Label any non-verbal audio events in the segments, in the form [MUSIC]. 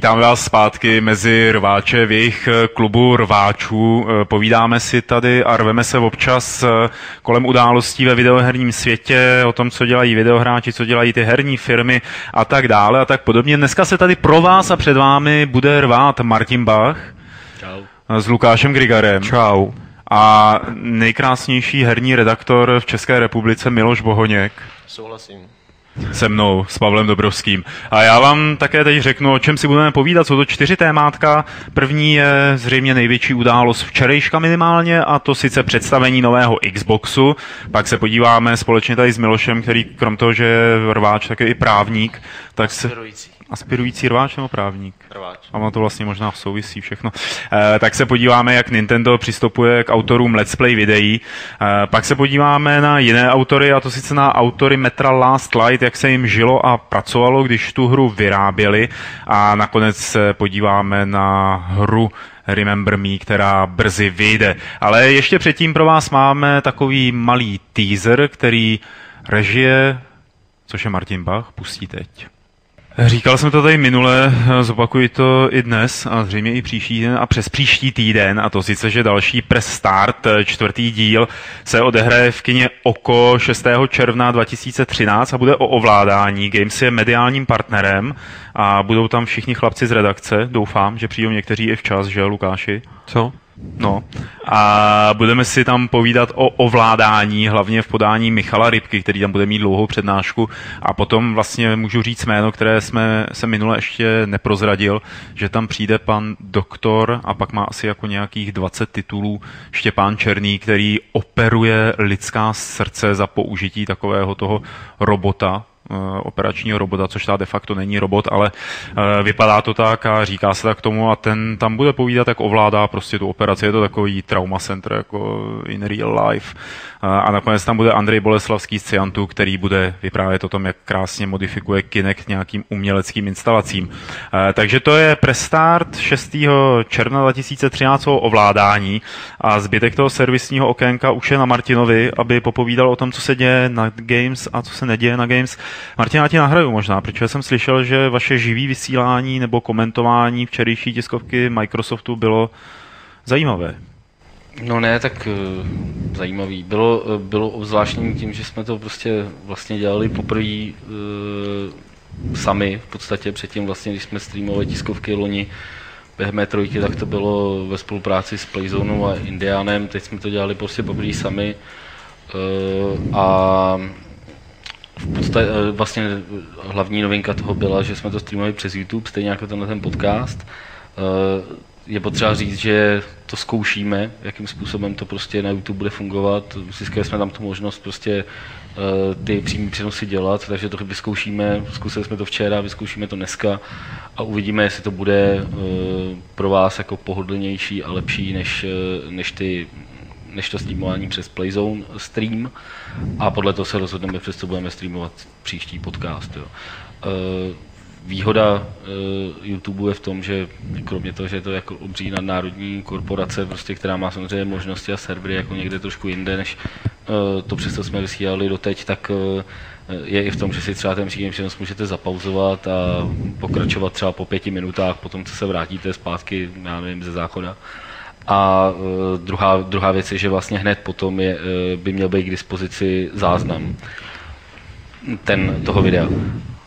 Vítáme vás zpátky mezi rváče v jejich eh, klubu rváčů. Eh, povídáme si tady a rveme se občas eh, kolem událostí ve videoherním světě, o tom, co dělají videohráči, co dělají ty herní firmy a tak dále a tak podobně. Dneska se tady pro vás a před vámi bude rvát Martin Bach. Čau. S Lukášem Grigarem. Čau. A nejkrásnější herní redaktor v České republice Miloš Bohoněk. Souhlasím se mnou, s Pavlem Dobrovským. A já vám také teď řeknu, o čem si budeme povídat. Jsou to čtyři témátka. První je zřejmě největší událost včerejška minimálně, a to sice představení nového Xboxu. Pak se podíváme společně tady s Milošem, který krom toho, že je rváč, tak je i právník. Tak se, aspirující rváč nebo právník? Rváč. A ono to vlastně možná souvisí všechno. E, tak se podíváme, jak Nintendo přistupuje k autorům Let's Play videí. E, pak se podíváme na jiné autory, a to sice na autory Metra Last Light, jak se jim žilo a pracovalo, když tu hru vyráběli. A nakonec se podíváme na hru Remember Me, která brzy vyjde. Ale ještě předtím pro vás máme takový malý teaser, který režie, což je Martin Bach, pustí teď. Říkal jsem to tady minule, zopakuji to i dnes a zřejmě i příští den a přes příští týden, a to sice, že další press start, čtvrtý díl, se odehraje v kině Oko 6. června 2013 a bude o ovládání. Games je mediálním partnerem a budou tam všichni chlapci z redakce. Doufám, že přijdou někteří i včas, že Lukáši? Co? No. A budeme si tam povídat o ovládání, hlavně v podání Michala Rybky, který tam bude mít dlouhou přednášku. A potom vlastně můžu říct jméno, které jsme se minule ještě neprozradil, že tam přijde pan doktor a pak má asi jako nějakých 20 titulů Štěpán Černý, který operuje lidská srdce za použití takového toho robota, operačního robota, což ta de facto není robot, ale eh, vypadá to tak a říká se tak tomu a ten tam bude povídat, jak ovládá prostě tu operaci. Je to takový trauma center jako in real life. Eh, a nakonec tam bude Andrej Boleslavský z Ciantu, který bude vyprávět o tom, jak krásně modifikuje Kinect nějakým uměleckým instalacím. Takže to je prestart 6. června 2013 o ovládání a zbytek toho servisního okénka už je na Martinovi, aby popovídal o tom, co se děje na Games a co se neděje na Games. Martina, já ti nahraju možná, protože jsem slyšel, že vaše živý vysílání nebo komentování včerejší tiskovky Microsoftu bylo zajímavé. No ne, tak uh, zajímavý. Bylo, uh, bylo obzvláštní tím, že jsme to prostě vlastně dělali poprvé uh, sami v podstatě předtím vlastně, když jsme streamovali tiskovky loni během trojky, tak to bylo ve spolupráci s Playzonou a Indianem, teď jsme to dělali prostě poprvé sami uh, a podstatě eh, vlastně hlavní novinka toho byla, že jsme to streamovali přes YouTube, stejně jako tenhle ten podcast. Eh, je potřeba říct, že to zkoušíme, jakým způsobem to prostě na YouTube bude fungovat. Získali jsme tam tu možnost prostě eh, ty přímé přenosy dělat, takže to vyzkoušíme, zkusili jsme to včera, vyzkoušíme to dneska a uvidíme, jestli to bude pro vás jako pohodlnější a lepší než, než ty než to streamování přes Playzone stream a podle toho se rozhodneme, přes co budeme streamovat příští podcast. Jo. E, výhoda e, YouTube je v tom, že kromě toho, že je to jako obří nadnárodní korporace, prostě, která má samozřejmě možnosti a servery jako někde trošku jinde, než e, to přesto jsme vysílali doteď, tak je i v tom, že si třeba ten příjem přenos můžete zapauzovat a pokračovat třeba po pěti minutách, potom co se vrátíte zpátky, já nevím, ze záchoda. A uh, druhá, druhá věc je, že vlastně hned potom je, uh, by měl být k dispozici záznam ten, toho videa.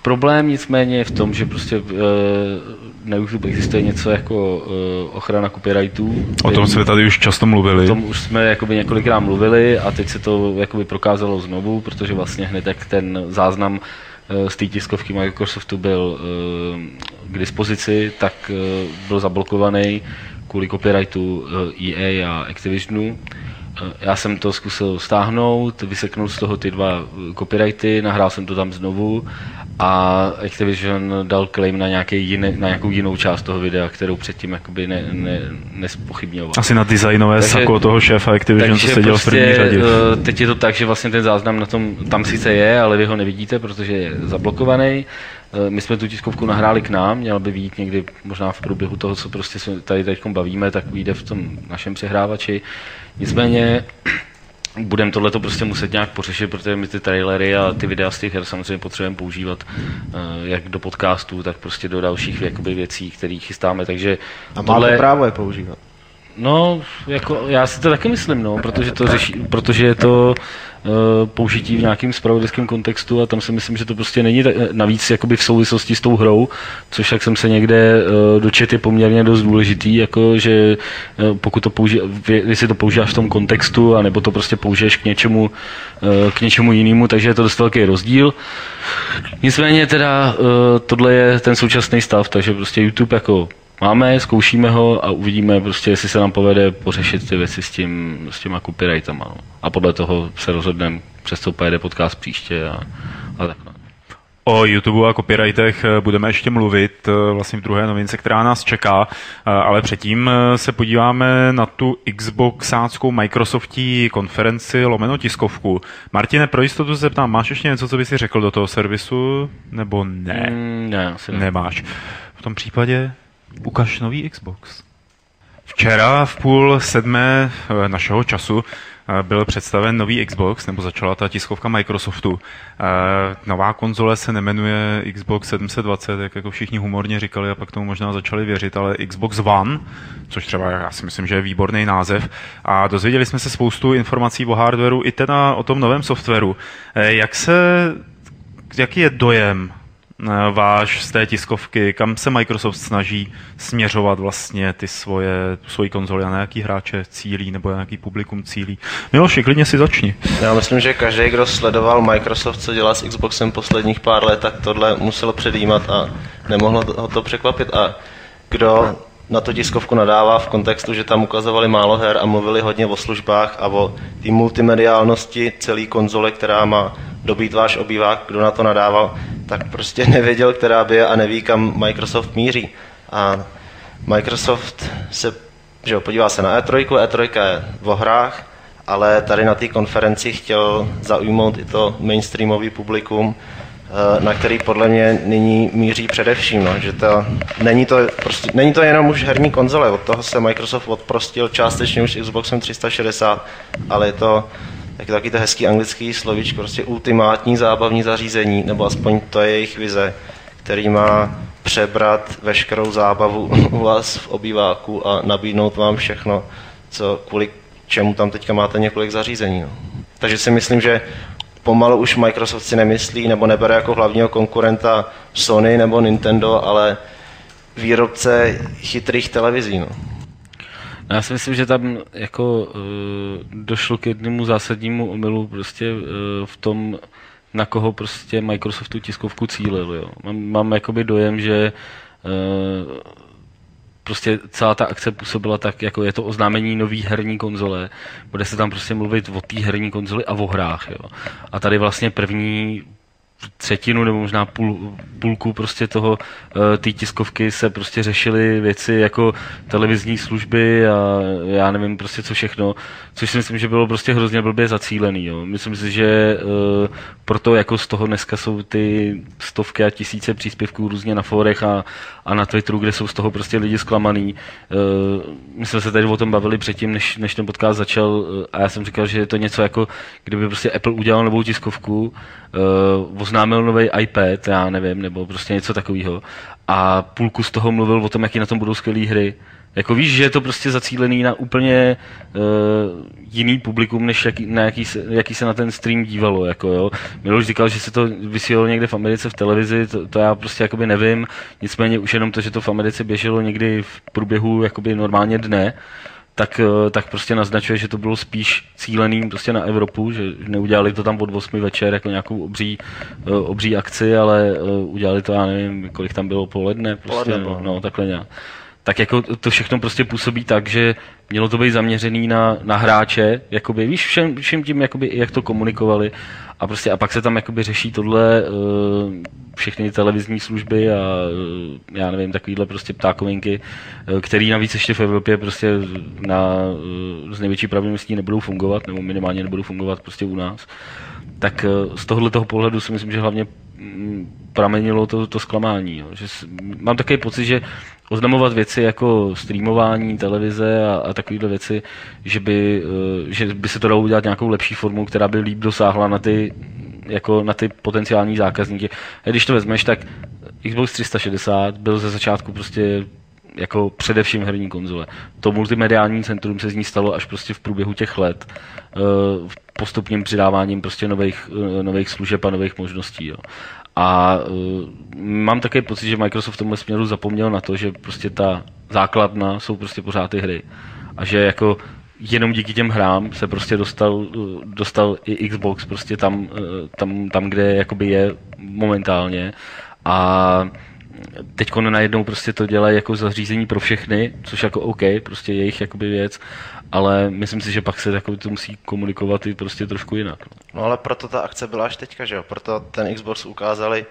Problém nicméně je v tom, že prostě uh, na YouTube existuje něco jako uh, ochrana copyrightů. O tom jsme tady už často mluvili. O tom už jsme jakoby několikrát mluvili a teď se to jakoby prokázalo znovu, protože vlastně hned jak ten záznam z té tiskovky Microsoftu byl k dispozici, tak byl zablokovaný kvůli copyrightu EA eh, e a Activisionu. Eh, já jsem to zkusil stáhnout, vyseknout z toho ty dva eh, copyrighty, nahrál jsem to tam znovu a Activision dal claim na, nějaký jiný, na nějakou jinou část toho videa, kterou předtím jakoby ne, ne, nespochybňoval. Asi na designové takže, sako toho šéfa Activision, co seděl prostě, v první prostě, řadě. Teď je to tak, že vlastně ten záznam na tom tam sice je, ale vy ho nevidíte, protože je zablokovaný. Eh, my jsme tu tiskovku nahráli k nám, měla by být někdy možná v průběhu toho, co prostě se tady teď bavíme, tak vyjde v tom našem přehrávači. Nicméně [CLEARS THROAT] budeme tohle to prostě muset nějak pořešit, protože my ty trailery a ty videa z těch her samozřejmě potřebujeme používat uh, jak do podcastů, tak prostě do dalších jakoby, věcí, které chystáme. Takže a tohle... máte právo je používat. No, jako, já si to taky myslím, no, protože, to řeší, protože je to uh, použití v nějakém spravodajském kontextu a tam si myslím, že to prostě není tak, navíc jakoby v souvislosti s tou hrou, což jak jsem se někde uh, dočet je poměrně dost důležitý, jako že uh, pokud to použij, jestli to používáš v tom kontextu, anebo to prostě použiješ k něčemu, uh, k něčemu jinému, takže je to dost velký rozdíl. Nicméně teda uh, tohle je ten současný stav, takže prostě YouTube jako máme, zkoušíme ho a uvidíme prostě, jestli se nám povede pořešit ty věci s, tím, s těma copyrightama. No. A podle toho se rozhodneme, přes co pojede podcast příště a, a tak. No. O YouTube a copyrightech eh, budeme ještě mluvit eh, vlastně v druhé novince, která nás čeká, eh, ale předtím se podíváme na tu Xboxáckou Microsoftí konferenci lomeno tiskovku. Martine, pro jistotu se zeptám, máš ještě něco, co by si řekl do toho servisu, nebo ne? Mm, ne, asi ne. Nemáš. V tom případě ukaž nový Xbox. Včera v půl sedmé eh, našeho času eh, byl představen nový Xbox, nebo začala ta tiskovka Microsoftu. Eh, nová konzole se nemenuje Xbox 720, jak jako všichni humorně říkali a pak tomu možná začali věřit, ale Xbox One, což třeba já si myslím, že je výborný název. A dozvěděli jsme se spoustu informací o hardwareu i teda o tom novém softwaru. Jak se, jaký je dojem váš z té tiskovky, kam se Microsoft snaží směřovat vlastně ty svoje, svoji konzoli a na jaký hráče cílí nebo na jaký publikum cílí. Miloši, klidně si začni. Já myslím, že každý, kdo sledoval Microsoft, co dělá s Xboxem posledních pár let, tak tohle musel předjímat a nemohlo ho to překvapit. A kdo na to tiskovku nadává v kontextu, že tam ukazovali málo her a mluvili hodně o službách a o té multimediálnosti celé konzole, která má dobít váš obývák, kdo na to nadával, tak prostě [LAUGHS] nevěděl, která by je a neví, kam Microsoft míří. A Microsoft se že jo, podívá se na E3, E3 je v hrách, ale tady na té konferenci chtěl zaujmout i to mainstreamový publikum, na který podle mě nyní míří především, no, že to, není, to, prostě, není to jenom už herní konzole, od toho se Microsoft odprostil částečně už Xboxem 360, ale je to jak taky to hezký anglický slovíčko, prostě ultimátní zábavní zařízení, nebo aspoň to je jejich vize, který má přebrat veškerou zábavu [LAUGHS] u vás v obýváku a nabídnout vám všechno, co kvůli čemu tam teďka máte několik zařízení. No. Takže si myslím, že pomalu už Microsoft si nemyslí nebo nebere jako hlavního konkurenta Sony nebo Nintendo, ale výrobce chytrých televizí. No. Já si myslím, že tam jako uh, došlo k jednému zásadnímu omylu prostě uh, v tom, na koho prostě Microsoftu tiskovku cílil. Jo. Mám, mám jakoby dojem, že uh, prostě celá ta akce působila tak, jako je to oznámení nový herní konzole, bude se tam prostě mluvit o té herní konzoli a o hrách. Jo. A tady vlastně první třetinu nebo možná půl, půlku prostě toho eh, té tiskovky se prostě řešily věci jako televizní služby a já nevím prostě co všechno, což si myslím, že bylo prostě hrozně blbě zacílený. Jo. Myslím si, že uh, proto jako z toho dneska jsou ty stovky a tisíce příspěvků různě na forech a, a na Twitteru, kde jsou z toho prostě lidi zklamaný. Uh, my jsme se tady o tom bavili předtím, než, než ten podcast začal a já jsem říkal, že je to něco jako, kdyby prostě Apple udělal novou tiskovku, uh, oznámil nový iPad, já nevím, nebo prostě něco takového. A půlku z toho mluvil o tom, jaký na tom budou skvělé hry. Jako víš, že je to prostě zacílený na úplně uh, jiný publikum, než jaký, na jaký, se, jaký se na ten stream dívalo. Jako, jo. Miloš říkal, že se to vysílalo někde v Americe v televizi, to, to já prostě jakoby nevím. Nicméně už jenom to, že to v Americe běželo někdy v průběhu jakoby normálně dne, tak, eh, tak prostě naznačuje, že to bylo spíš cílený prostě na Evropu, že neudělali to tam od 8 večer jako nějakou obří, eh, obří akci, ale eh, udělali to, já nevím, kolik tam bylo poledne, prostě, poledne no, no, takhle nějak. Tak jako to všechno prostě působí tak, že mělo to být zaměřený na, na hráče, jakoby, víš, všem, všem tím, jakoby, jak to komunikovali a prostě a pak se tam jakoby řeší tohle uh, všechny televizní služby a uh, já nevím, takovýhle prostě ptákovinky, uh, který navíc ještě v Evropě prostě na z největší pravděpodobností nebudou fungovat, nebo minimálně nebudou fungovat prostě u nás. Tak z tohohle toho pohledu si myslím, že hlavně pramenilo to, to zklamání. Jo. Že mám takový pocit, že oznamovat věci jako streamování, televize a, a takovéhle věci, že by, eh, že by se to dalo udělat nějakou lepší formu, která by líp dosáhla na ty, jako na ty potenciální zákazníky. A když to vezmeš, tak Xbox 360 byl ze začátku prostě jako především herní konzole. To multimediální centrum se z ní stalo až prostě v průběhu těch let eh, postupným přidáváním prostě nových, eh, nových služeb a nových možností. Jo. A uh, mám také pocit, že Microsoft v tomhle směru zapomněl na to, že prostě ta základna jsou prostě pořád ty hry. A že jako jenom díky těm hrám se prostě dostal, dostal i Xbox prostě tam, tam, tam kde jakoby je momentálně. A teď najednou prostě to dělají jako zařízení pro všechny, což jako OK, prostě jejich jakoby věc, ale myslím si, že pak se jako to musí komunikovat i prostě trošku jinak. No. no ale proto ta akce byla až teďka, že jo? Proto ten Xbox ukázali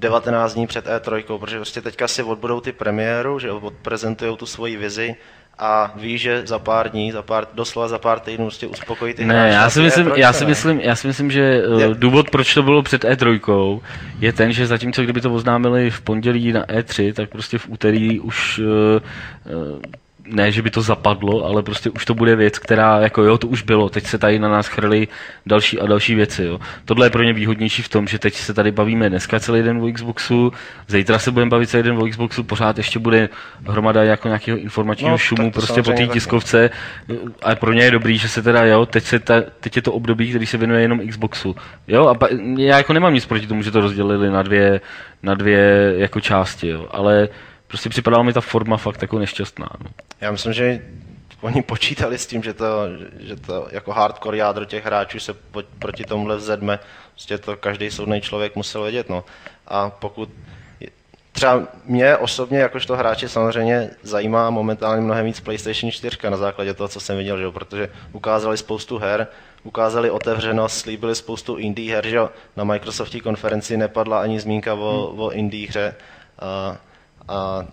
19 dní před E3, protože prostě teďka si odbudou ty premiéru, že odprezentují tu svoji vizi a ví, že za pár dní, za pár, doslova za pár týdnů prostě uspokojí ty Ne, já si, myslím, E3, já, si myslím, já si myslím, že je. Eh, důvod, proč to bylo před E3, je ten, že zatímco kdyby to oznámili v pondělí na E3, tak prostě v úterý už uh, ne, že by to zapadlo, ale prostě už to bude věc, která, jako jo, to už bylo, teď se tady na nás chrlí další a další věci, jo. Tohle je pro ně výhodnější v tom, že teď se tady bavíme dneska celý den o Xboxu, zítra se budeme bavit celý den o Xboxu, pořád ještě bude hromada jako nějakého informačního no, šumu prostě po té tiskovce. A pro ně je dobrý, že se teda, jo, teď, se ta, teď je to období, který se věnuje jenom Xboxu, jo, a pa, já jako nemám nic proti tomu, že to rozdělili na dvě, na dvě jako části, jo, ale prostě připadala mi ta forma fakt jako nešťastná. No. Já myslím, že oni počítali s tím, že to, že to jako hardcore jádro těch hráčů se po, proti tomuhle vzedme. Prostě to každý soudný člověk musel vědět. No. A pokud třeba mě osobně, jakožto hráče, samozřejmě zajímá momentálně mnohem víc PlayStation 4 na základě toho, co jsem viděl, že jo? protože ukázali spoustu her, ukázali otevřenost, slíbili spoustu indie her, že jo? na Microsoftí konferenci nepadla ani zmínka o, hmm. o indie hře. A, a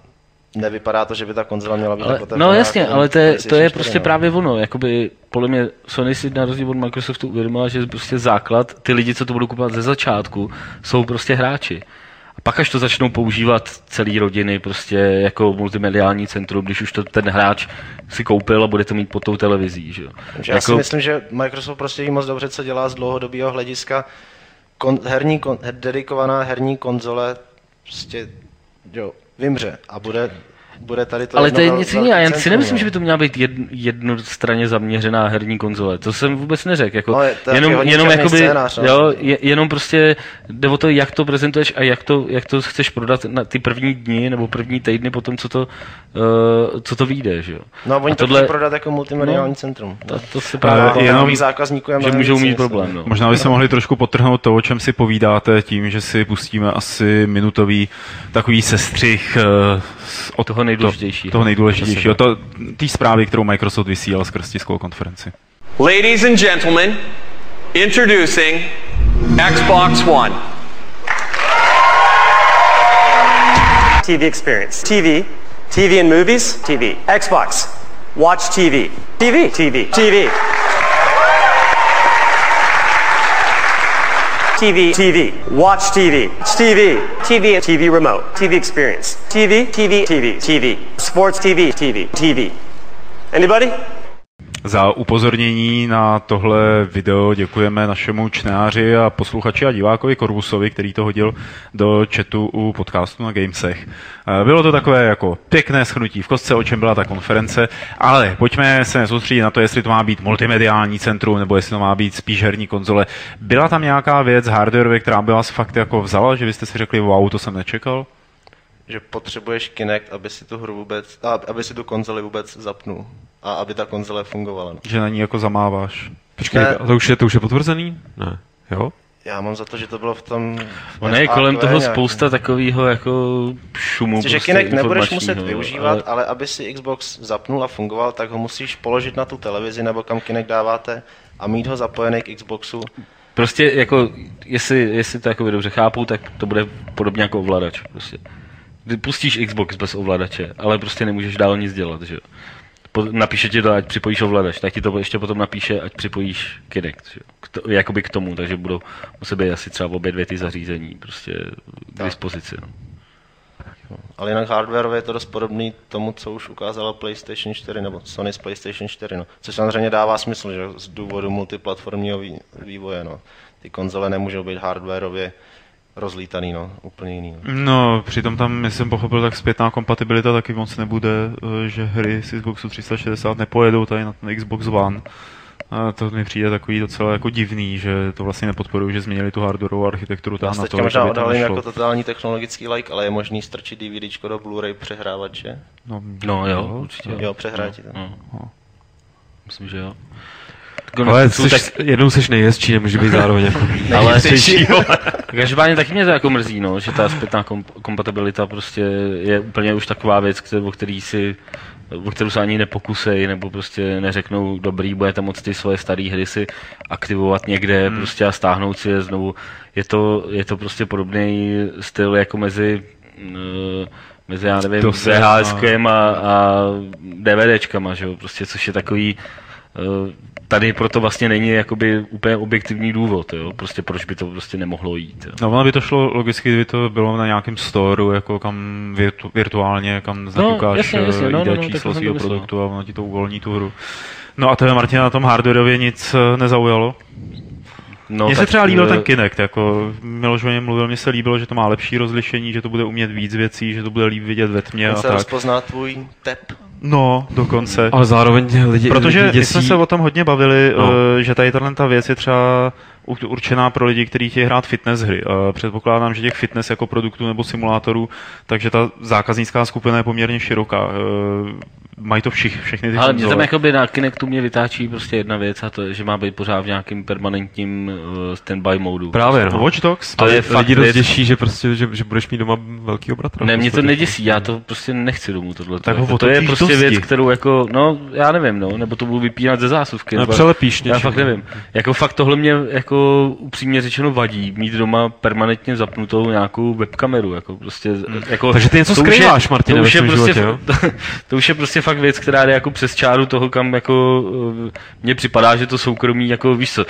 nevypadá to, že by ta konzola měla být ale, No jasně, ale to je, to je prostě no. právě ono. Jakoby, podle mě Sony si na rozdíl od Microsoftu uvědomila, že prostě základ, ty lidi, co to budou kupovat ze začátku, jsou prostě hráči. A pak až to začnou používat celý rodiny prostě jako multimediální centrum, když už to ten hráč si koupil a bude to mít pod tou televizí. Že? Já jako... si myslím, že Microsoft prostě ví moc dobře, co dělá z dlouhodobého hlediska. Kon, herní, kon, dedikovaná herní konzole prostě jo, vymře a bude bude tady to Ale to je něco jiného. Já si nemyslím, no. že by to měla být jedn, jednostranně zaměřená herní konzole. To jsem vůbec neřekl. Jako, no, jenom, jenom, jakoby, scénář, no. jo, je, jenom prostě jde o to, jak to prezentuješ a jak to, jak to chceš prodat na ty první dny nebo první týdny po tom, co to, uh, co to vyjde. Že jo? No a oni a to tohle... prodat jako multimediální no, centrum. To, to se právě jenom zákazníků že můžou mít problém. No. Možná by se mohli trošku potrhnout to, o čem si povídáte, tím, že si pustíme asi minutový takový sestřih uh, od toho nejdůležitějšího. Toho nejdůležitějšího. To, té zprávy, kterou Microsoft vysílal skrz tiskovou konferenci. Ladies and gentlemen, introducing Xbox One. TV experience. TV. TV in movies. TV. Xbox. Watch TV. TV. TV. TV. TV, TV, TV, watch TV, TV, TV, TV remote, TV experience, TV, TV, TV, TV, sports TV, TV, TV. Anybody? Za upozornění na tohle video děkujeme našemu čtenáři a posluchači a divákovi Korbusovi, který to hodil do chatu u podcastu na Gamesech. Eh, bylo to takové jako pěkné schnutí v kostce, o čem byla ta konference, ale pojďme se soustředit na to, jestli to má být multimediální centrum, nebo jestli to má být spíš herní konzole. Byla tam nějaká věc hardware, která by vás fakt jako vzala, že byste si řekli, wow, to jsem nečekal? Že potřebuješ Kinect, aby si tu hru vůbec, aby si tu konzoli vůbec zapnul a aby ta konzole fungovala. No. Že na ní jako zamáváš. Počkej, ne. to už je, to už je potvrzený? Ne. Jo? Já mám za to, že to bylo v tom... Ono je kolem toho nějaký. spousta takového jako šumu. Prostě, že Kinect nebudeš muset využívat, ale... ale aby si Xbox zapnul a fungoval, tak ho musíš položit na tu televizi nebo kam Kinect dáváte a mít ho zapojený k Xboxu. Prostě jako, jestli, jestli to jako dobře chápu, tak to bude podobně jako ovladač. Prostě. Ty pustíš Xbox bez ovladače, ale prostě nemůžeš dál nic dělat, že jo. napíše ti to, ať připojíš ovladač, tak ti to ještě potom napíše, ať připojíš Kinect, že? jo. K to, jakoby k tomu, takže budou muset být asi třeba obě dvě ty zařízení prostě k dispozici. No. Ale jinak hardwareově je to dost podobný tomu, co už ukázala PlayStation 4 nebo Sony z PlayStation 4, no. což samozřejmě dává smysl, že z důvodu multiplatformního vý- vývoje. No. Ty konzole nemůžou být hardwareově rozlítaný, no, úplně jiný. No. No, přitom tam, jestli jsem pochopil, tak zpětná kompatibilita taky moc nebude, eh, že hry z Xboxu 360 nepojedou tady na ten Xbox One. A to mi přijde takový docela jako divný, že to vlastně nepodporují, že změnili tu hardwareovou architekturu Já tam se na teďka to, možná že by tam odhalím jako totální technologický like, ale je možný strčit DVDčko do Blu-ray přehrávače? No, No jo, určitě. Jo, přehrát ti to. No. Myslím, že jo. Ale Jsou jsi, jednou seš nejhezčí, nemůže být zároveň jako [LAUGHS] Ale [LAUGHS] každopádně taky mě to jako mrzí, no, že ta zpětná kom- kompatibilita prostě je úplně už taková věc, které, o který si o kterou se ani nepokusej, nebo prostě neřeknou, dobrý, budete moct ty svoje staré hry si aktivovat někde hmm. prostě a stáhnout si je znovu. Je to, je to prostě podobný styl jako mezi uh, mezi, já nevím, VHSkem a, a DVDčkama, že jo, prostě, což je takový, tady proto vlastně není jakoby úplně objektivní důvod, jo, prostě proč by to prostě nemohlo jít, jo. No, ono by to šlo logicky, kdyby to bylo na nějakém storu, jako kam virtu, virtuálně, kam zaťukáš jasně, jasně, eh, no, ID no, no, číslo svého produktu a ono ti to uvolní tu hru. No a tebe, Martina, na tom hardwareově nic eh, nezaujalo? No, Mně se třeba líbil eh, ten Kinect, jako Miloš o něm mluvil, mně se líbilo, že to má lepší rozlišení, že to bude umět víc věcí, že to bude líp vidět ve tmě On a se tak. rozpozná tvůj tep. No, dokonce. Ale zároveň lidi, Protože lidi my jsme děsí, se o tom hodně bavili, No. no. že tady tahle ta věc je třeba určená pro lidi, kteří chtějí hrát fitness hry. Předpokládám, že těch fitness jako produktů nebo simulátorů, takže ta zákaznická skupina je poměrně široká. Mají to všich, všechny ty Ale mě tam jakoby na Kinectu mě vytáčí prostě jedna věc a to je, že má být pořád v nějakým permanentním uh, standby modu. Právě, no. Watch Dogs? To je lidi fakt dost věc. děší, že prostě, že, že budeš mít doma velkýho bratra. Ne, mě to Prostě. neděsí, já to prostě nechci domů tohle. Tak ho jako, to je prostě věc, kterou jako, no, já nevím, no, nebo to budu vypínat ze zásuvky. No, přelepíš Já fakt no. nevím. Jako fakt tohle mě jako upřímně řečeno vadí, mít doma permanentně zapnutou nějakou webkameru, jako prostě, jako, Takže ty něco to skrýváš, Martine, to ve už je prostě, [LAUGHS] to už je prostě fakt věc, která jde jako přes čáru toho, kam jako eh, mně připadá, že to soukromí, jako víš co,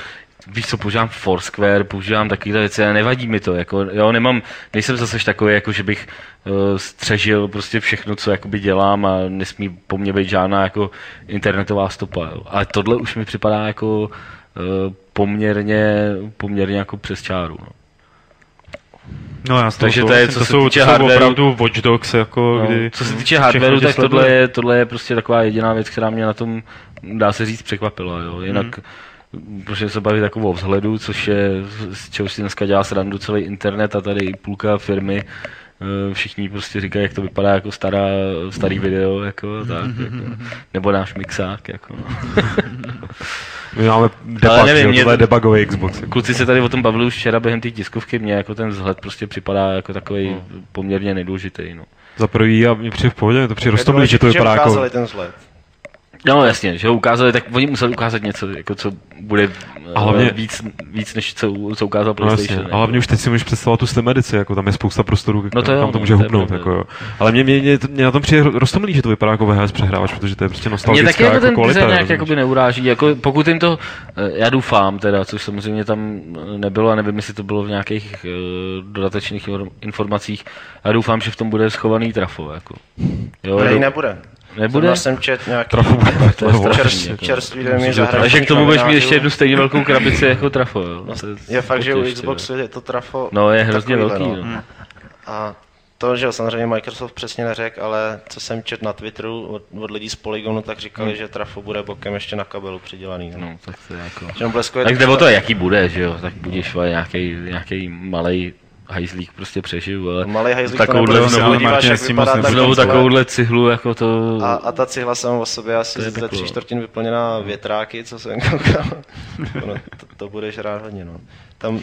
víš co, používám Foursquare, používám takovéhle věci a nevadí mi to, jako, jo, nemám, nejsem zase takový, jako že bych uh, střežil prostě všechno, co jakoby dělám a nesmí po mně být žádná jako internetová stopa, jo. ale tohle už mi připadá jako uh, poměrně, poměrně jako přes čáru, no. No, já Takže to je, souhlasím. co to se jsou, týče to jsou hardwareu. opravdu Watch Dogs, jako No, kdy co se týče hardwareu, tak tohle sleduje. je, tohle je prostě taková jediná věc, která mě na tom, dá se říct, překvapila. Jo. Jinak, mm. protože se bavit o vzhledu, což je, z čeho si dneska dělá srandu celý internet a tady půlka firmy, eh, všichni prostě říkají, jak to vypadá jako stará, starý video, jako, tak, jako, nebo náš mixák. Jako. [LAUGHS] My máme debug, nevím, jo, mě tohle je debugový Xbox. Kluci se tady o tom bavili už včera během té tiskovky, mně jako ten vzhled prostě připadá jako takový poměrně nedůležitý. No. Za prvý a mě přijde v pohodě, to přijde Je roztomilý, že to vypadá jako... ten vzhled. No jasně, že ho ukázali, tak oni museli ukázat něco, jako co bude A hlavně- eh, víc, víc než co, co ukázal No jasně, PlayStation. a hlavně už teď si můžeš představovat tu STEM edici, jako tam je spousta prostorů, No to jo, kam to no, může to je hubnout, jako jo. Ale mě, mě, mě, mě, na tom přijde roztomilý, že to vypadá jako VHS přehrávač, protože to je prostě Mě nostalgická taky jako jako ten kvalita. nějak jakoby neuráží, jako pokud jim to, eh, já doufám teda, což samozřejmě tam eh, nebylo a nevím, jestli to bylo v nějakých uh, dodatečných infor- informacích, já doufám, že v tom bude schovaný trafo, jako. Jo, Ne, do- nebude. Nebude? Zrovna jsem čet nějaký Trafu bude [LAUGHS] to je strašný, čerst, čerstvý dojem je Ale že k tomu budeš mít ještě jednu stejně velkou [LAUGHS] krabici jako trafo, jo. To Je fakt, že u Xboxu je to trafo No, je hrozně velký, no. A to, že samozřejmě Microsoft přesně neřekl, ale co jsem čet na Twitteru od, od lidí z Polygonu, tak říkali, že trafo bude bokem ještě na kabelu přidělaný. No. No, tak to je jako... Že Tak to- jde o to, jaký bude, že jo, tak budeš nějaký, nějaký malý hajzlík prostě přežiju, ale Malej hajzlík to takovouhle nebude, znovu- podíváš, jak s vypadá znovu takovouhle cihlu, jako to... A, a ta cihla sama o sobě asi To ze tří čtvrtin vyplněná větráky, co jsem koukal. [LAUGHS] no, to, to budeš rád hodně, no. Tam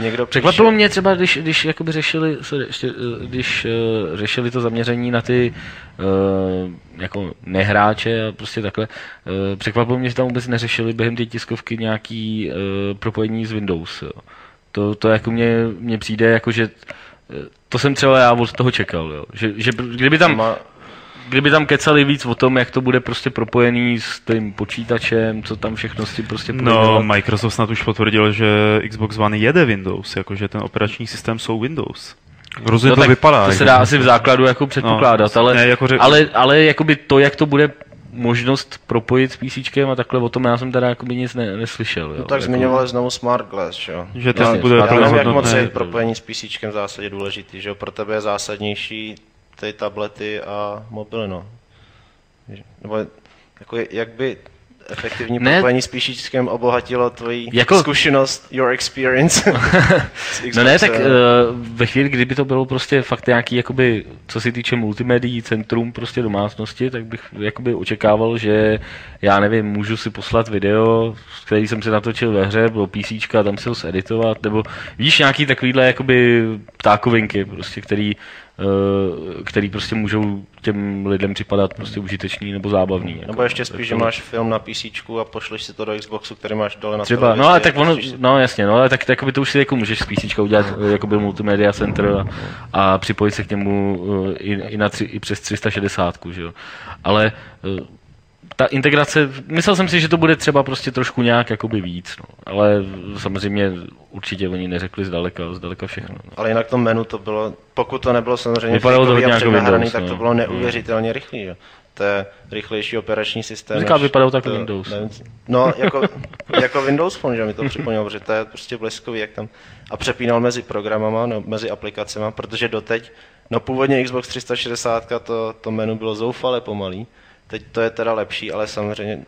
někdo Překvapilo mě třeba, když, když jakoby řešili, sorry, ještě, eh, když uh, řešili to zaměření na ty uh, jako nehráče a prostě takhle, uh, překvapilo mě, že tam vůbec neřešili během té tiskovky nějaký uh, propojení z Windows. Jo. To, to jako mě, mě přijde jako, že eh, to jsem třeba já od toho čekal, jo. Že, že kdyby tam, Má, kdyby tam kecali víc o tom, jak to bude prostě propojený s tím počítačem, co tam všechno s tím prostě bude No, dělat. Microsoft snad už potvrdil, že Xbox One jede Windows, jakože ten operační systém jsou Windows. Hrozně no, to vypadá. To se jako- dá asi v základu jako předpokládat, No, ale, ne, jako řek- ale, ale jakoby to, jak to bude možnost propojit s PC a takhle o tom já jsem teda jakoby nic ne, neslyšel. Jo. No tak jako, zmiňovali znovu Smart Glass, že jo? Že to Jasně, bude Já nevím, jak moc je propojení s PC v zásadě důležitý, že jo? Pro tebe je zásadnější ty tablety a mobily, no. Nebo jako jak by efektivní Ne. propojení s PC obohatilo tvoji Jako- zkušenost, your experience. [LAUGHS] No ne, tak uh, ve chvíli, kdyby to bylo prostě fakt nějaký, jakoby, co se týče multimedií, centrum prostě domácnosti, tak bych jakoby očekával, že já nevím, můžu si poslat video, který jsem si natočil ve hře, bylo PC, a tam si ho editovat, nebo víš, nějaký takovýhle jakoby ptákovinky, prostě, který, který prostě můžou těm lidem připadat prostě užitečný nebo zábavný. Jako, Nebo ještě spíš, že máš film na PC a pošleš si to do Xboxu, který máš dole na Třeba, no ale a tak ono, no jasně, no ale tak, tak by to už si jako můžeš z PC udělat jako byl multimedia center a, a připojit se k němu uh, i, i, na tři, i přes 360, že jo. Ale ta integrace, myslel jsem si, že to bude třeba prostě trošku nějak jakoby víc, no. ale samozřejmě určitě oni neřekli zdaleka, zdaleka všechno. No. Ale jinak to menu to bylo, pokud to nebylo samozřejmě Vypadalo to a jako Windows, tak no. to bylo neuvěřitelně rychlý. Jo. To je rychlejší operační systém. Říká, vypadalo tak Windows. nevím, No, jako, [LAUGHS] jako Windows Phone, že mi to připomnělo, protože to je prostě bleskový, jak tam a přepínal mezi programama, no, mezi aplikacemi, protože doteď, no původně Xbox 360 to, to menu bylo zoufale pomalý, teď to je teda lepší, ale samozřejmě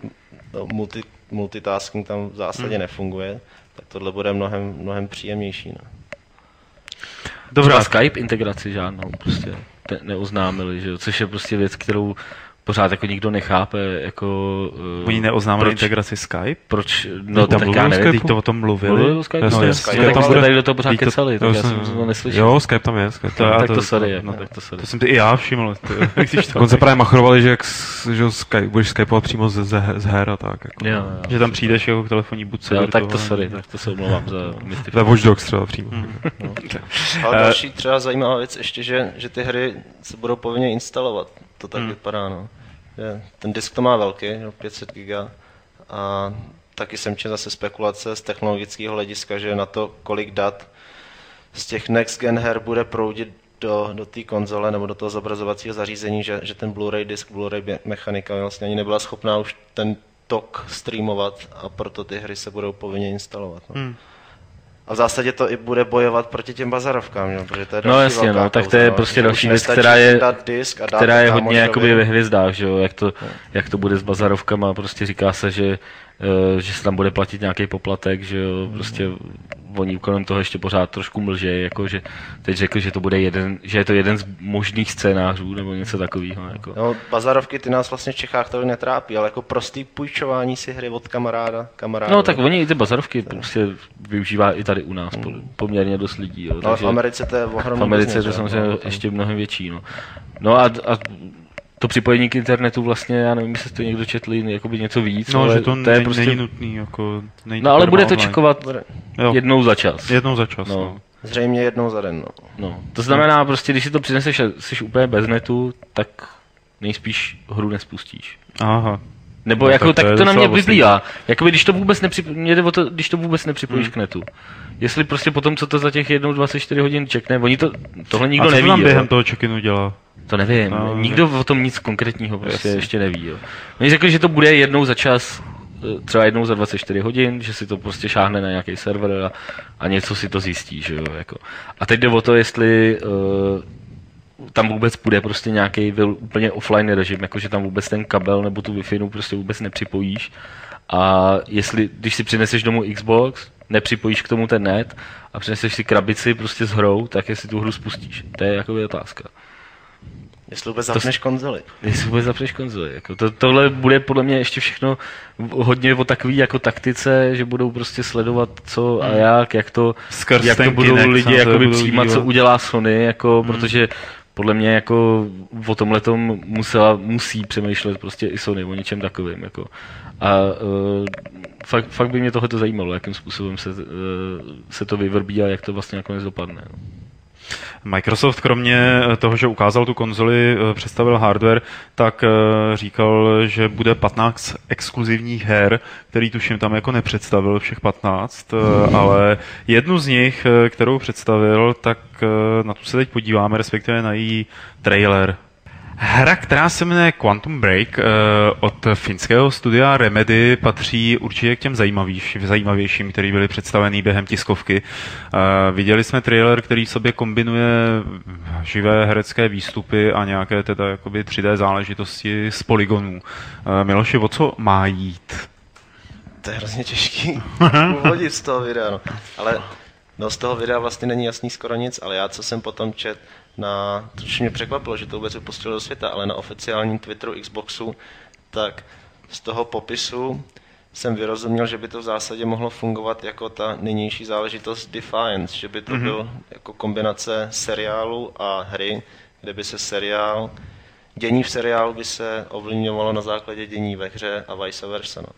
no, multi, multitasking tam v zásadě Hmm. nefunguje, tak tohle bude mnohem, mnohem příjemnější. No. Třeba Dobrá, Skype integraci žádnou prostě ne, neoznámili, že jo, což je prostě věc, kterou pořád jako nikdo nechápe, jako... uh, oni neoznámili proč- integraci Skype? Proč? No, No, tam tak já o nevím. To o tom mluvili. Mluvili o Skype? No, No, je Skype. tak tam tam bude- tady do toho pořád to- kecali, tak Jo, já jsem- to neslyšel. Jo, Skype tam je. Skype To, tam je. [LAUGHS] já tak to sorry, jako, no, tak to sorry. To jsem ty i já všiml. To, [LAUGHS] to, Dokonce právě machrovali, že, jak, že Skype, budeš skypovat přímo z, z, z her a tak. Jako. Jo, jo. že tam přijdeš jako k telefonní budce. Jo, tak to sorry, tak to se omlouvám za Ve [LAUGHS] mystifikaci. Watch Dogs třeba přímo. Ale Eh, další třeba zajímavá věc ještě, že, že ty hry se budou povinně instalovat. To tak hmm. vypadá, no. Ten disk to má velký, jo, 500 giga. A taky jsem četl zase spekulace z technologického hlediska, že na to, kolik dat z těch next gen her bude proudit do, do té konzole nebo do toho zobrazovacího zařízení, že, že ten Blu-ray disk, Blu-ray mechanika vlastně ani nebyla schopná už ten tok streamovat a proto ty hry se budou povinně instalovat. No. Hmm. A v zásadě to i bude bojovat proti těm bazarovkám, jo, protože to je No jasně, no, tak to je no, prostě další věc, která je, disk a která je hodně jakoby ve hvězdách, že jo, jak to, jak to bude s bazarovkama, prostě říká se, že, že se tam bude platit nějaký poplatek, že jo, prostě oni kolem toho ještě pořád trošku mlžej, jako že teď řekl, že to bude jeden, že je to jeden z možných scénářů, nebo něco takového, jako. No, bazarovky ty nás vlastně v Čechách tolik netrápí, ale jako prostý půjčování si hry od kamaráda, kamaráda. No tak oni i ty bazarovky prostě využívá i tady u nás po- poměrně dost lidí, jo, No, takže... v Americe to je ohromný V Americe je to samozřejmě no, tam- ještě mnohem větší. No, no a, a to připojení k internetu vlastně, já nevím, jestli jste to někdo četli, jakoby něco víc, No, ale že to, to je ne, prostě... není nutný, jako... Není No ale bude to online. čekovat. Jo, jednou za čas. jednou za čas, No. no. Zřejmě jednou za den, no. No. To znamená prostě, když si to přineseš a jsi úplně bez netu, tak nejspíš hru nespustíš. Aha. Nebo No, jako, tak to tak, to na mě vyplývá. Jakoby, když to vůbec, nepřip... to, když to vůbec Hmm. nepřipojíš k netu. Jestli prostě potom, co to za těch jednou 24 hodin čekne, oni to, tohle nikdo a co neví. to tam jo. během toho check-inu dělá? To nevím, No, nikdo o tom nic konkrétního prostě Jasně. ještě neví. Jo. Oni řekli, že to bude jednou za čas, eh, třeba jednou za 24 hodin, že si to prostě šáhne na nějaký server a, a něco si to zjistí. Že jo, jako. A teď jde o to, jestli uh, tam vůbec bude prostě nějaký úplně offline režim, jako že tam vůbec ten kabel nebo tu Wi-Fi prostě vůbec nepřipojíš. A jestli, když si přineseš domů Xbox, nepřipojíš k tomu ten net a přineseš si krabici prostě s hrou, tak jestli tu hru spustíš. To je jako otázka. Jestli vůbec zapneš konzoli. Jestli vůbec zapřeš konzoli. Jako to, tohle bude podle mě ještě všechno hodně o takový jako taktice, že budou prostě sledovat co a jak, jak to, Skrz jak to budou Kinect lidi to jakoby budou přijímat, co udělá Sony, jako, protože podle mě jako o tomhle tom musela, musí přemýšlet prostě i Sony o něčem takovým. Jako. A uh, fakt, fakt, by mě tohle zajímalo, jakým způsobem se, uh, se to vyvrbí a jak to vlastně nakonec dopadne. No. Microsoft kromě toho, že ukázal tu konzoli, eh, představil hardware, tak eh, říkal, že bude 15 exkluzivních her, který tuším tam jako nepředstavil všech 15, eh, ale jednu z nich, kterou představil, tak na tu se teď podíváme, respektive na její trailer. Hra, která se jmenuje Quantum Break od finského studia Remedy, patří určitě k těm zajímavějším, zajímavějším který byly představený během tiskovky. Viděli jsme trailer, který v sobě kombinuje živé herecké výstupy a nějaké teda jakoby 3D záležitosti z poligonů. Miloši, o co má jít? To je hrozně těžký [LAUGHS] uvodit z toho videa, no. Ale no, z toho videa vlastně není jasný skoro nic, ale já, co jsem potom čet, na, což mě překvapilo, že to vůbec vypustili do světa, ale na oficiálním Twitteru Xboxu, tak z toho popisu jsem vyrozuměl, že by to v zásadě mohlo fungovat jako ta nynější záležitost Defiance, že by to mm-hmm. byl jako kombinace seriálu a hry, kde by se seriál, dění v seriálu by se ovlivňovalo na základě dění ve hře a vice versa. No.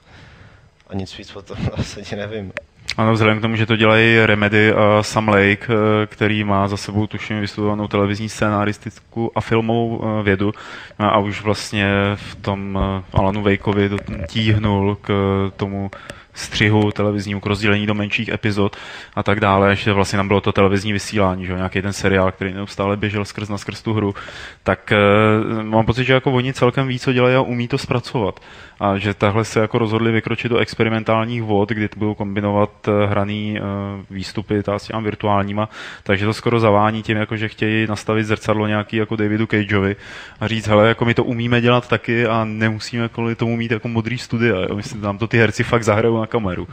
A nic víc o tom v [LAUGHS] zásadě nevím. Ano, vzhledem k tomu, že to dělají Remedy a Sam Lake, eh, který má za sebou tuším vystudovanou televizní scénaristickou a filmovou eh, vědu. A už vlastně v tom eh, Alanu Wakeovi tíhnul k tomu střihu televiznímu k rozdělení do menších epizod a tak dále, že vlastně tam bylo to televizní vysílání, že nějaký ten seriál, který neustále běžel skrz na skrz tu hru, tak uh, mám pocit, že jako oni celkem ví, co dělají a umí to zpracovat. A že tahle se jako rozhodli vykročit do experimentálních vod, kdy budou kombinovat uh, hraný uh, výstupy ta s těma virtuálníma, takže to skoro zavání tím, jako že chtějí nastavit zrcadlo nějaký jako Davidu Cageovi a říct, hele, jako my to umíme dělat taky a nemusíme kvůli tomu mít jako modrý studia. Jo? Myslím, tam to ty herci fakt zahrajou kameru.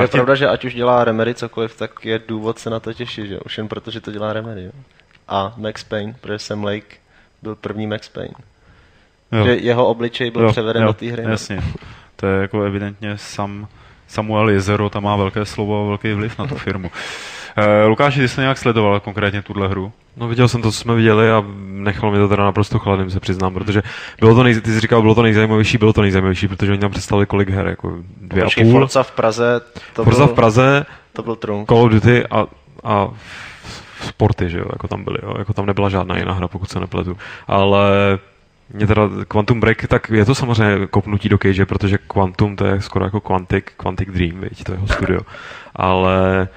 Je tě... pravda, že ať už dělá Remedy cokoliv, tak je důvod se na to těšit, že už jen proto, že to dělá Remedy. Jo? A Max Payne, protože Sam Lake byl první Max Payne. Jo. Že jeho obličej byl jo, převeden jo, do té hry. Jasně. To je jako evidentně sam, Samuel Jezero, tam má velké slovo a velký vliv na tu firmu. [LAUGHS] Uh, Lukáši, ty jsi nějak sledoval konkrétně tuhle hru? No viděl jsem to, co jsme viděli a nechalo mi to teda naprosto chladným, se přiznám, protože bylo to nej, ty jsi říkal, bylo to nejzajímavější, bylo to nejzajímavější, protože oni tam představili kolik her, jako dvě Počkej, a půl. Forza v Praze, to Forza byl, v Praze, to byl trunk. Call of Duty a, a sporty, že jo, jako tam byly, jo, jako tam nebyla žádná jiná hra, pokud se nepletu, ale mě teda Quantum Break, tak je to samozřejmě kopnutí do Cage, protože Quantum to je skoro jako Quantic, Quantic Dream, viď, to je jeho studio, ale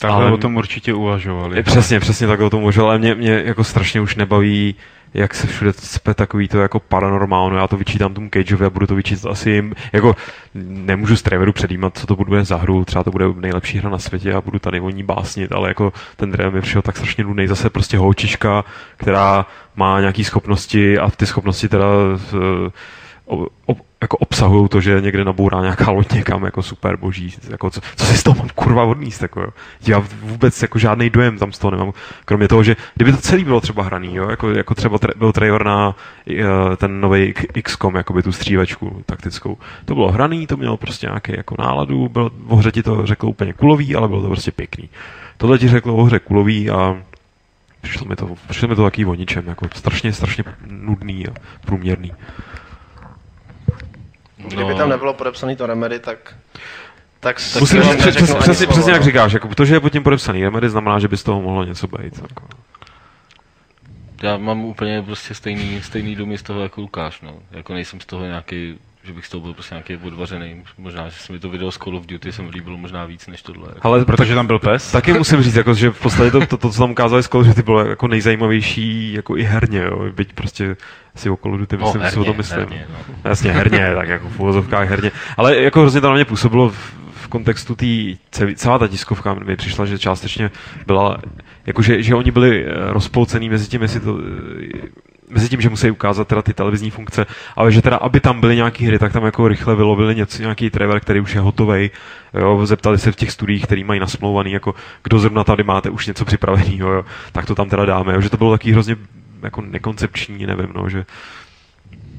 Takhle ale o tom určitě uvažovali. Přesně, přesně tak o tom uvažovali, ale mě, mě jako strašně už nebaví jak se všude cpe takový to jako paranormálno, já to vyčítám tomu Cageovi a budu to vyčítat asi jim, jako nemůžu z Trevoru předjímat, co to bude za hru, třeba to bude nejlepší hra na světě a budu tady o ní básnit, ale jako ten Trevor mi přišel tak strašně nudný, zase prostě holčička, která má nějaké schopnosti a ty schopnosti teda uh, jako obsahují to, že někde nabourá nějaká loď někam jako super boží, jako co, co si z toho mám kurva odníst, jako jo. Já vůbec jako žádný dojem tam z toho nemám, kromě toho, že kdyby to celý bylo třeba hraný, jo, jako, jako třeba tre, byl trailer na uh, ten nový XCOM, jako by tu střívačku taktickou. To bylo hraný, to mělo prostě nějaký jako náladu, bylo, v hře ti to řeklo úplně kulový, ale bylo to prostě pěkný. Tohle ti řeklo o hře kulový a přišlo mi to, přišlo mi to taký o ničem, jako strašně, strašně nudný a průměrný. Kdyby tam nebylo podepsaný to Remedy, tak tak Musím říct, přes, přes, přesně, přesně jak říkáš, jako to, že je pod tím podepsaný Remedy, znamená, že by z toho mohlo něco být. Jako. Já mám úplně prostě stejný, stejný důmy z toho jako Lukáš, no. Jako nejsem z toho nějaký že bych z toho byl prostě nějaký odvařený. Možná, že se mi to video z Call of Duty jsem líbilo možná víc než tohle. Jako. Ale protože tam byl pes? Taky musím říct, jako, že v podstatě to, to, to, co tam ukázali z Call of Duty, bylo jako nejzajímavější jako i herně, jo. byť prostě si o Call of Duty no, myslím, no, herně, si o tom myslím. Herně, no. Jasně, herně, tak jako v úvozovkách herně. Ale jako hrozně to na mě působilo v, v kontextu té, celá ta tiskovka mi přišla, že částečně byla, jakože že oni byli eh, rozpolcený mezi tím, jestli to mezi tím, že musí ukázat teda ty televizní funkce, ale že teda, aby tam byly nějaké hry, tak tam jako rychle vylovili něco, nějaký trailer, který už je hotový. Jo, zeptali se v těch studiích, který mají nasmlouvaný, jako kdo zrovna tady máte už něco připraveného, jo, tak to tam teda dáme. Jo, že to bylo taky hrozně jako nekoncepční, nevím, no, že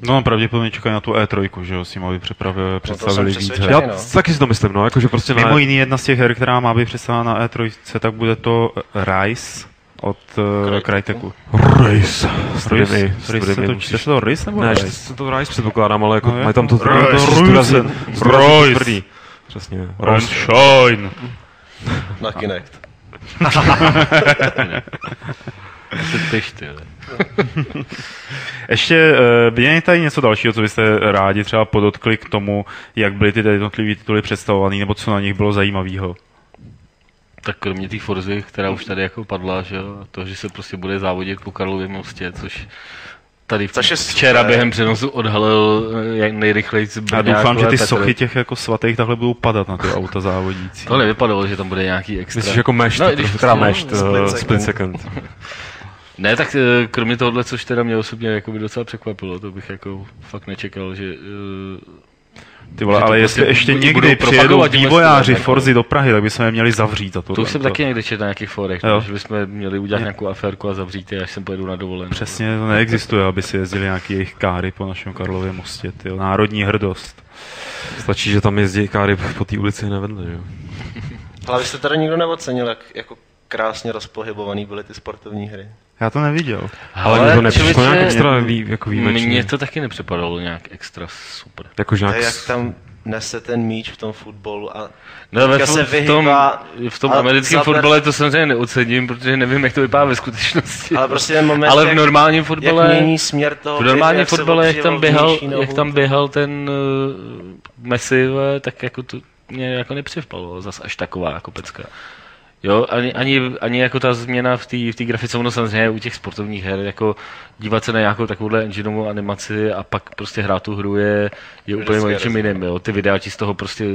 No, pravděpodobně čekají na tu E3, že jo, s tím, aby připravili, představili no víc her. Já no. taky si to myslím, no, jakože prostě Mimo na... jiný jedna z těch her, která má být představena na E3, tak bude to Rise, od uh, Cryteku. Rice. Rice. Rice se to čte to Rice nebo Ne, se to Rice předpokládám, ale jako No, mají tam to zdůrazně tvrdý. Přesně. Run Shine. Na Kinect. Ty piš, ty. Ještě uh, je tady něco dalšího, co byste rádi třeba podotkli k tomu, jak byly ty jednotlivé tituly představované, nebo co na nich bylo zajímavého? Tak kromě té Forzy, která už tady jako padla, že jo, to, že se prostě bude závodit po Karlově mostě, což tady v- Což je včera super. během přenosu odhalil jak nejrychleji Já doufám, že ty Petr. sochy těch jako svatých takhle budou padat na ty [LAUGHS] auta závodící. To nevypadalo, že tam bude nějaký extra. Myslíš jako mešt, No, když teda prostě, mešt, no, split uh, second. split second. Ne, tak eh, kromě tohohle, což teda mě osobně jako by docela překvapilo, to bych jako fakt nečekal, že eh, Ty vole, to ale prostě jestli ještě budou někdy přijedou vývojáři jako. Forzy do Prahy, tak bychom je měli zavřít za to. to už jsem taky někde četl na nějakých forech, Jo. že bychom měli udělat nějakou aférku a zavřít je, až sem pojedu na dovolenou. Přesně to neexistuje, aby si jezdili nějaký jejich káry po našem Karlově mostě. Tyjo. Národní hrdost. Stačí, že tam jezdí káry po té ulici nevedle, že jo. [LAUGHS] Ale vy jste tady nikdo neocenil, jak jako krásně rozpohybovaný byly ty sportovní hry. Já to neviděl. Ale mně to nepřišlo člověče, nějak extra vý, jako výjimečně. Mně to taky nepřipadalo nějak extra super. Jakože To nějak... jak tam nese ten míč v tom fotbalu a No, ve, se v tom, vyhýbá v tom americkém zapne- fotbale to samozřejmě neocením, protože nevím, jak to vypadá ve skutečnosti. Ale prostě ten moment, Ale v jak- normálním jak fotbale, mění směr toho v normálním jak fotbale, jak tam běhal, jak tam běhal ten uh, Messi, tak jako to mě jako nepřivpalo zas až taková jako pecka. Jo, ani, ani, ani jako ta změna v té v té grafice, ono samozřejmě u těch sportovních her, jako dívat se na nějakou takovouhle engineovou animaci a pak prostě hrát tu hru je, je úplně o něčem jiném, jo. Ty videa ti z toho prostě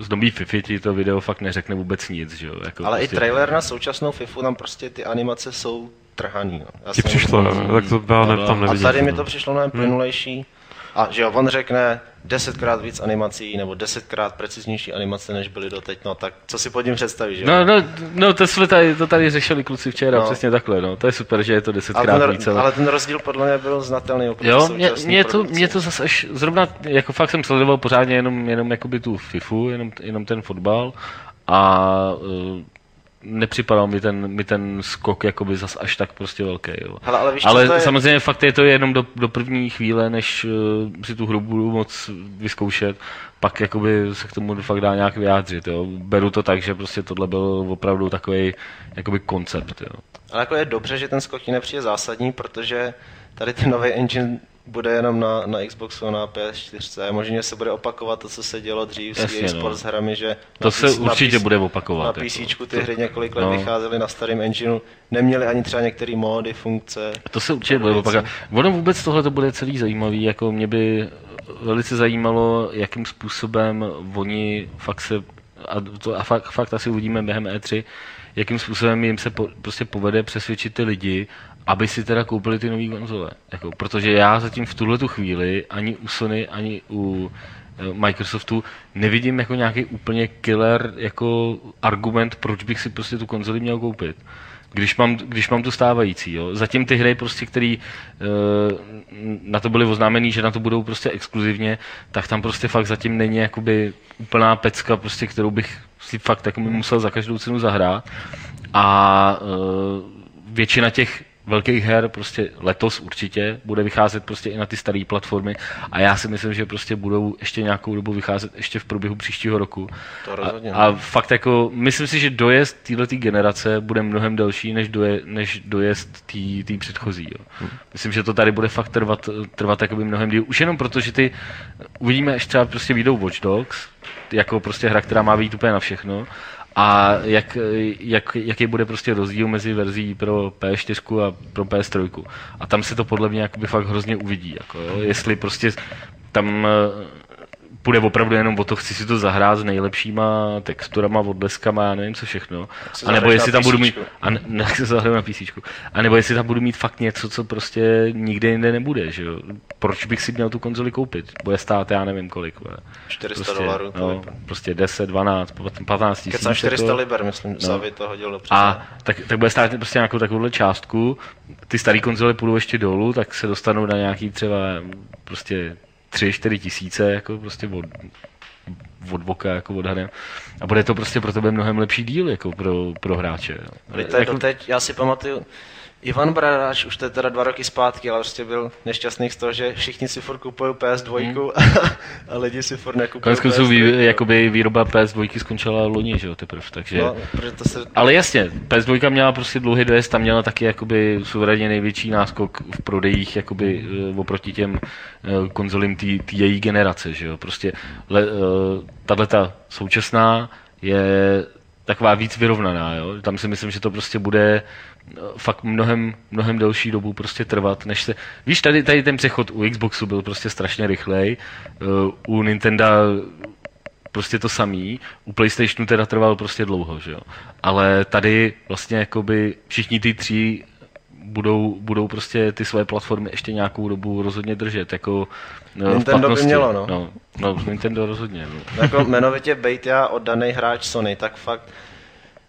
z nový FIFA ti to video fakt neřekne vůbec nic, že jo. Jako Ale prostě, i trailer na současnou FIFU, tam prostě ty animace jsou trhaný. No. Já Ti jsem- přišlo, jo, tak to já ne, tam A neviděl. tady mi to přišlo mnohem plynulejší. A že jo, on řekne desetkrát víc animací nebo desetkrát preciznější animace, než byly doteď, no tak co si pod tím představíš, že? No, no, no, to jsme tady, to tady řešili kluci včera, No. přesně takhle, no. To je super, že je to ale, desetkrát ten, víc, ale... ale ten rozdíl podle mě byl znatelný Jo, mě, mě, to, mě to zase až zrovna, jako fakt jsem sledoval pořádně jenom, jenom jakoby tu FIFU, jenom, jenom ten fotbal a uh, nepřipadal mi ten, mi ten skok jakoby zas až tak prostě velký. Jo. Hele, ale víš, ale to je? samozřejmě fakt je to jenom do, do první chvíle, než uh, si tu hru budu moc vyzkoušet, pak jakoby se k tomu fakt dá nějak vyjádřit. Jo. Beru to tak, že prostě tohle byl opravdu takový jakoby koncept. Jo. Ale jako je dobře, že ten skok ti nepřijde zásadní, protože tady ten nový engine bude jenom na, na Xboxu, na PS4. Možná se bude opakovat to, co se dělo dřív s EA no. Sports hrami, že To na se určitě PC bude opakovat. Na jako. PC ty hry několik let no. vycházely na starém engineu, neměly ani třeba některé módy, funkce. To se určitě bude opakovat. Ono vůbec tohle to bude celý zajímavý, jako mě by velice zajímalo, jakým způsobem oni fakt se, a, to, a fakt, fakt asi uvidíme během E3, jakým způsobem jim se po, prostě povede přesvědčit ty lidi, aby si teda koupili ty nové konzole. Jako, protože já zatím v tuhle tu chvíli ani u Sony, ani u eh, Microsoftu nevidím jako nějaký úplně killer jako argument, proč bych si prostě tu konzoli měl koupit když mám, když mám tu stávající. Jo. Zatím ty hry, prostě, které na to byly oznámený, že na to budou prostě exkluzivně, tak tam prostě fakt zatím není jakoby úplná pecka, prostě, kterou bych si fakt jako musel za každou cenu zahrát. A eh, většina těch velkých her prostě letos určitě bude vycházet prostě i na ty staré platformy a já si myslím, že prostě budou ještě nějakou dobu vycházet ještě v průběhu příštího roku. To rozhodně. A, a fakt jako, myslím si, že dojezd této generace bude mnohem delší, než, doje, než dojezd té předchozí. Jo. Myslím, že to tady bude fakt trvat, trvat jakoby mnohem díl. Už jenom proto, že ty uvidíme, až třeba prostě vyjdou Watch Dogs, jako prostě hra, která má být úplně na všechno, a jak, jak, jaký bude prostě rozdíl mezi verzí pro P4 a pro PS3. A tam se to podle mě jakoby fakt hrozně uvidí. Jako, jo. Jestli prostě tam půjde opravdu jenom o to, chci si to zahrát s nejlepšíma texturama, odleskama, já nevím co všechno. A nebo jestli tam budu mít, a ne, ne, [LAUGHS] se zahraju na PC. A nebo jestli tam budu mít fakt něco, co prostě nikde jinde nebude, že jo. Proč bych si měl tu konzoli koupit? Bude stát, já nevím kolik. vole. 400 dolarů. to No, prostě 10, 12, 15 tisíc. Kecám 400 jako- liber, myslím, no. Zavy to hodil do a tak, tak bude stát prostě nějakou takovouhle částku. Ty staré konzole půjdou ještě dolů, tak se dostanou na nějaký třeba prostě 3-4 tisíce, jako prostě od, od boka, jako odhadem. A bude to prostě pro tebe mnohem lepší díl, jako pro, pro hráče. jo. Ale to je doteď, já si pamatuju, Ivan Bradáč, už to je teda dva roky zpátky, ale prostě byl nešťastný z toho, že všichni si furt kupují PS2 hmm. [LAUGHS] a lidi si furt nekupují Konec konců vý, jakoby výroba PS2 skončila loni, že jo, teprve, takže... No, to se... Ale jasně, PS2 měla prostě dlouhý dojezd, tam měla taky jakoby suverénně největší náskok v prodejích jakoby eh, oproti těm eh, konzolím té její generace, že jo, prostě le, eh, tahle ta současná je taková víc vyrovnaná, jo? tam si myslím, že to prostě bude fakt mnohem, mnohem delší dobu prostě trvat, než se... Víš, tady, tady ten přechod u Xboxu byl prostě strašně rychlej, u Nintendo prostě to samý, u PlayStationu teda trval prostě dlouho, že jo. Ale tady vlastně jakoby všichni ty tři budou, budou prostě ty své platformy ještě nějakou dobu rozhodně držet. Jako, no, Nintendo by mělo, no. no. No, Nintendo rozhodně. No. jako jmenovitě bejt já oddaný hráč Sony, tak fakt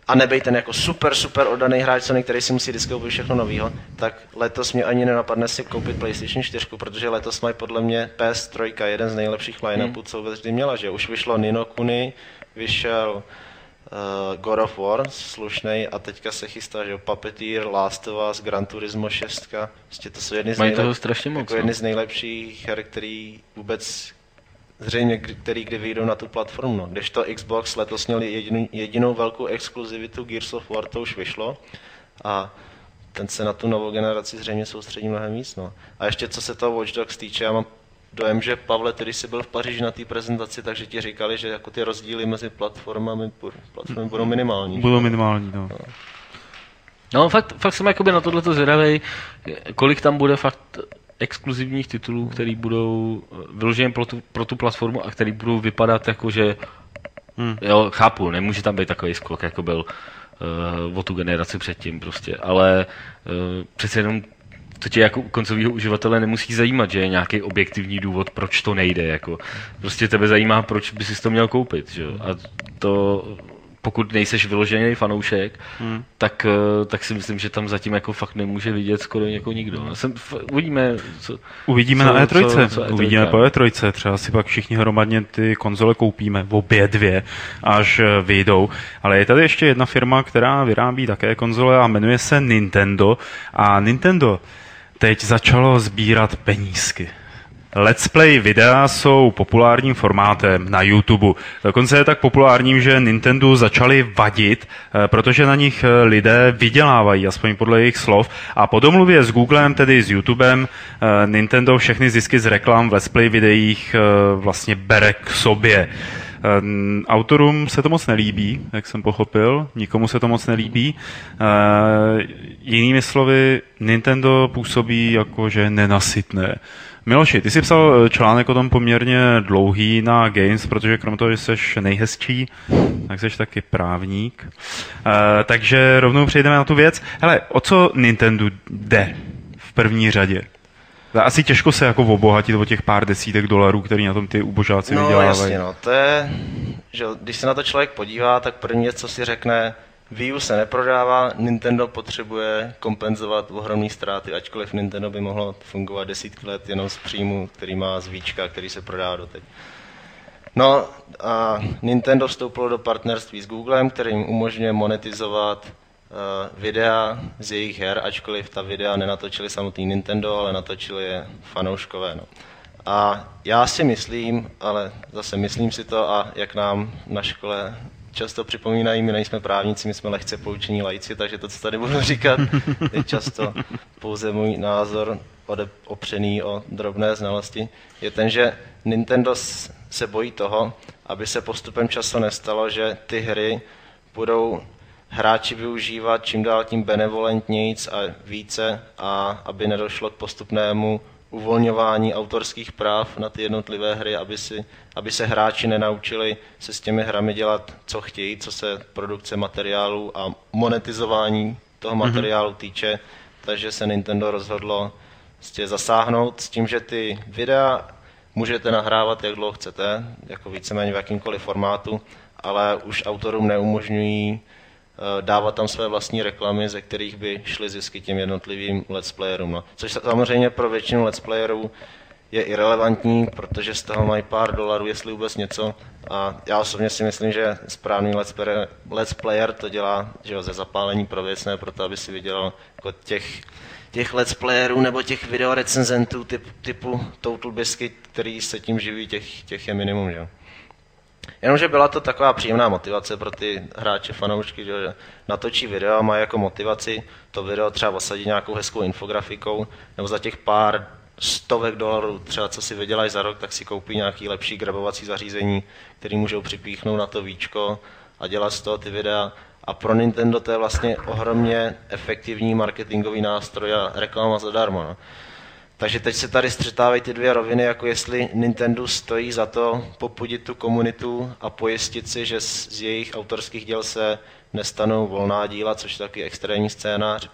a nebej ten jako super, super oddaný hráč Sony, který si musí vždycky koupit všechno novýho, tak letos mě ani nenapadne si koupit PlayStation 4, protože letos mají podle mě PS3 jeden z nejlepších line-upů, hmm. co vůbec kdy měla, že už vyšlo Nino Kuni, vyšel uh, God of War, slušný, a teďka se chystá, že Puppeteer, Last of Us, Gran Turismo 6, prostě to jsou jedny z, nejlep... toho strašně moc, jako jedny no. z nejlepších her, který vůbec zřejmě, který kdy vyjdou na tu platformu. No. Když to Xbox letos měl jedinou, jedinou velkou exkluzivitu Gears of War, to už vyšlo a ten se na tu novou generaci zřejmě soustředí mnohem víc. No. A ještě co se toho Watch Dogs týče, já mám dojem, že Pavle, který jsi byl v Paříži na té prezentaci, takže ti říkali, že jako ty rozdíly mezi platformami, platformy budou minimální. Budou minimální, no. no. No, fakt, fakt jsem jakoby na tohleto zvědavý, kolik tam bude fakt exkluzivních titulů, které budou vyloženě pro tu, pro tu platformu a které budou vypadat jako, že hmm. jo, chápu, nemůže tam být takový skok, jako byl uh, o tu generaci předtím prostě, ale uh, přece jenom to tě jako koncového uživatele nemusí zajímat, že je nějaký objektivní důvod, proč to nejde. Jako. Prostě tebe zajímá, proč by si to měl koupit. Že? A to pokud nejseš vyložený fanoušek, hmm. tak, eh, tak si myslím, že tam zatím jako fakt nemůže vidět skoro jako nikdo. No, jsem, uvidíme, co, Uvidíme co, na E3, co, co E3. uvidíme po E3, třeba si pak všichni hromadně ty konzole koupíme, obě dvě, až eh, vyjdou. Ale je tady ještě jedna firma, která vyrábí také konzole a jmenuje se Nintendo. A Nintendo teď začalo sbírat penízky. Let's play videa jsou populárním formátem na YouTube. Dokonce je tak populárním, že Nintendo začali vadit, eh, protože na nich eh, lidé vydělávají, aspoň podle jejich slov. A po domluvě s Googlem, tedy s YouTubem, eh, Nintendo všechny zisky z reklam v Let's play videích vlastně bere k sobě. Autorům se to moc nelíbí, jak jsem pochopil, nikomu se to moc nelíbí. Jinými slovy, Nintendo působí jako, že nenasytné. Miloši, ty jsi psal eh, článek o tom poměrně dlouhý na Games, protože krom toho, že jsi nejhezčí, tak jsi taky právník. E, takže rovnou přejdeme na tu věc. Hele, o co Nintendo jde v první řadě? Asi těžko se jako obohatit o těch pár desítek dolarů, který na tom ty ubožáci no, vydělávají. Jasně, no, to je, že když se na to člověk podívá, tak první co si řekne, Wii U se neprodává, Nintendo potřebuje kompenzovat ohromné ztráty, ačkoliv Nintendo by mohlo fungovat desítky let jenom z příjmu, který má z Víčka, který se prodá doteď. No a Nintendo vstoupilo do partnerství s Googlem, který jim umožňuje monetizovat uh, videa z jejich her, ačkoliv ta videa nenatočili samotný Nintendo, ale natočili je fanouškové. No. A já si myslím, ale zase myslím si to a jak nám na škole často připomínají, my nejsme právníci, my jsme lehce poučení lajci, takže to, co tady budu říkat, je často pouze můj názor opřený o drobné znalosti, je ten, že Nintendo se bojí toho, aby se postupem času nestalo, že ty hry budou hráči využívat čím dál tím benevolentnějíc a více a aby nedošlo k postupnému uvolňování autorských práv na ty jednotlivé hry, aby, si, aby se hráči nenaučili se s těmi hrami dělat, co chtějí, co se produkce materiálu a monetizování toho mhm. materiálu týče. Takže se Nintendo rozhodlo prostě zasáhnout s tím, že ty videa můžete nahrávat, jak dlouho chcete, jako víceméně v jakýmkoliv formátu, ale už autorům neumožňují dávat tam své vlastní reklamy, ze kterých by šly zisky těm jednotlivým let's playerům. No. Což samozřejmě pro většinu let's playerů je irrelevantní, protože z toho mají pár dolarů, jestli vůbec něco. A já osobně si myslím, že správný let's player, let's player to dělá že jo, ze zapálení pro věc, ne proto, aby si vydělal jako těch, těch let's playerů nebo těch videorecenzentů typ, typu Total Biscuit, který se tím živí, těch, těch je minimum. Že jo. Jenomže byla to taková příjemná motivace pro ty hráče, fanoušky, že natočí video a mají jako motivaci to video třeba osadit nějakou hezkou infografikou, nebo za těch pár stovek dolarů, třeba co si vydělají za rok, tak si koupí nějaký lepší grabovací zařízení, který můžou připíchnout na to víčko a dělat z toho ty videa. A pro Nintendo to je vlastně ohromně efektivní marketingový nástroj a reklama zadarmo. No. Takže teď se tady střetávají ty dvě roviny, jako jestli Nintendo stojí za to popudit tu komunitu a pojistit si, že z jejich autorských děl se nestanou volná díla, což je taky extrémní scénář,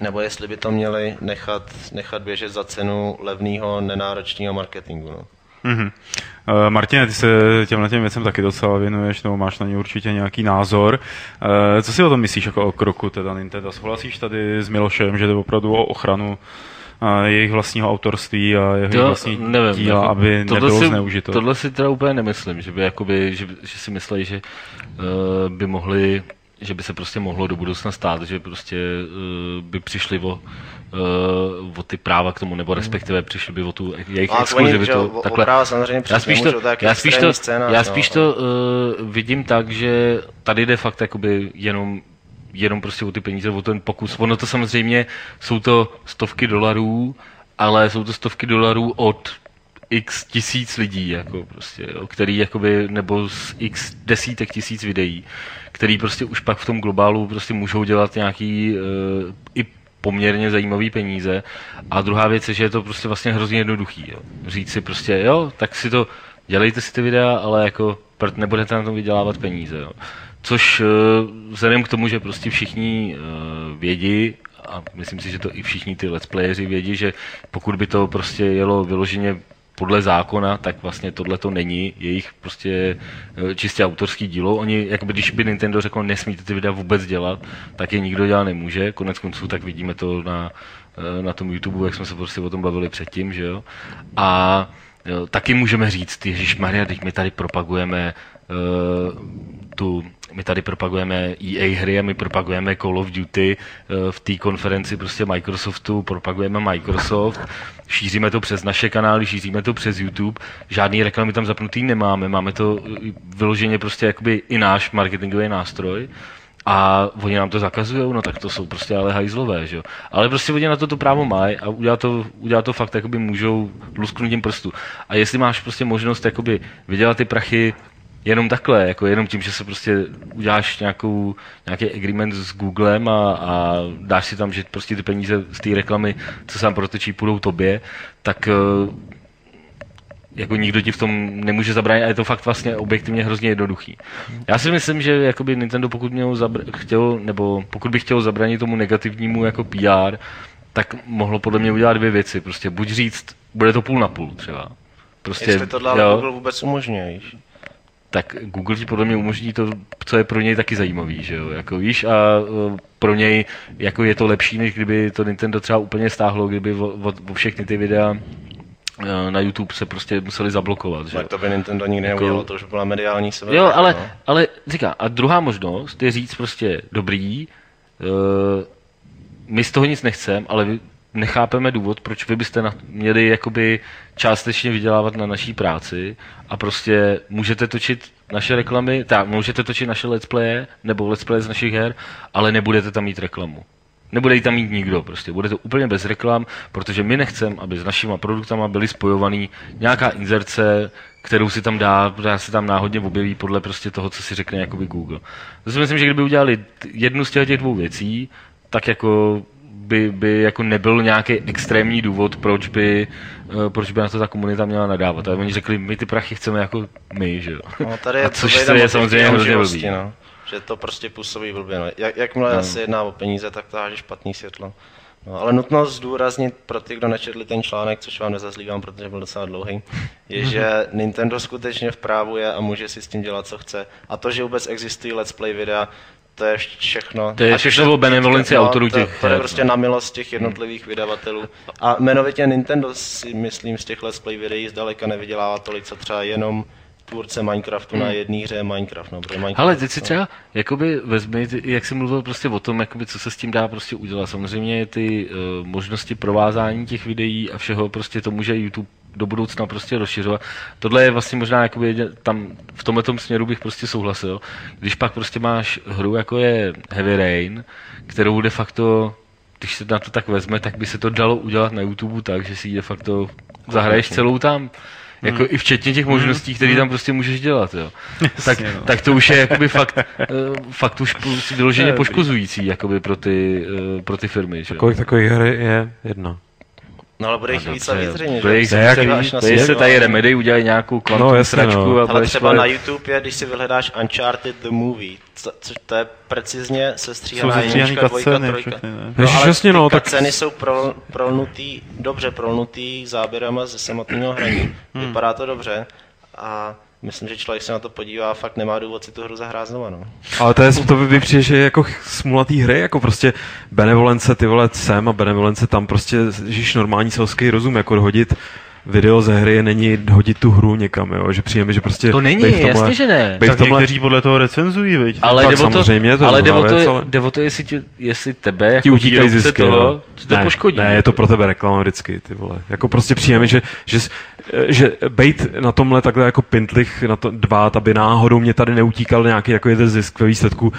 nebo jestli by to měli nechat, nechat běžet za cenu levného, nenáročného marketingu. No. Mm-hmm. Uh, Martine, ty se těmhle těm věcem taky docela věnuješ, nebo máš na ně určitě nějaký názor. Uh, co si o tom myslíš jako o kroku teda Nintendo? Souhlasíš tady s Milošem, že jde opravdu o ochranu jejich vlastního autorství a jeho to, vlastní nevím, díla, jako, aby nebylo si, zneužito. Tohle si teda úplně nemyslím, že by, jakoby, že, že si mysleli, že uh, by mohli že by se prostě mohlo do budoucna stát, že prostě uh, by přišli o, uh, o ty práva k tomu, nebo respektive přišli by o tu jejich no, exkluzivitu. O, takhle. O samozřejmě já spíš to, to já spíš to, scénář, já spíš no. to uh, vidím tak, že tady jde fakt jakoby jenom jenom prostě o ty peníze, o ten pokus. Ono to samozřejmě jsou to stovky dolarů, ale jsou to stovky dolarů od x tisíc lidí, jako prostě, jo, který jakoby, nebo z x desítek tisíc videí, který prostě už pak v tom globálu prostě můžou dělat nějaký uh, i poměrně zajímavý peníze. A druhá věc je, že je to prostě vlastně hrozně jednoduchý. Jo. Říct si prostě, jo, tak si to, dělejte si ty videa, ale jako nebudete na tom vydělávat peníze. Jo. Což eh, vzhledem k tomu, že prostě všichni eh, vědí, a myslím si, že to i všichni ty let's playeri vědí, že pokud by to prostě jelo vyloženě podle zákona, tak vlastně tohle to není jejich prostě eh, čistě autorský dílo. Oni, jakoby když by Nintendo řekl, nesmíte ty videa vůbec dělat, tak je nikdo dělat nemůže. Konec konců tak vidíme to na, na tom YouTube, jak jsme se prostě o tom bavili předtím, že jo. A jo, taky můžeme říct, Ježíš Maria, teď my tady propagujeme uh, tu my tady propagujeme EA hry a my propagujeme Call of Duty eh, v té konferenci prostě Microsoftu, propagujeme Microsoft, šíříme to přes naše kanály, šíříme to přes YouTube, žádný reklamy tam zapnutý nemáme, máme to eh, vyloženě prostě jakoby i náš marketingový nástroj, a oni nám to zakazují, no tak to jsou prostě ale hajzlové, že jo. Ale prostě oni na to to právo mají a udělat to, udělat to fakt, jakoby můžou lusknutím prstu. A jestli máš prostě možnost jakoby vydělat ty prachy jenom takhle, jako jenom tím, že se prostě uděláš nějakou, nějaký agreement s Googlem a, a dáš si tam, že prostě ty peníze z té reklamy, co sám protočí, půjdou tobě, tak eh, jako nikdo ti v tom nemůže zabránit a je to fakt vlastně objektivně hrozně jednoduchý. Já si myslím, že jakoby Nintendo pokud měl zabr- chtěl, nebo pokud by chtěl zabránit tomu negativnímu jako PR, tak mohlo podle mě udělat dvě věci. Prostě buď říct, bude to půl na půl třeba. Prostě, Jestli tohle jo, Google vůbec umožňuje, tak Google ti podle mě umožní to, co je pro něj taky zajímavý, že jo, jako víš, a e, pro něj jako je to lepší, než kdyby to Nintendo třeba úplně stáhlo, kdyby o, o, všechny ty videa e, na YouTube se prostě museli zablokovat. Že? Tak to by Nintendo nikdy jako... neudělalo, to už byla mediální sebe. Jo, ale, no. ale říká, a druhá možnost je říct prostě dobrý, uh, my z toho nic nechcem, ale vy, nechápeme důvod, proč vy byste na, měli jakoby částečně vydělávat na naší práci a prostě můžete točit naše reklamy, tak můžete točit naše let's playe nebo let's play z našich her, ale nebudete tam mít reklamu. Nebude tam mít nikdo, prostě bude to úplně bez reklam, protože my nechceme, aby s našimi produktama byly spojovaný nějaká inzerce, kterou si tam dá, která se tam náhodně objeví podle prostě toho, co si řekne jakoby Google. To si myslím, že kdyby udělali jednu z těch dvou věcí, tak jako by, by jako nebyl nějaký extrémní důvod, proč by, uh, proč by na to ta komunita měla nadávat. A oni řekli, my ty prachy chceme jako my, že jo. No, tady je [LAUGHS] a což to je samozřejmě hrozně blbý. No. Že to prostě působí blbě. No. Jak, jakmile no. se jedná o peníze, tak to háže špatný světlo. No, ale nutno zdůraznit pro ty, kdo nečetli ten článek, což vám nezazlívám, protože byl docela dlouhý, je, že [LAUGHS] Nintendo skutečně v právu je a může si s tím dělat, co chce. A to, že vůbec existují let's play videa, to je všechno. To je A všechno o benevolenci autorů to, těch To je prostě na milost těch jednotlivých vydavatelů. A jmenovitě Nintendo si myslím z těch let's play videí zdaleka nevydělává tolik, co třeba jenom tvůrce Minecraftu na jedné hře Minecraft. No, Minecraft Ale teď si třeba, jakoby vezmi, jak jsi mluvil prostě o tom, jakoby, co se s tím dá prostě udělat. Samozřejmě ty uh, možnosti provázání těch videí a všeho, prostě to může YouTube do budoucna prostě rozšiřovat. Tohle je vlastně možná jakoby tam v tomhle směru bych prostě souhlasil. Když pak prostě máš hru, jako je Heavy Rain, kterou de facto když se na to tak vezme, tak by se to dalo udělat na YouTube tak, že si ji de facto zahraješ celou tam. Jako i včetně těch možností, které tam prostě můžeš dělat, jo. Tak, no. tak to už je jakoby fakt, eh, fakt už vyloženě poškozující jakoby pro ty, eh, pro ty firmy, že jo. Kolik takových her je jedna? No ale bude jich víc a víc zřejmě, Bude jich že? Ne, jak Tady se tady Remedy udělají nějakou kvantum No, jasně, sračku no. a Ale budeš třeba na YouTube je, když si vyhledáš Uncharted the Movie, co, což to je precizně sestříhaná sestříhaný jednička, dvojka, cutsceny, trojka. všechny, ne? No, ale jasně, no, ty tak- ceny jsou pro, prolnutý, dobře prolnutý záběrama ze samotného hraní. Hmm. Vypadá to dobře a myslím, že člověk se na to podívá a fakt nemá důvod si tu hru zahrát znova. No. Ale to, je, to by mi přijde, že je jako smulatý hry, jako prostě benevolence ty vole sem a benevolence tam prostě, žíš normální selský rozum, jako hodit video ze hry není hodit tu hru někam, jo, že přijeme, že prostě... To není, tomhle- jasně, že ne. Tak tomhle, někteří podle toho recenzují, viď? Ale tak to, samozřejmě, to je ale jde druhá o to, věc, ale- jde o to jestli, tě, jestli tebe ti jako utíkají výrobce zisky, toho, že to ne, poškodí. Ne, je to pro tebe reklama vždycky, ty vole. Jako prostě přijeme, že, že, že bejt na tomhle takhle jako pintlich na to dbát, aby náhodou mě tady neutíkal nějaký takový ten zisk ve výsledku,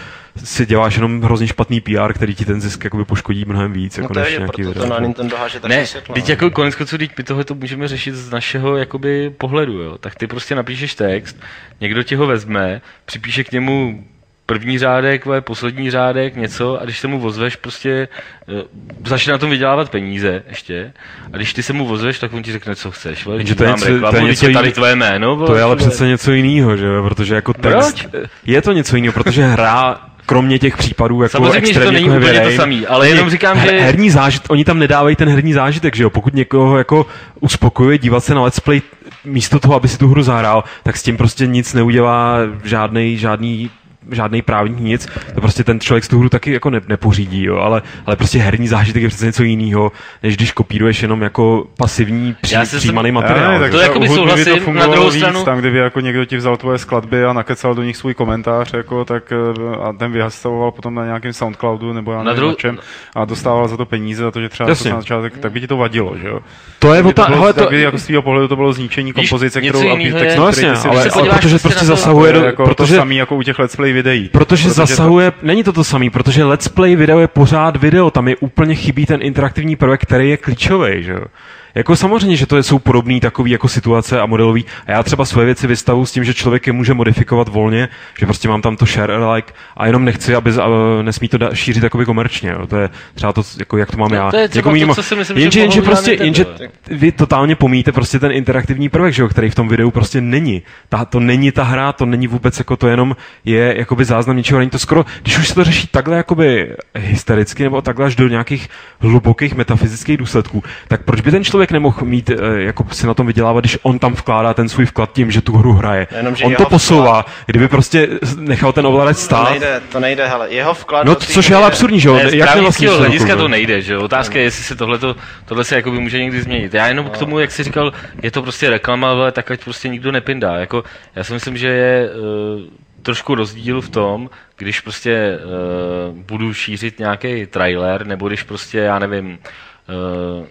si děláš jenom hrozně špatný PR, který ti ten zisk jakoby poškodí mnohem víc, No jako to než je, proto to na Nintendo háže tak Ne, světlo. teď no. jako konec konců, teď my tohle to můžeme řešit z našeho jakoby pohledu, jo. Tak ty prostě napíšeš text, někdo ti ho vezme, připíše k němu první řádek, poslední řádek, něco a když se mu vozveš, prostě eh, začne na tom vydělávat peníze ještě a když ty se mu vozveš, tak on ti řekne, co chceš, vole, to je něco- to je reklamu, něco je tady jiný- tvoje jméno, vole, To je ale vole. přece něco jiného, že jo, protože jako text, Proč? je to něco jiného, protože hra kromě těch případů jako Samozřejmě, že to extrémně není jako úplně to Rain, samý, ale jenom je- říkám, her, že- Herní zážit, oni tam nedávají ten herní zážitek, že jo, pokud někoho jako uspokojuje dívat se na let's play místo toho, aby si tu hru zahrál, tak s tím prostě nic neudělá žádný, žádný žádný právník nic, to prostě ten člověk z tu hru taky jako ne, nepořídí, jo, ale, ale prostě herní zážitek je přece něco jiného, než když kopíruješ jenom jako pasivní při, Já přijímaný jsem- materiál. Ne, tak To u hudby by souhlasím, to na druhou víc, stranu- tam kdyby jako někdo ti vzal tvoje skladby a nakecal do nich svůj komentář, jako, tak eh, a ten vyhastavoval potom na nějakém Soundcloudu nebo já Na nevím druhou- na čem a dostával za to peníze, za to, že třeba Jasně. to na začátek, tak by ti to vadilo, že jo? To je Tak by ota- to by jako z tvýho pohledu to bylo zničení kompozice, kterou a text, No jasně, ale, ale protože prostě na zasahuje do, jako protože, to samý jako u těch let's play videí. protože, Protože zasahuje, není to to samý, protože let's play video je pořád video, tam je úplně chybí ten interaktivní prvek, který je klíčový, že jo. Jako samozřejmě, že to je- jsou podobné takové jako situace a modelový. A já třeba svoje věci vystavu s tím, že člověk je může modifikovat volně, že prostě mám tam to share alike a jenom nechci, aby a, nesmí to da, šířit jakoby komerčně. Jo. To je třeba to, jako jak to mám No, já. to je Někomu to, co si myslím, že jenže, jenže prostě, jenže vy totálně pomíjíte prostě ten interaktivní prvek, že jo, který v tom videu prostě není. Ta, to není ta hra, to není vůbec jako to jenom je jakoby záznam něčeho, není to skoro, když už se to řeší takhle jakoby hystericky nebo takhle až do nějakých hlubokých metafyzických důsledků, tak proč by ten člověk nemohl mít, eh, jako si na tom vydělávat, když on tam vkládá ten svůj vklad tím, že tu hru hraje. Jenom, že on to posouvá, kdyby prostě nechal ten ovladač To stát. nejde, to nejde, hele, jeho vklad No, což je ale absurdní, že jo? Ne, z Jak tu hlediska to nejde, že jo? Otázka je, jestli se tohleto, tohle se jakoby může někdy změnit. Já jenom k tomu, jak jsi říkal, je to prostě reklama, ale tak ať prostě nikdo nepindá. Jako, já si myslím, že je uh, trošku rozdíl v tom, když prostě uh, budu šířit nějaký trailer, nebo když prostě, já nevím, uh,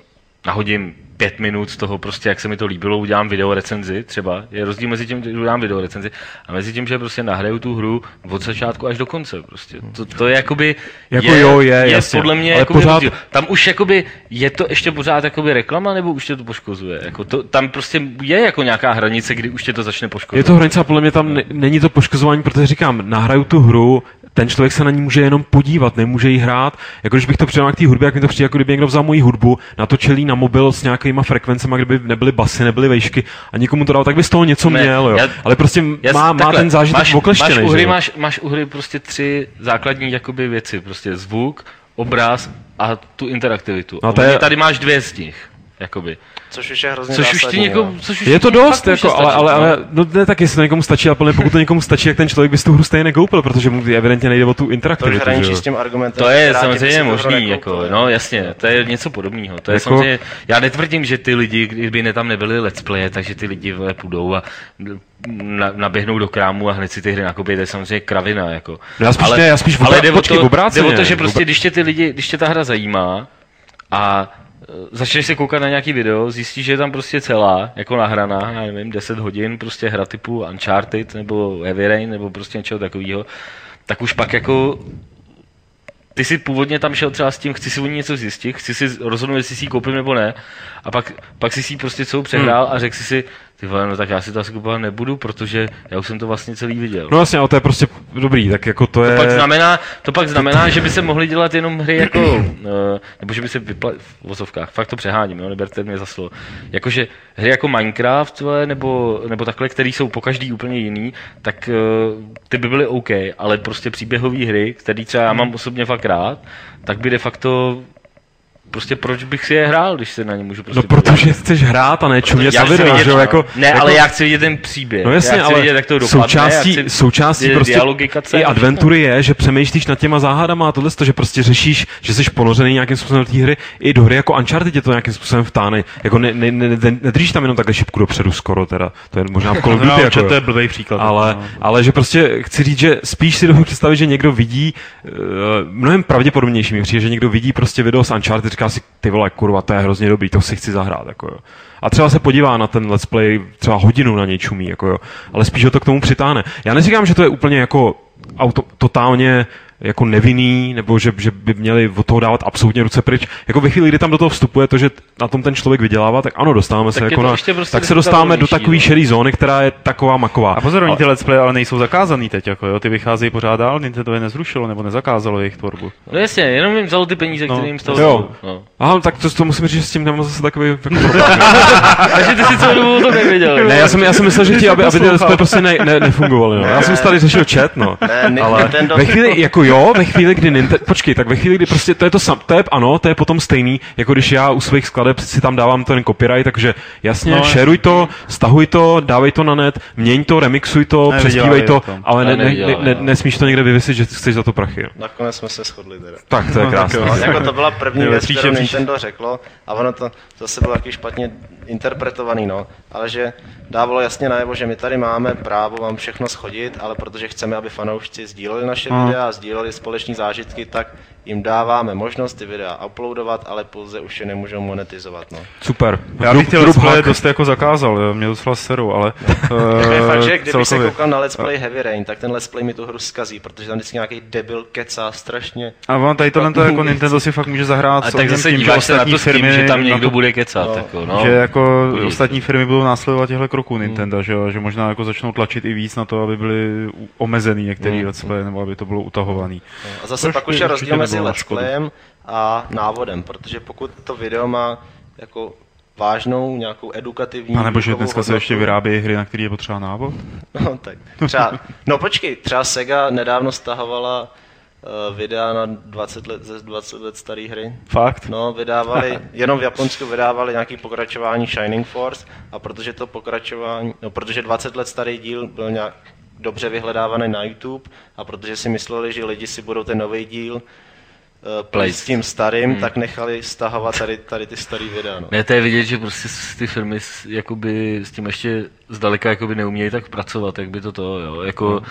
nahodím pět minut z toho prostě, jak se mi to líbilo, udělám video recenzi třeba. Je rozdíl mezi tím, že udělám video recenzi a mezi tím, že prostě nahraju tu hru od začátku až do konce. Prostě. To, to je jakoby, Jako je, jo, je, je jasně. podle mě Ale jakoby pořád- rozdíl. Tam už jakoby, je to ještě pořád jakoby reklama, nebo už tě to poškozuje? Jako to, tam prostě je jako nějaká hranice, kdy už tě to začne poškozovat. Je to hranice a podle mě tam ne, není to poškozování, protože říkám, nahraju tu hru, ten člověk se na ní může jenom podívat, nemůže ji hrát. Jako když bych to přidal k té hudbě, jak mi to přijde, jako kdyby někdo vzal moji hudbu, natočil ji na mobil s nějakýma frekvencemi, kdyby nebyly basy, nebyly vejšky a nikomu to dal, tak by z toho něco Ne, měl, jo. já- Ale prostě Já má, má takhle, ten zážitek máš, okleštěný, máš, u že hry, jo. máš, máš u hry prostě tři základní jakoby věci. Prostě zvuk, obraz a tu interaktivitu. No to je- Tady máš dvě z nich. jakoby. Což už je hrozně Což už zásadní, ti někomu, no. což už Je to dost, jako, ale, stačit, ale, no. ale no ne tak, jestli to někomu stačí, ale plně pokud to někomu stačí, jak ten člověk by si tu hru stejně nekoupil, protože mu evidentně nejde o tu To už interaktivitu. hraničí jo. s tím argumentem. To je samozřejmě možný, jako, no. jasně, to je něco podobného. To je Jako- samozřejmě, já netvrdím, že ty lidi, kdyby ne tam nebyli let's playe, takže ty lidi půjdou a na, naběhnou do krámu a hned si ty hry nakoupí, to je samozřejmě kravina, jako. No já spíš ne, já spíš ale jde o, to, jde o to, že prostě, když tě ty lidi, když tě ta hra zajímá a začneš se koukat na nějaký video, zjistíš, že je tam prostě celá, jako nahraná, já nevím, 10 hodin, prostě hra typu Uncharted nebo Heavy Rain nebo prostě něčeho takového, tak už pak jako ty jsi původně tam šel třeba s tím, chci si o ní něco zjistit, chci si rozhodnout, jestli si ji koupím nebo ne, a pak, pak si si ji prostě celou přehrál Hmm. a řekl si si, ty vole, no tak já si to asi kupovat nebudu, protože já už jsem to vlastně celý viděl. No jasně, ale to je prostě dobrý, tak jako to je... To pak znamená, to pak znamená, že by se mohly dělat jenom hry jako, eh, nebo že by se vypla, v vozovkách, fakt to přeháním, jo, neberte mě za slovo. Jakože hry jako Minecraft, vole, nebo, nebo takhle, které jsou po každý úplně jiný, tak eh, ty by byly OK, ale prostě příběhové hry, které třeba já mám osobně fakt rád, tak by de facto prostě proč bych si je hrál, když se na ně můžu prostě No protože chceš hrát a ne čumět chci video, vidět, že jo, jako... ne, jako, ale já chci vidět ten příběh. No jasně, já chci ale vidět, jak to dopadne, součástí, já chci součástí vidět prostě dialogy, cutscene i adventury je, že přemýšlíš nad těma záhadama a tohle, to, že prostě řešíš, že jsi ponořený nějakým způsobem do té hry. I do hry jako Uncharted tě to nějakým způsobem vtáne. Jako ne, ne, ne, ne, nedržíš tam jenom takhle šipku dopředu skoro teda. To je možná v Call of [LAUGHS] No, Duty, jako, to je blbý příklad. ale, no. ale že prostě chci říct, že spíš si dovedu představit, že někdo vidí, uh, mnohem pravděpodobnější mi přijde, že někdo vidí prostě video z Uncharted, říká si, ty vole, kurva, to je hrozně dobrý, to si chci zahrát, jako jo. A třeba se podívá na ten let's play, třeba hodinu na něj čumí, jako jo. Ale spíš ho to k tomu přitáhne. Já neříkám, že to je úplně jako auto, totálně jako nevinný, nebo že, že by měli od toho dávat absolutně ruce pryč. Jako ve chvíli, kdy tam do toho vstupuje to, že na tom ten člověk vydělává, tak ano, dostáváme se Tak je jako to na, prostě tak se dostáváme do takové no. šedé zóny, která je taková maková. A pozor, oni ty let's play ale nejsou zakázaný teď, jako jo, ty vycházejí pořád dál, Nintendo je nezrušilo nebo nezakázalo jejich tvorbu. No jasně, jenom jim vzalo ty peníze, No, které jim z toho jo. vzalo. No. Aha, tak to, to musím říct, že s tím nemám zase takový jako. [LAUGHS] Takže ty si celou dobu o tom nevěděl. Ne, já jsem, já jsem myslel, že ti, aby, aby ty poslouchal. display prostě ne, ne, nefungovaly. No. Já jsem tady řešil chat, no. Ne, Ale ve chvíli, jako jo, ve chvíli, kdy Nintendo, počkej, tak ve chvíli, kdy prostě to je to sam, to je, ano, to je potom stejný, jako když já u svých skladeb si tam dávám ten copyright, takže jasně, No, šeruj to, stahuj to, dávej to na net, měň to, remixuj to, Ne, přespívej to, tom. ale ne, Ne, ne, ne, ne, no. nesmíš to někde vyvěsit, že chceš za to prachy. No. Nakonec jsme se shodli teda. Tak, to je krásné. No, jako to byla první Jo, věc, kterou. Nintendo řeklo a ono to zase bylo taky špatně interpretovaný, no. Ale že dávalo jasně najevo, že my tady máme právo vám všechno schodit, ale protože chceme, aby fanoušci sdíleli naše videa a sdíleli společní zážitky, tak jim dáváme možnost ty videa uploadovat, ale pouze už je nemůžou monetizovat, no. Super. Já bych ty drub let's dost jako zakázal, jo, mě docela seru, ale [LAUGHS] Jako je uh, fakt, že kdybych se koukal na Let's Play Heavy Rain, tak ten Let's Play mi tu hru zkazí, protože tam vždycky nějaký debil kecá strašně. A on tady tohle to jako Nintendo si fakt může zahrát A s tak zase tím, že díváš se na ostatní to s tím, firmy že tam někdo to- bude kecat. No. Jako, no. že jako ostatní firmy budou následovat těchto kroků Nintendo, že, jo? že možná jako začnou tlačit i víc na to, aby byly omezený některý let's play, nebo aby to bylo utahovaný. A zase Což pak už je rozdíl mezi na let's playem a návodem, protože pokud to video má jako vážnou, nějakou edukativní... A nebo že dneska se hodnotu, ještě vyrábějí hry, na které je potřeba návod? [LAUGHS] No, tak třeba, no počkej, třeba Sega nedávno stahovala uh, videa na 20 let, ze 20 let staré hry. Fakt? No, vydávali, [LAUGHS] jenom v Japonsku vydávali nějaký pokračování Shining Force a protože to pokračování, no protože 20 let starý díl byl nějak dobře vyhledávaný na YouTube a protože si mysleli, že lidi si budou ten nový díl play s tím starým, tak nechali stahovat tady, tady ty starý videa. No. Ne, to je vidět, že prostě ty firmy s, jakoby, s tím ještě zdaleka jakoby neumějí tak pracovat, jak by to to, jo, jako,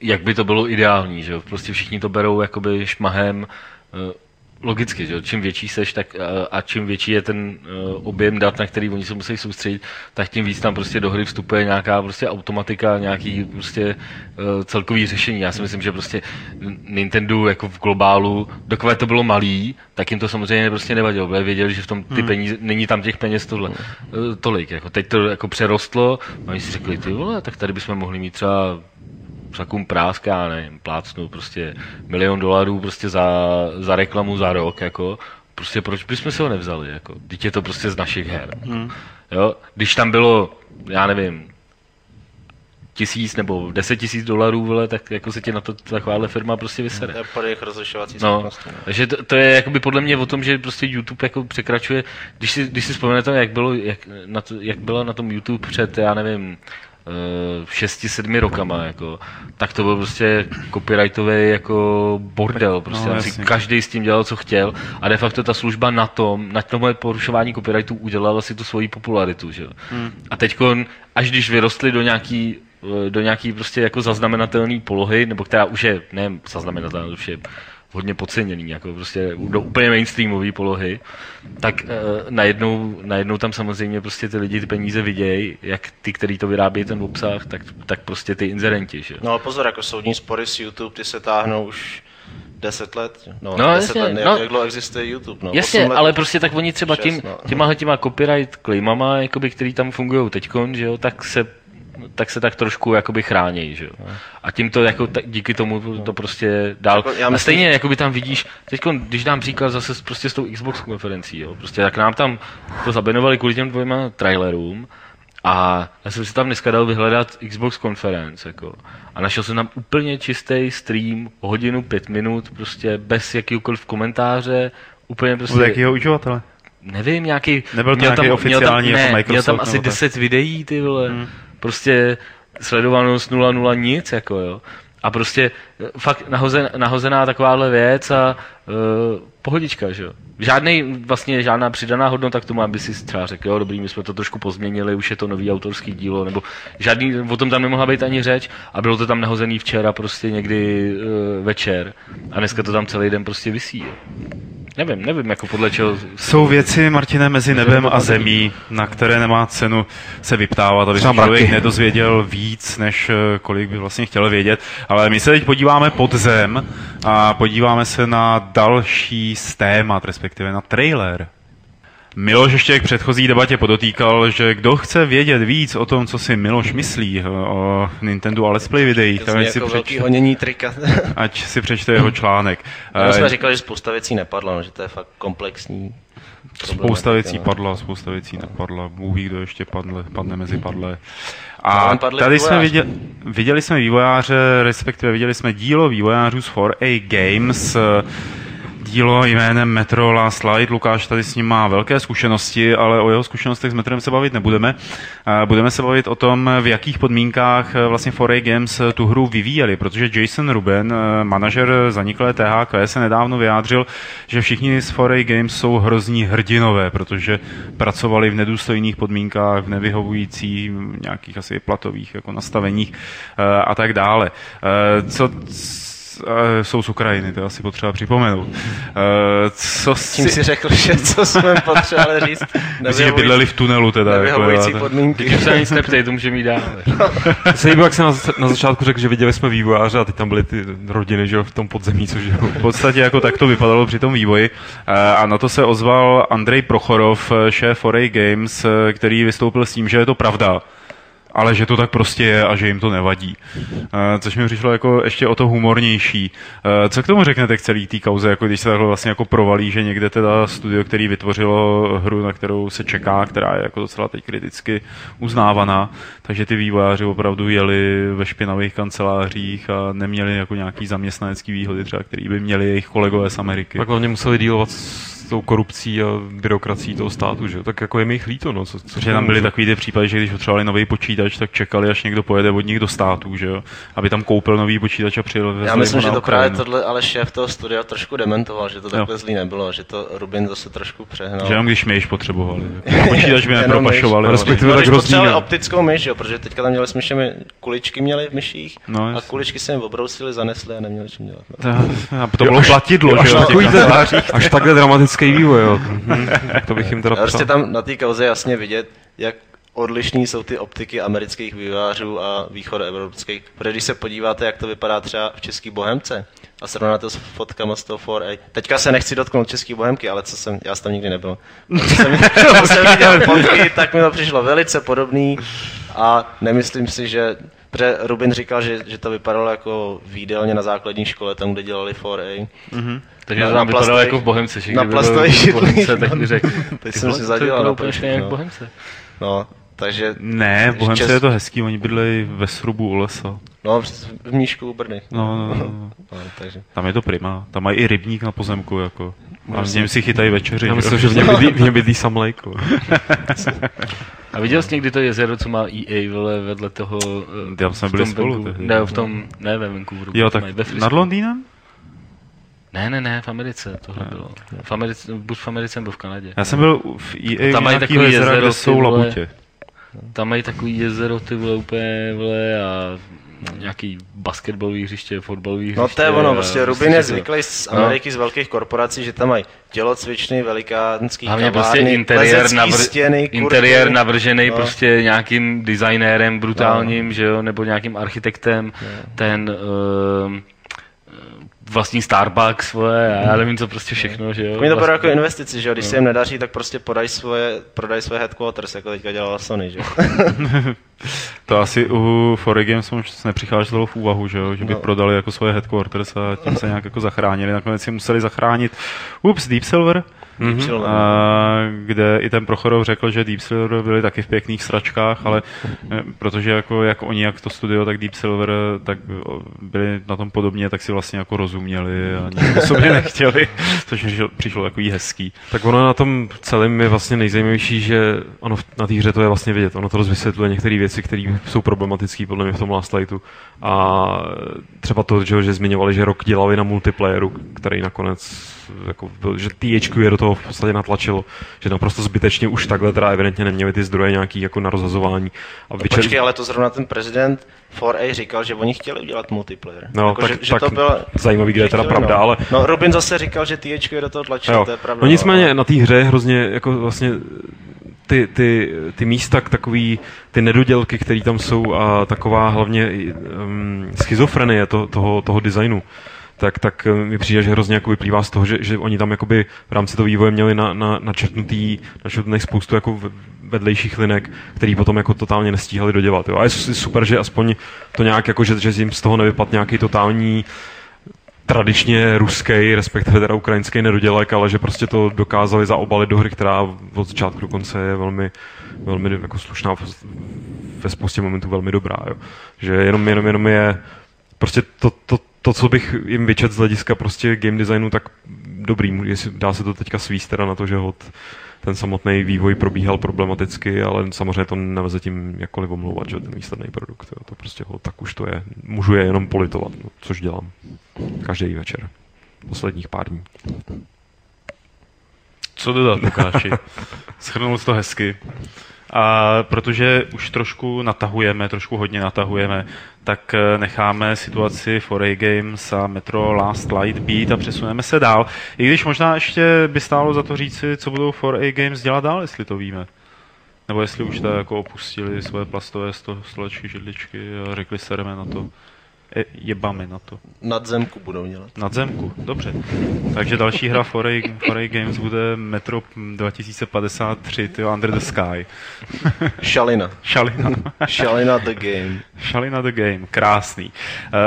jak by to bylo ideální, že jo, prostě všichni to berou jakoby šmahem, eh, logicky, že čím větší seš, tak eh, a čím větší je ten eh, objem dat, na který oni se musí soustředit, tak tím víc tam prostě do hry vstupuje nějaká prostě automatika, nějaký prostě eh, celkový řešení. Já si myslím, že prostě Nintendo jako v globálu, dokud to bylo malý, tak jim to samozřejmě prostě nevadilo, protože věděli, že v tom ty peníze, není tam těch peněz tohle, tolik. Jako teď to jako přerostlo, a oni si řekli, ty vole, tak tady bychom mohli mít třeba takovým prásk, já nevím, plácnu prostě milion dolarů prostě za, za reklamu za rok, jako, prostě proč bychom se ho nevzali, jako, teď je to prostě z našich her. Hmm. Jo? Když tam bylo, já nevím, tisíc nebo deset tisíc dolarů, vole, tak jako se ti na to takováhle firma prostě vysere. To je pod jejich rozlišovací No. No. takže to, to, je jakoby podle mě o tom, že prostě YouTube jako překračuje, když si, když si vzpomenete, jak, bylo, jak, na to, jak bylo na tom YouTube před, já nevím, šesti, sedmi rokama, jako, tak to byl prostě copyrightový jako bordel, prostě No, každý s tím dělal, co chtěl a de facto ta služba na tom, na tomhle porušování copyrightů udělala si tu svoji popularitu, že. Hmm. A teďkon, až když vyrostli do nějaký eh, do nějaký prostě jako zaznamenatelné polohy, nebo která už je, ne zaznamenatelná, už je hodně podceněný, jako prostě do úplně mainstreamové polohy, tak e, najednou, najednou tam samozřejmě prostě ty lidi ty peníze vidějí, jak ty, který to vyrábějí ten obsah, tak, tak prostě ty inzerenti, že? No ale pozor, jako soudní spory s YouTube, ty se táhnou už 10 let. No, No, 10 jasně, let, no. jak dlouho existuje YouTube. No, Jasně, let ale prostě tak oni třeba šest, tím, no. těma těma copyright claimama, jakoby, který tam fungují teďkon, že jo, tak se tak se tak trošku jakoby chránějí, že jo. A tím to jako ta, díky tomu to prostě dál. Jako, já a myslím- stejně jakoby tam vidíš, teď když dám příklad zase s- prostě s tou Xbox konferencí, jo, prostě tak nám tam to zabenovali kvůli těm dvěma trailerům a já jsem si tam dneska dal vyhledat Xbox Conference, jako. A našel jsem tam úplně čistý stream, hodinu, pět minut, prostě bez jakýkoliv komentáře, úplně prostě... Od jakého uživatele? Nevím, nějaký... Nebyl to měl nějaký měl oficiální tam, jako ne, Microsoft Měl tam asi tak? 10 videí, ty vole. Hmm. Prostě sledovanost 0,0 nic, jako jo. A prostě eh, fakt nahozen, nahozená takováhle věc a uh, pohodička, že jo. Žádnej, vlastně žádná přidaná hodnota k tomu, aby si třeba řekl, jo, dobrý, my jsme to trošku pozměnili, už je to nový autorský dílo, nebo žádný, o tom tam nemohla být ani řeč a bylo to tam nahozený včera prostě někdy uh, večer a dneska to tam celý den prostě visí, jo. Nevím, nevím, jako podle čeho Jsou věci, Martine, mezi nebem a zemí, na které nemá cenu se vyptávat, aby se Třeba člověk nedozvěděl víc, než eh, kolik by vlastně chtěl vědět. Ale my se teď podíváme pod zem a podíváme se na další z témat, respektive na trailer. Miloš ještě k předchozí debatě podotýkal, že kdo chce vědět víc o tom, co si Miloš myslí eh, o Nintendo a Let's Play videích, tak ať si, jako velký přeč, honění trika. [LAUGHS] ať si přečte jeho článek. My jsme Eh, říkali, že spousta věcí nepadla, no, že to je fakt komplexní. Spousta věcí no. padla, spousta věcí nepadla. Bůh kdo ještě padle, padne mezi padlé. No, A padli tady jsme viděli, viděli jsme vývojáře, respektive viděli jsme dílo vývojářů z 4A Games, dílo jménem Metro Last Light. Lukáš tady s ním má velké zkušenosti, ale o jeho zkušenostech s Metrem se bavit nebudeme. Budeme se bavit o tom, v jakých podmínkách eh, vlastně 4A Games eh, tu hru vyvíjeli, protože Jason Ruben, eh, manažer zaniklé THQ, se nedávno vyjádřil, že všichni z 4A Games jsou hrozní hrdinové, protože pracovali v nedůstojných podmínkách, v nevyhovujících nějakých asi platových jako nastaveních a tak dále. Co jsou z Ukrajiny, to je asi potřeba připomenout. Eh, Co Tím si, si řekl, že co jsme potřebovali říct. [LAUGHS] Myslím, že bydleli v tunelu teda. Jako, Nevyhovující jo, podmínky. Když se nic neptej, to může mít dál. [LAUGHS] Se líbilo, jak jsem na, na začátku řekl, že viděli jsme vývojáře a teď tam byly ty rodiny, že jo, v tom podzemí, což jo. V podstatě jako tak to vypadalo při tom vývoji. Eh, A na to se ozval Andrej Prochorov, eh, šéf 4A Games, eh, který vystoupil s tím, že je to pravda ale že to tak prostě je a že jim to nevadí. Eh, Což mi přišlo jako ještě o to humornější. Eh, Co k tomu řeknete k celý té kauze, jako když se takhle vlastně jako provalí, že někde teda studio, který vytvořilo hru, na kterou se čeká, která je jako docela teď kriticky uznávaná, takže ty vývojáři opravdu jeli ve špinavých kancelářích a neměli jako nějaký zaměstnanecký výhody třeba, který by měli jejich kolegové z Ameriky. Tak hlavně museli dílovat s tou korupcí a byrokracií toho státu, že jo. Tak jako je mi jich líto, no. Co, co Že tam byly takový ty případy, že když potřebovali nový počítač, tak čekali, až někdo pojede od nich do státu, že jo? Aby tam koupil nový počítač a přijel Já myslím, že to právě to... tohle ale šéf toho studia trošku dementoval, že to takhle zlý nebylo, že to Rubin zase trošku přehnal. Že jenom když myš potřebovali. [LAUGHS] Počítač by nepropašovali. respektive- No, tak hrozný, potřebovali ne? optickou myš, jo, protože teďka tam měli smyšemi, kuličky měli v myších No, a kuličky se jim obrousili, zanesli a neměli čím dělat. No. To- A to bylo platidlo, že jo? až takhle dramatický vývoj, jo. To bych jim teda prostě tam na té kauze jasně vidět, jak odlišný jsou ty optiky amerických vývojářů a východoevropských. Protože když se podíváte, jak to vypadá třeba v České Bohemce a srovnáte s fotkama z toho 4A. Teďka se nechci dotknout České Bohemky, ale co jsem, já jsem tam nikdy nebyl. Co jsem, [LAUGHS] [LAUGHS] jsem viděl fotky, tak mi to přišlo velice podobný a nemyslím si, že Protože Rubin říkal, že, že to vypadalo jako výdelně na základní škole, tam, kde dělali 4A. Takže Na- to na tam vypadalo plastových- jako v Bohemce. že na plastových židlích. Bohemce, tak [LAUGHS] by řekl. Teď jsem si to zadělal vypadá na úplně jak v no. Bohemce. No, Takže Ne, v Bohemce Čes- je to hezký, oni bydlejí ve srubu u lesa. No, v Mníšku u Brny. No, no, no, no. [LAUGHS] No, takže. Tam je to prima. Tam mají i rybník na pozemku, jako. A s ním si chytají večeři. Já že myslím, jo. že v něm bydlí, v něm bydlí Sam Lake. jo. A viděl jsi někdy to jezero, co má EA vele, vedle toho... eh, Tam jsme v byli spolu. Ne, v tom, ne ve Vancouveru. Jo, tak mají ve nad Londýnem? Ne, ne, ne, v Americe tohle bylo. V Americe, buď v Americe nebo v Kanadě. Já jsem byl v EA Tam v mají jezera, jezero, kde jsou vole. Tam mají takový jezero, ty vole, úplně, vole, a nějaký basketbalový hřiště, fotbalový hřiště. No to je ono, prostě Rubin je zvyklý z No. Ameriky, z velkých korporací, že tam mají tělocvičny, velikánský Hlavně kavárny, prostě interiér, navr- stěny, interiér navržený No. prostě nějakým designérem brutálním, že jo, nebo nějakým architektem, ten uh, vlastní Starbucks, vole, a já nevím, co prostě všechno, že jo. Oni to berou Vlastně- jako investici, že jo? Když No. se jim nedaří, tak prostě podají svoje, prodají svoje headquarters, jako teďka dělala Sony, že jo? [LAUGHS] [LAUGHS] To asi u Foreign Games moc nepřicházelo v úvahu, že, jo? že by No. prodali jako svoje headquarters a tím se nějak jako zachránili. Nakonec si museli zachránit ups, Deep Silver, Mm-hmm. a, kde i ten Prochorov řekl, že Deep Silver byli taky v pěkných sračkách, ale eh, protože jako jak oni, jak to studio, tak Deep Silver, tak o, byli na tom podobně, tak si vlastně jako rozuměli a nic sobě [LAUGHS] nechtěli, což mi přišlo- přišlo takový hezký. Tak ono na tom celém je vlastně nejzajímavější, že ono na té hře to je vlastně vidět. Ono to rozvysvětluje některé věci, které jsou problematické podle mě v tom Last Lightu. A třeba to, že, že zmiňovali, že rok dělali na multiplayeru, který nakonec jako byl, že THQ je do toho v podstatě natlačilo, že naprosto zbytečně už takhle teda evidentně neměli ty zdroje nějaký jako na rozhazování. A vyčer... Počkej, ale to zrovna ten prezident 4A říkal, že oni chtěli udělat multiplayer. No, jako, tak- že, že tak to bylo, zajímavý, kde je teda chtěli, pravda, no. ale- No, Robin zase říkal, že THQ je do toho tlačil, Jo. to je pravda. No nicméně ale- na té hře je hrozně jako vlastně ty, ty, ty místa, takový, ty nedodělky, které tam jsou a taková hlavně um, schizofrenie to, toho, toho designu, tak, tak mi přijde, že hrozně jako vyplývá z toho, že, že oni tam jakoby v rámci toho vývoje měli na, na, načrtnutý, načrtnutý spoustu jako vedlejších linek, který potom jako totálně nestíhali dodělat. Jo. A je su- super, že aspoň to nějak jako, že, že jim z toho nevypadl nějaký totální tradičně ruský, respektive teda ukrajinský nedodělek, ale že prostě to dokázali zaobalit do hry, která od začátku do konce je velmi, velmi jako slušná, ve spoustě momentů velmi dobrá. Jo. Že jenom, jenom, jenom je prostě to, to, to, co bych jim vyčet z hlediska prostě game designu, tak dobrý, jestli dá se to teďka svíst teda na to, že hod ten samotný vývoj probíhal problematicky, ale samozřejmě to nelze tím jakkoliv omlouvat, že ten výsledný produkt, jo. to prostě ho, tak už to je. Můžu je jenom politovat, no, což dělám každý večer. Posledních pár dní. Co dodat, Lukáši? [LAUGHS] Schrnul jsi to hezky. A protože už trošku natahujeme, trošku hodně natahujeme, tak eh, necháme situaci Foray Games a Metro Last Light být a přesuneme se dál. I když možná ještě by stálo za to říci, co budou Foray Games dělat dál, jestli to víme. Nebo jestli už to jako opustili svoje plastové sto, stolečky, židličky a řekli sereme na to. E, jebami na to. Nadzemku budou dělat. Nadzemku, dobře. Takže další hra Foray, Foray Games bude Metro 2053, tyjo, Under the Sky. [LAUGHS] Šalina. Šalina. Šalina the game. Šalina the Game, krásný.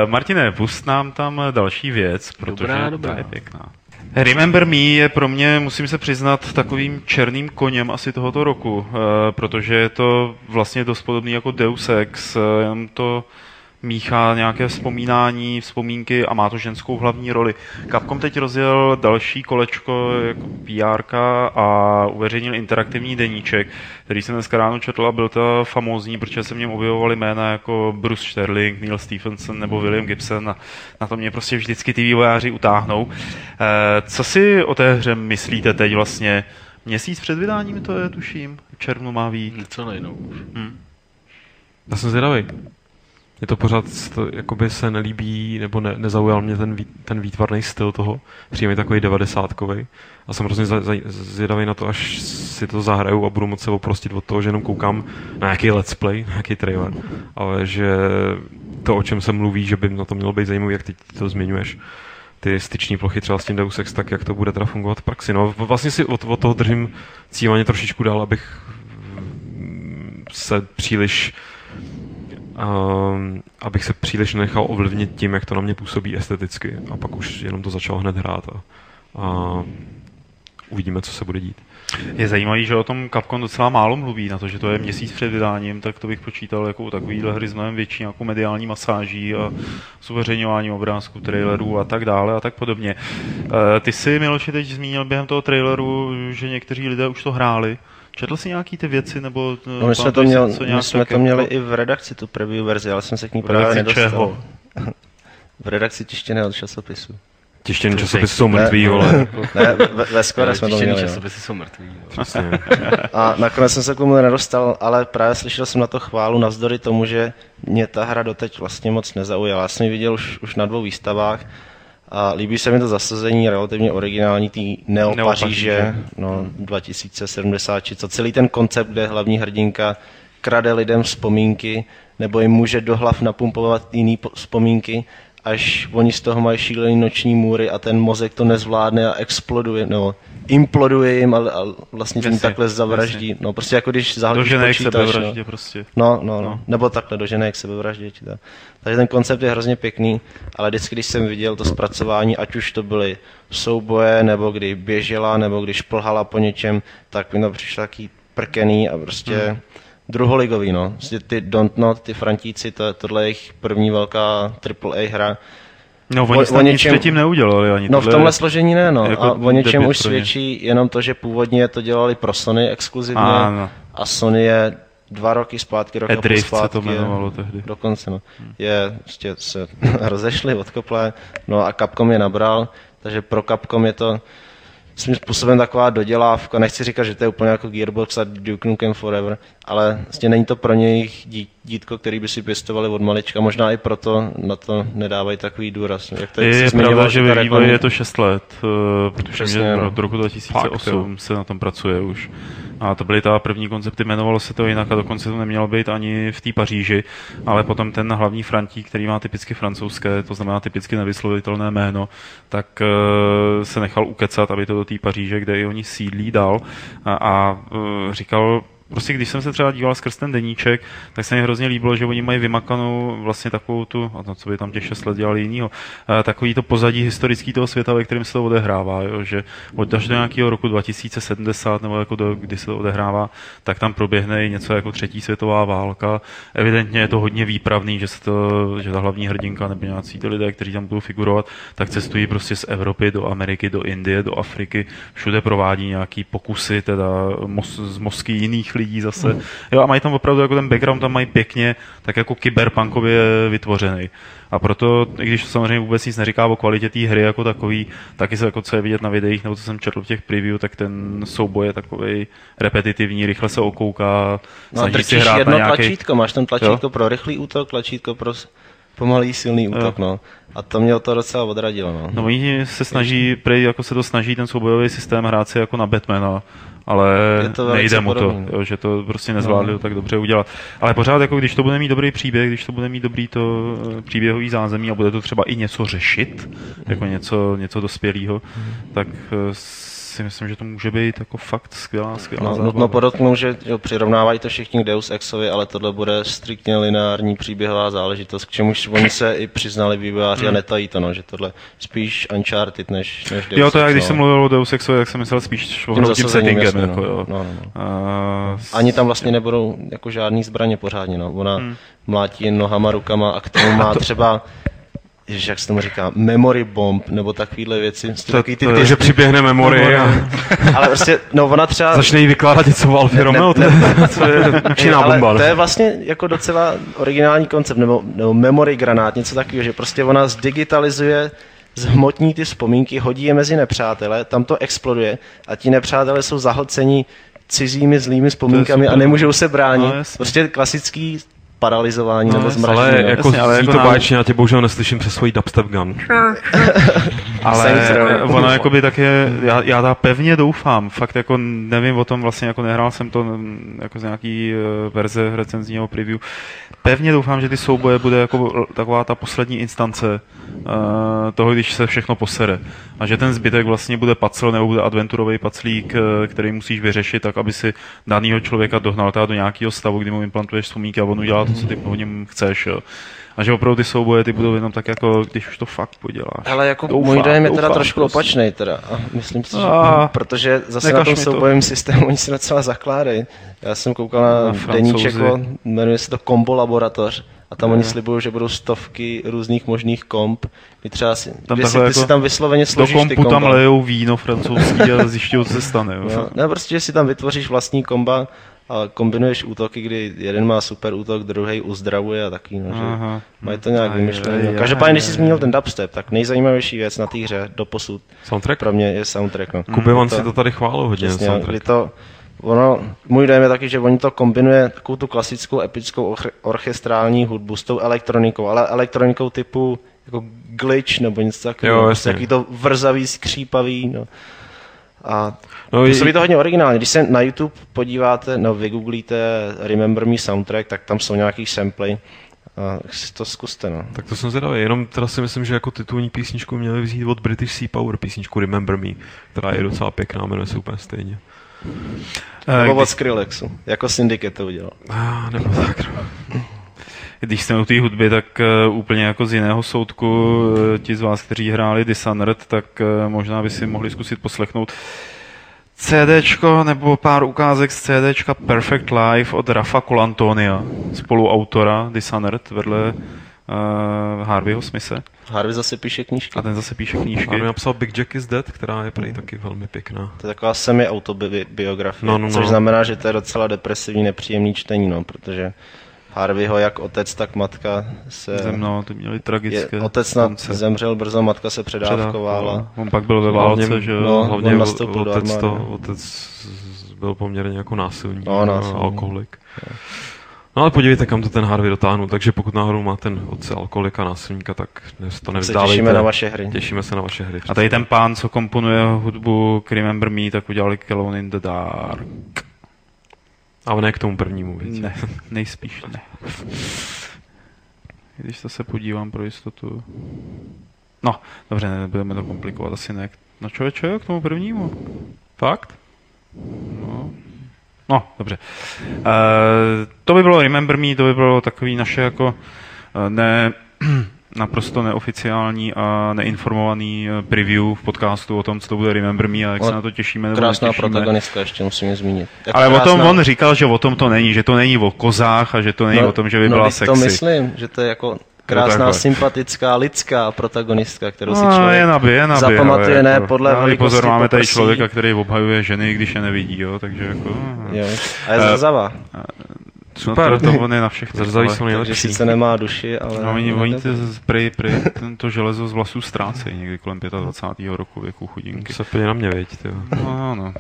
Uh, Martine, pust nám tam další věc, protože Dobrá, dobrá. ta je pěkná. Remember Me je pro mě, musím se přiznat, takovým černým koněm asi tohoto roku, uh, protože je to vlastně dost podobný jako Deus Ex, jenom to míchá nějaké vzpomínání, vzpomínky a má to ženskou hlavní roli. Capcom teď rozjel další kolečko jako PR a uveřejnil interaktivní deníček, který jsem dneska ráno četl a byl to famózní, protože se v něm objevovaly jména jako Bruce Sterling, Neil Stephenson nebo William Gibson a na to mě prostě vždycky ty vývojáři utáhnou. Eh, Co si o té hře myslíte teď vlastně? Měsíc před vydáním to je, tuším. V červnu má být. Něco nejnou. Já jsem zvědavý. Je to pořád, jakoby se nelíbí, nebo ne, nezaujal mě ten, ten výtvarný styl toho. Přijde mi takový devadesátkový. A jsem hrozně zvědavý na to, až si to zahraju a budu moct se oprostit od toho, že jenom koukám na nějaký let's play, na nějaký trailer. Ale že to, o čem se mluví, že by na to mělo být zajímavý, jak teď to zmiňuješ, ty styční plochy třeba s tím Deus Ex, tak jak to bude teda fungovat v praxi. No, vlastně si od, od toho držím cíleně trošičku dál, abych mm, se příliš abych se příliš nenechal ovlivnit tím, jak to na mě působí esteticky. A pak už jenom to začalo hned hrát a, a uvidíme, co se bude dít. Je zajímavý, že o tom Capcom docela málo mluví, na to, že to je měsíc před vydáním, tak to bych počítal jako takovýhle hry s mnohem větší nějakou mediální masáží a zveřejňování obrázků, trailerů a tak dále a tak podobně. Eh, ty si, Miloši, teď zmínil během toho traileru, že někteří lidé už to hráli. Četl jsi nějaký ty věci, nebo... No my jsme to, měl, my jsme to měli i v redakci, tu preview verzi, ale jsem se k ní právě nedostal. Čeho? [LAUGHS] v redakci tištěného časopisu. Tištěný časopisy jsou mrtví, vole. ne, ve, ve skore jsme to měli. časopisy jsou mrtví. A nakonec jsem se k tomu nedostal, ale právě slyšel jsem na to chválu navzdory tomu, že mě ta hra doteď vlastně moc nezaujala. Já jsem ji viděl už, už na dvou výstavách a líbí se mi to zasazení relativně originální té Neo, Neo Paříže, no, 2070, či co celý ten koncept, kde hlavní hrdinka krade lidem vzpomínky, nebo jim může do hlav napumpovat jiný vzpomínky až oni z toho mají šílený noční můry a ten mozek to nezvládne a exploduje, no, imploduje jim a, a vlastně tím takhle zavraždí. Jasně. No prostě jako když zahodíš počítač. No. prostě. No, no, no, no. Nebo takhle do k sebevraždě. Tak. Takže ten koncept je hrozně pěkný, ale vždycky, když jsem viděl to zpracování, ať už to byly souboje, nebo kdy běžela, nebo když plhala po něčem, tak mi to přišlo taký prkený a prostě... Hmm druholigový, no. Prostě ty Don't Not, ty Frantíci, to, tohle je jejich první velká AAA hra. No, oni o, o něčem, předtím neudělali ani. No, v tomhle složení ne, no. Jako a o něčem už svědčí jenom to, že původně to dělali pro Sony exkluzivně a, no. a Sony je dva roky zpátky, rok a zpátky. se to jmenovalo tehdy. Dokonce, no. Je, prostě se [LAUGHS] rozešli, odkople, no a Capcom je nabral, takže pro Capcom je to svým způsobem taková dodělávka. Nechci říkat, že to je úplně jako Gearbox a Duke Nukem Forever, ale vlastně není to pro něj dítko, který by si pěstovali od malička. Možná i proto na to nedávají takový důraz. Jak to je, je pravda, že ve vývoji je to 6 let, eh, protože Přesně, no. od roku 2008 Fakt, se na tom pracuje už. A to byly ta první koncepty, jmenovalo se to jinak a dokonce to nemělo být ani v té Paříži, ale potom ten hlavní Frantík, který má typicky francouzské, to znamená typicky nevyslovitelné jméno, tak uh, se nechal ukecat, aby to do té Paříže, kde i oni sídlí dal. A, a uh, říkal, prostě když jsem se třeba díval skrz ten deníček, tak se mi hrozně líbilo, že oni mají vymakanou vlastně takovou tu, a to, co by tam těch šest let dělali jinýho, takový to pozadí historický toho světa, ve kterém se to odehrává, jo, že od až do nějakého roku 2070, nebo jako do, kdy se to odehrává, tak tam proběhne i něco jako třetí světová válka. Evidentně je to hodně výpravný, že, se to, že ta hlavní hrdinka nebo nějací ty lidé, kteří tam budou figurovat, tak cestují prostě z Evropy do Ameriky, do Indie, do Afriky, všude provádí nějaký pokusy teda mos, z mozky jiných lidí zase. Jo, a mají tam opravdu jako ten background tam mají pěkně, tak jako kyberpunkově vytvořený. A proto, i když samozřejmě vůbec nic neříká o kvalitě té hry jako takový, taky se jako co je vidět na videích, nebo co jsem četl v těch preview, tak ten souboj je takový repetitivní, rychle se okouká, no a si hrát jedno na nějaký... tlačítko, máš tam tlačítko jo? pro rychlý útok, tlačítko pro pomalý silný útok, jo. no. A to mě to docela odradilo, no. No oni se snaží, prej, jako se to snaží ten soubojový systém hrát si jako na Batmana, ale to nejde mu to, jo, že to prostě nezvládli no. tak dobře udělat. Ale pořád, jako když to bude mít dobrý příběh, když to bude mít dobrý to eh, příběhový zázemí a bude to třeba i něco řešit, jako něco, něco dospělého, tak eh, si myslím, že to může být jako fakt skvělá, skvělá no, Nutno podotknout, že jo, přirovnávají to všichni k Deus Exovi, ale tohle bude striktně lineární příběhová záležitost, k čemuž oni se i přiznali vývojáři hmm. a netají to, no, že tohle spíš Uncharted než, než Deus Jo, to já, když jsem mluvil o Deus Exovi, tak jsem myslel spíš o tím settingem. Jasně, jako, no. jo. No, no, no. Uh, Ani tam vlastně nebudou jako žádný zbraně pořádně, no. Ona hmm. mlátí nohama, rukama a k tomu má třeba Ježiš, jak se tomu říká, memory bomb, nebo takovýhle věci. To, takový ty, ty, že přiběhne memory. A... [LAUGHS] ale prostě, no ona třeba... Začne jí vykládat něco v Alfie Romeo, to, je, co je účinná bomba. To je vlastně jako docela originální koncept, nebo, nebo memory granát, něco takového, že prostě ona zdigitalizuje zhmotní ty vzpomínky, hodí je mezi nepřátele, tam to exploduje a ti nepřátelé jsou zahlceni cizími zlými vzpomínkami a nemůžou se bránit. No, prostě klasický paralizování no, nebo zmražení. Ale jako Jasně, ale jako to nám... báječně, já tě bohužel neslyším přes svůj dubstep gun. [LAUGHS] ale ono jako by tak je, já, já ta pevně doufám, fakt jako nevím o tom, vlastně jako nehrál jsem to jako z nějaký uh, verze recenzního preview. Pevně doufám, že ty souboje bude jako taková ta poslední instance uh, toho, když se všechno posere. A že ten zbytek vlastně bude pacl nebo bude adventurový paclík, eh, který musíš vyřešit tak, aby si danýho člověka dohnal teda do nějakého stavu, kdy mu implantuješ vzpomínky a on udělá to, co ty po něm chceš. Jo. A že opravdu ty souboje ty budou jenom tak jako, když už to fakt poděláš. Ale jako Doufám, můj dojem je teda doufám trošku prostě. opačný teda. A myslím si, že, A, protože zase na tom soubojovém systému oni si docela zakládají. Já jsem koukal Na na, Francouzi. deníček, jmenuje se to Combo Laboratoř. A tam oni slibují, že budou stovky různých možných komp, kdy třeba si, Tam kdy si, ty si jako tam vysloveně do složíš ty kompu tam lejou víno francouzský a zjišťují, co se stane. Jo. No, ne, prostě, že si tam vytvoříš vlastní komba a kombinuješ útoky, kdy jeden má super útok, druhý uzdravuje a taky, no, že Aha. mají to nějak vymyšlené. No. Každopádně, když jsi zmínil ten dubstep, tak nejzajímavější věc na té hře do posud Soundtrack? pro mě je soundtrack. No. Kubivan To- si to tady chválil hodně, Přesně, soundtrack. kdy to, ono, můj dojem je taky, že oni to kombinuje takovou tu klasickou epickou or- orchestrální hudbu s tou elektronikou, ale elektronikou typu jako glitch nebo něco takového. Prostě. Takový to vrzavý, skřípavý. No. A No, Působí to hodně originálně. Když se na YouTube podíváte, no vygooglíte Remember Me soundtrack, tak tam jsou nějaký samply. A si to zkuste, no. Tak to jsem zvědavý, jenom teda si myslím, že jako titulní písničku měli vzít od British Sea Power, písničku Remember Me, která je docela pěkná, jmenuje se úplně stejně. Eh, Nebo od Skrillexu, jako Syndicate to udělal. Ah, nebo tak, no. když jsme u té hudby, tak uh, úplně jako z jiného soudku, uh, ti z vás, kteří hráli Dishonored, tak uh, možná by si mohli zkusit poslechnout CDčko nebo pár ukázek z CDčka Perfect Life od Rafa Colantonia, spoluautora Dishonored vedle uh, Harveyho Smise. Harvey zase píše knížky. A ten zase píše A knížky. mi napsal Big Jack is Dead, která je prý taky velmi pěkná. To je taková semi-autobiografie, No, no, no. což znamená, že to je docela depresivní, nepříjemný čtení, no, protože Harveyho jak otec, tak matka se... Zemno, ty měli Je, tragické otec na, zemřel brzo, matka se předávkovala. On pak byl ve válce, Hlavně- že no, Hlavně on o- nastoupil do otec, to, otec byl poměrně jako násilný, No, a násilný. alkoholik. No ale podívejte, kam to ten Harvey dotáhnul, takže pokud náhodou má ten otce alkoholika, násilníka, tak dnes to se nevzdávejte. těšíme na vaše hry. Těšíme se na vaše hry. A tady ten pán, co komponuje hudbu k Remember Me, tak udělali Alone in the Dark. Ale ne k tomu prvnímu věci. Ne, nejspíš ne. Když to se podívám pro jistotu. No, dobře, nebudeme to komplikovat, asi ne. No člověče, k tomu prvnímu. Fakt? No, no dobře. Uh, to by bylo Remember Me, to by bylo takový naše jako eh, ne, [CLEARS THROAT] naprosto neoficiální a neinformovaný eh, preview v podcastu o tom, co to bude Remember Me a jak se No, na to těšíme nebo Krásná netěšíme. protagonistka, ještě musím je zmínit. Jako Ale o tom krásná- on říkal, že o tom to není, že to není o kozách a že to není o tom, že by no, byla sexy. to myslím, že to je jako krásná, takhle. sympatická, lidská protagonistka, kterou si No, člověk je nabě, je nabě, zapamatuje ale ne jako, podle ale velikosti pozor, máme tady člověka, který obhajuje ženy, když je nevidí, jo, takže jako... Jo, a je Eh, zrzavá, Super. No to, to on je na všechny. Zrzaví ale- jsou takže nejlepší. sice nemá duši, ale... No, oni, oni ty prej, prej, to železo z vlasů ztrácejí někdy kolem 25. roku věku chudinky. Se plně na mě, věď, ty. No, no.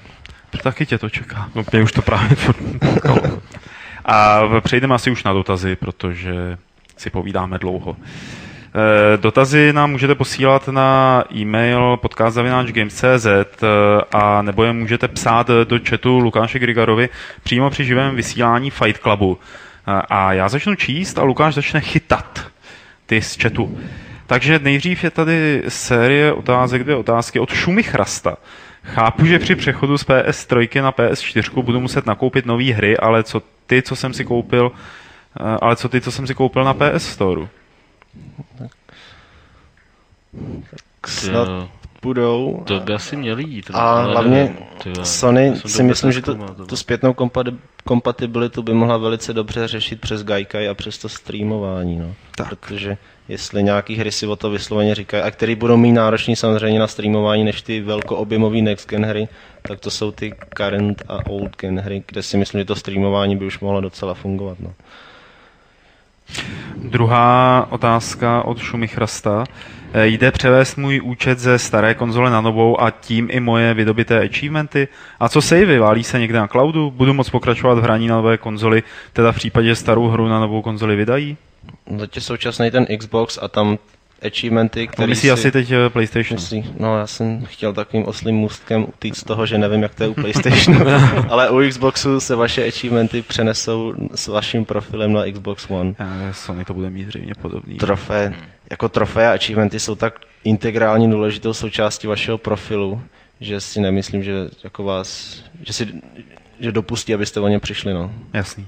Taky tě to čeká. No mě už to právě potkalo. [LAUGHS] A přejdeme asi už na dotazy, protože si povídáme dlouho. Eh, Dotazy nám můžete posílat na e-mail podcast.games.cz eh, a nebo je můžete psát do chatu Lukáše Grigarovi přímo při živém vysílání Fight Clubu. Eh, A já začnu číst a Lukáš začne chytat ty z chatu. Takže nejdřív je tady série otázek, dvě otázky od Šumy Chrasta. Chápu, že při přechodu z PS3 na PS4 budu muset nakoupit nové hry, ale co ty, co jsem si koupil, ale co ty, co jsem si koupil na PS Store? Snad Jo, budou. to by asi měli jít. A ale hlavně nevím, ty vole. Sony si myslím, že to tu zpětnou kompati- kompatibilitu by mohla velice dobře řešit přes Gaikai a přes to streamování. No. Tak. Protože jestli nějaký hry si o to vysloveně říkají, a který budou mít náročný samozřejmě na streamování než ty velkoobjemový next gen hry, tak to jsou ty current a old gen hry, kde si myslím, že to streamování by už mohlo docela fungovat. No. Druhá otázka od Šumy Chrasta. Eh, Jde převést můj účet ze staré konzole na novou a tím i moje vydobité achievementy? A co savey? Válí se někde na cloudu? Budu moc pokračovat v hraní na nové konzoli, teda v případě že starou hru na novou konzoli vydají? Zatím současný ten Xbox a tam achievementy, myslí si... asi teď eh, PlayStation. Myslí, no já jsem chtěl takovým oslým můstkem utíct z toho, že nevím, jak to je u PlayStationu, [LAUGHS] ale u Xboxu se vaše achievementy přenesou s vaším profilem na Xbox One. Eh, Sony to bude mít zřejmě podobný. Trofé, jako trofé a achievementy jsou tak integrální důležitou součástí vašeho profilu, že si nemyslím, že jako vás, že si že dopustí, abyste o ně přišli. No. Jasný.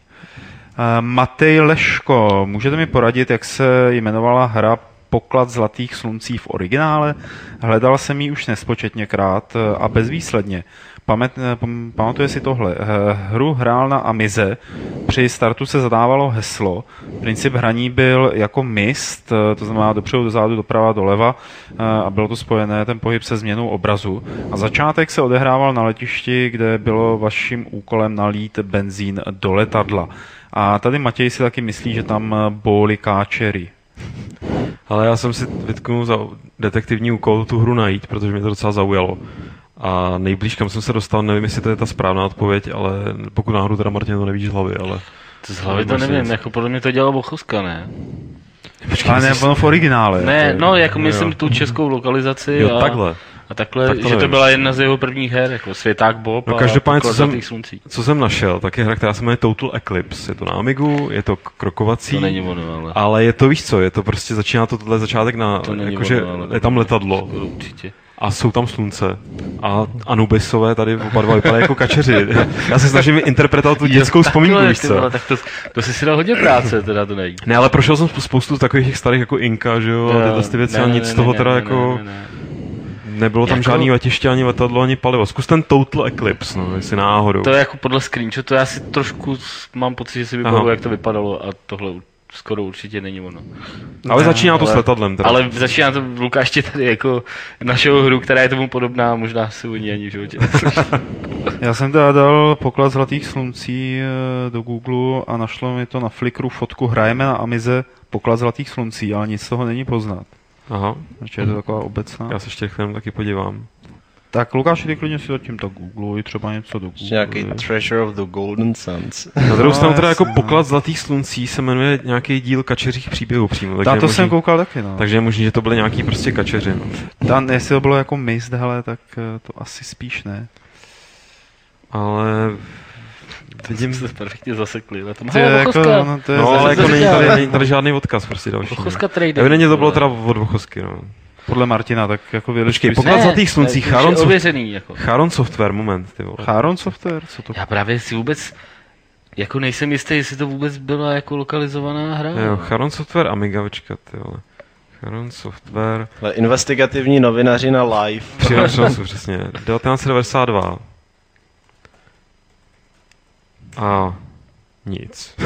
Uh, Matej Leško, můžete mi poradit, jak se jmenovala hra Poklad zlatých sluncí v originále? Hledal jsem ji už nespočetněkrát eh, a bezvýsledně. Pamat, eh, pam- pamatuje si tohle. Eh, Hru hrál na Amize, při startu se zadávalo heslo. Princip hraní byl jako mist, to znamená dopředu, dozadu, doprava, doleva a bylo to spojené ten pohyb se změnou obrazu. A začátek se odehrával na letišti, kde bylo vaším úkolem nalít benzín do letadla. A tady Matěj si taky myslí, že tam bóli káčery. Ale já jsem si vytknul za detektivní úkol tu hru najít, protože mě to docela zaujalo. A nejblíž, kam jsem se dostal, nevím, jestli to je ta správná odpověď, ale pokud náhodou teda Martin to nevíš z hlavy, ale... To z hlavy to nevím, nic. jako podle mě to dělal Bochoska, ne? Ale ne, ono v originále. Ne, no, jako no myslím jo. tu českou lokalizaci Jo, a, takhle. A takhle, Tak to že to nevím. byla jedna z jeho prvních her, jako Světák Bob No, a každopádně, co jsem- sluncí. Co jsem našel, tak je hra, která se jmenuje Total Eclipse. Je to na Amigu, je to krokovací. To není ono, ale... Ale je to, víš co, je to prostě, začíná to tohle začátek na, To jakože ono, ale- je tam letadlo určitě. a jsou tam slunce. A Anubisové tady oba dva vypadají jako kačeři. Já se snažím interpretovat tu dětskou vzpomínku, Takhle, víš co. tak to, to jsi si dal hodně práce, teda to nejde. Ne, ale prošel jsem spoustu takových těch starých jako Inka, že jo, a tyhle ty věci a nic z toho teda jako, ne, ne. Nebylo tam Jako- žádný letiště, ani letadlo, ani palivo. Zkus ten Total Eclipse, no, jestli náhodou. To je jako podle screenshotu, já si trošku s- mám pocit, že si vybavuju, jak to vypadalo a tohle u- skoro určitě není ono. Ale začíná to s ale- letadlem teda. Ale začíná to Lukáš tady jako našeho hru, která je tomu podobná, možná si o ní ani v životě. [LAUGHS] Já jsem teda dal poklad zlatých sluncí eh, do Google a našlo mi to na Flickru fotku Hrajeme na Amize poklad zlatých sluncí, ale nic z toho není poznat. Aha, Takže je to taková obecná. já se ještě chvíli taky podívám. Tak Lukáš, ty klidně si zatím to Google, třeba něco do Google. nějaký Treasure of the Golden Suns. Na druhou [LAUGHS] stranu teda jako poklad zlatých sluncí se jmenuje nějaký díl kačeřích příběhů přímo. Takže Ta, je to možný, jsem koukal taky, no. Takže je možný, že to byly nějaký prostě kačeři. No. Ta, jestli to bylo jako mist, hele, tak eh, to asi spíš ne. Ale vidím... Jsme se perfektně zasekli. Na tom. To je jako, no, to je No, ale jako není tady, není tady žádný odkaz prostě další. Bochoska Trading. Evidentně to bylo teda od Bochosky, no. podle Martina, tak jako věděli, Počkej, poklad Ne, zlatých sluncí, to je Charon, soft, ověřený, jako. Charon Software, moment, ty vole. Charon Software, co to? Já právě si vůbec jako nejsem jistý, jestli to vůbec byla jako lokalizovaná hra. Jo, Charon Software Amiga, počkat, ty vole. Charon Software, Ale investigativní novinaři na live. přihlašel jsem přesně, 1992. A nic. [LAUGHS]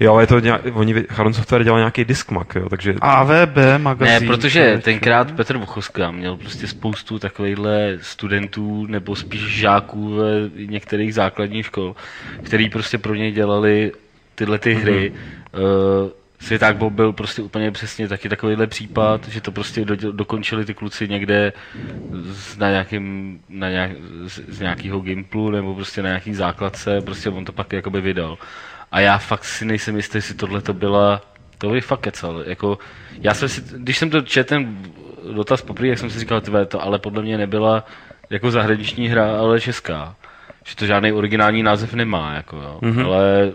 Jo, ale je to nějak, oni, Charon Software dělal nějaký diskmak, jo, takže... AVB magazín. Ne, protože tenkrát Petr Vochoska měl prostě spoustu takovýchhle studentů nebo spíš žáků ve některých základních škol, který prostě pro něj dělali tyhle ty hry. Mm-hmm. Světák Bob byl prostě úplně přesně taky takovýhle případ, že to prostě do, dokončili ty kluci někde z, na nějakým, na nějak, z, z nějakého gimplu nebo prostě na nějaký základce, prostě on to pak jakoby vydal. A já fakt si nejsem jistý, jestli tohle to byla to by fakt kecal. Jako, já jsem si, když jsem to četl ten dotaz poprvé, jak jsem si říkal, tyhle, to ale podle mě nebyla jako zahraniční hra, ale česká. Že to žádný originální název nemá, jako jo. Mm-hmm. Ale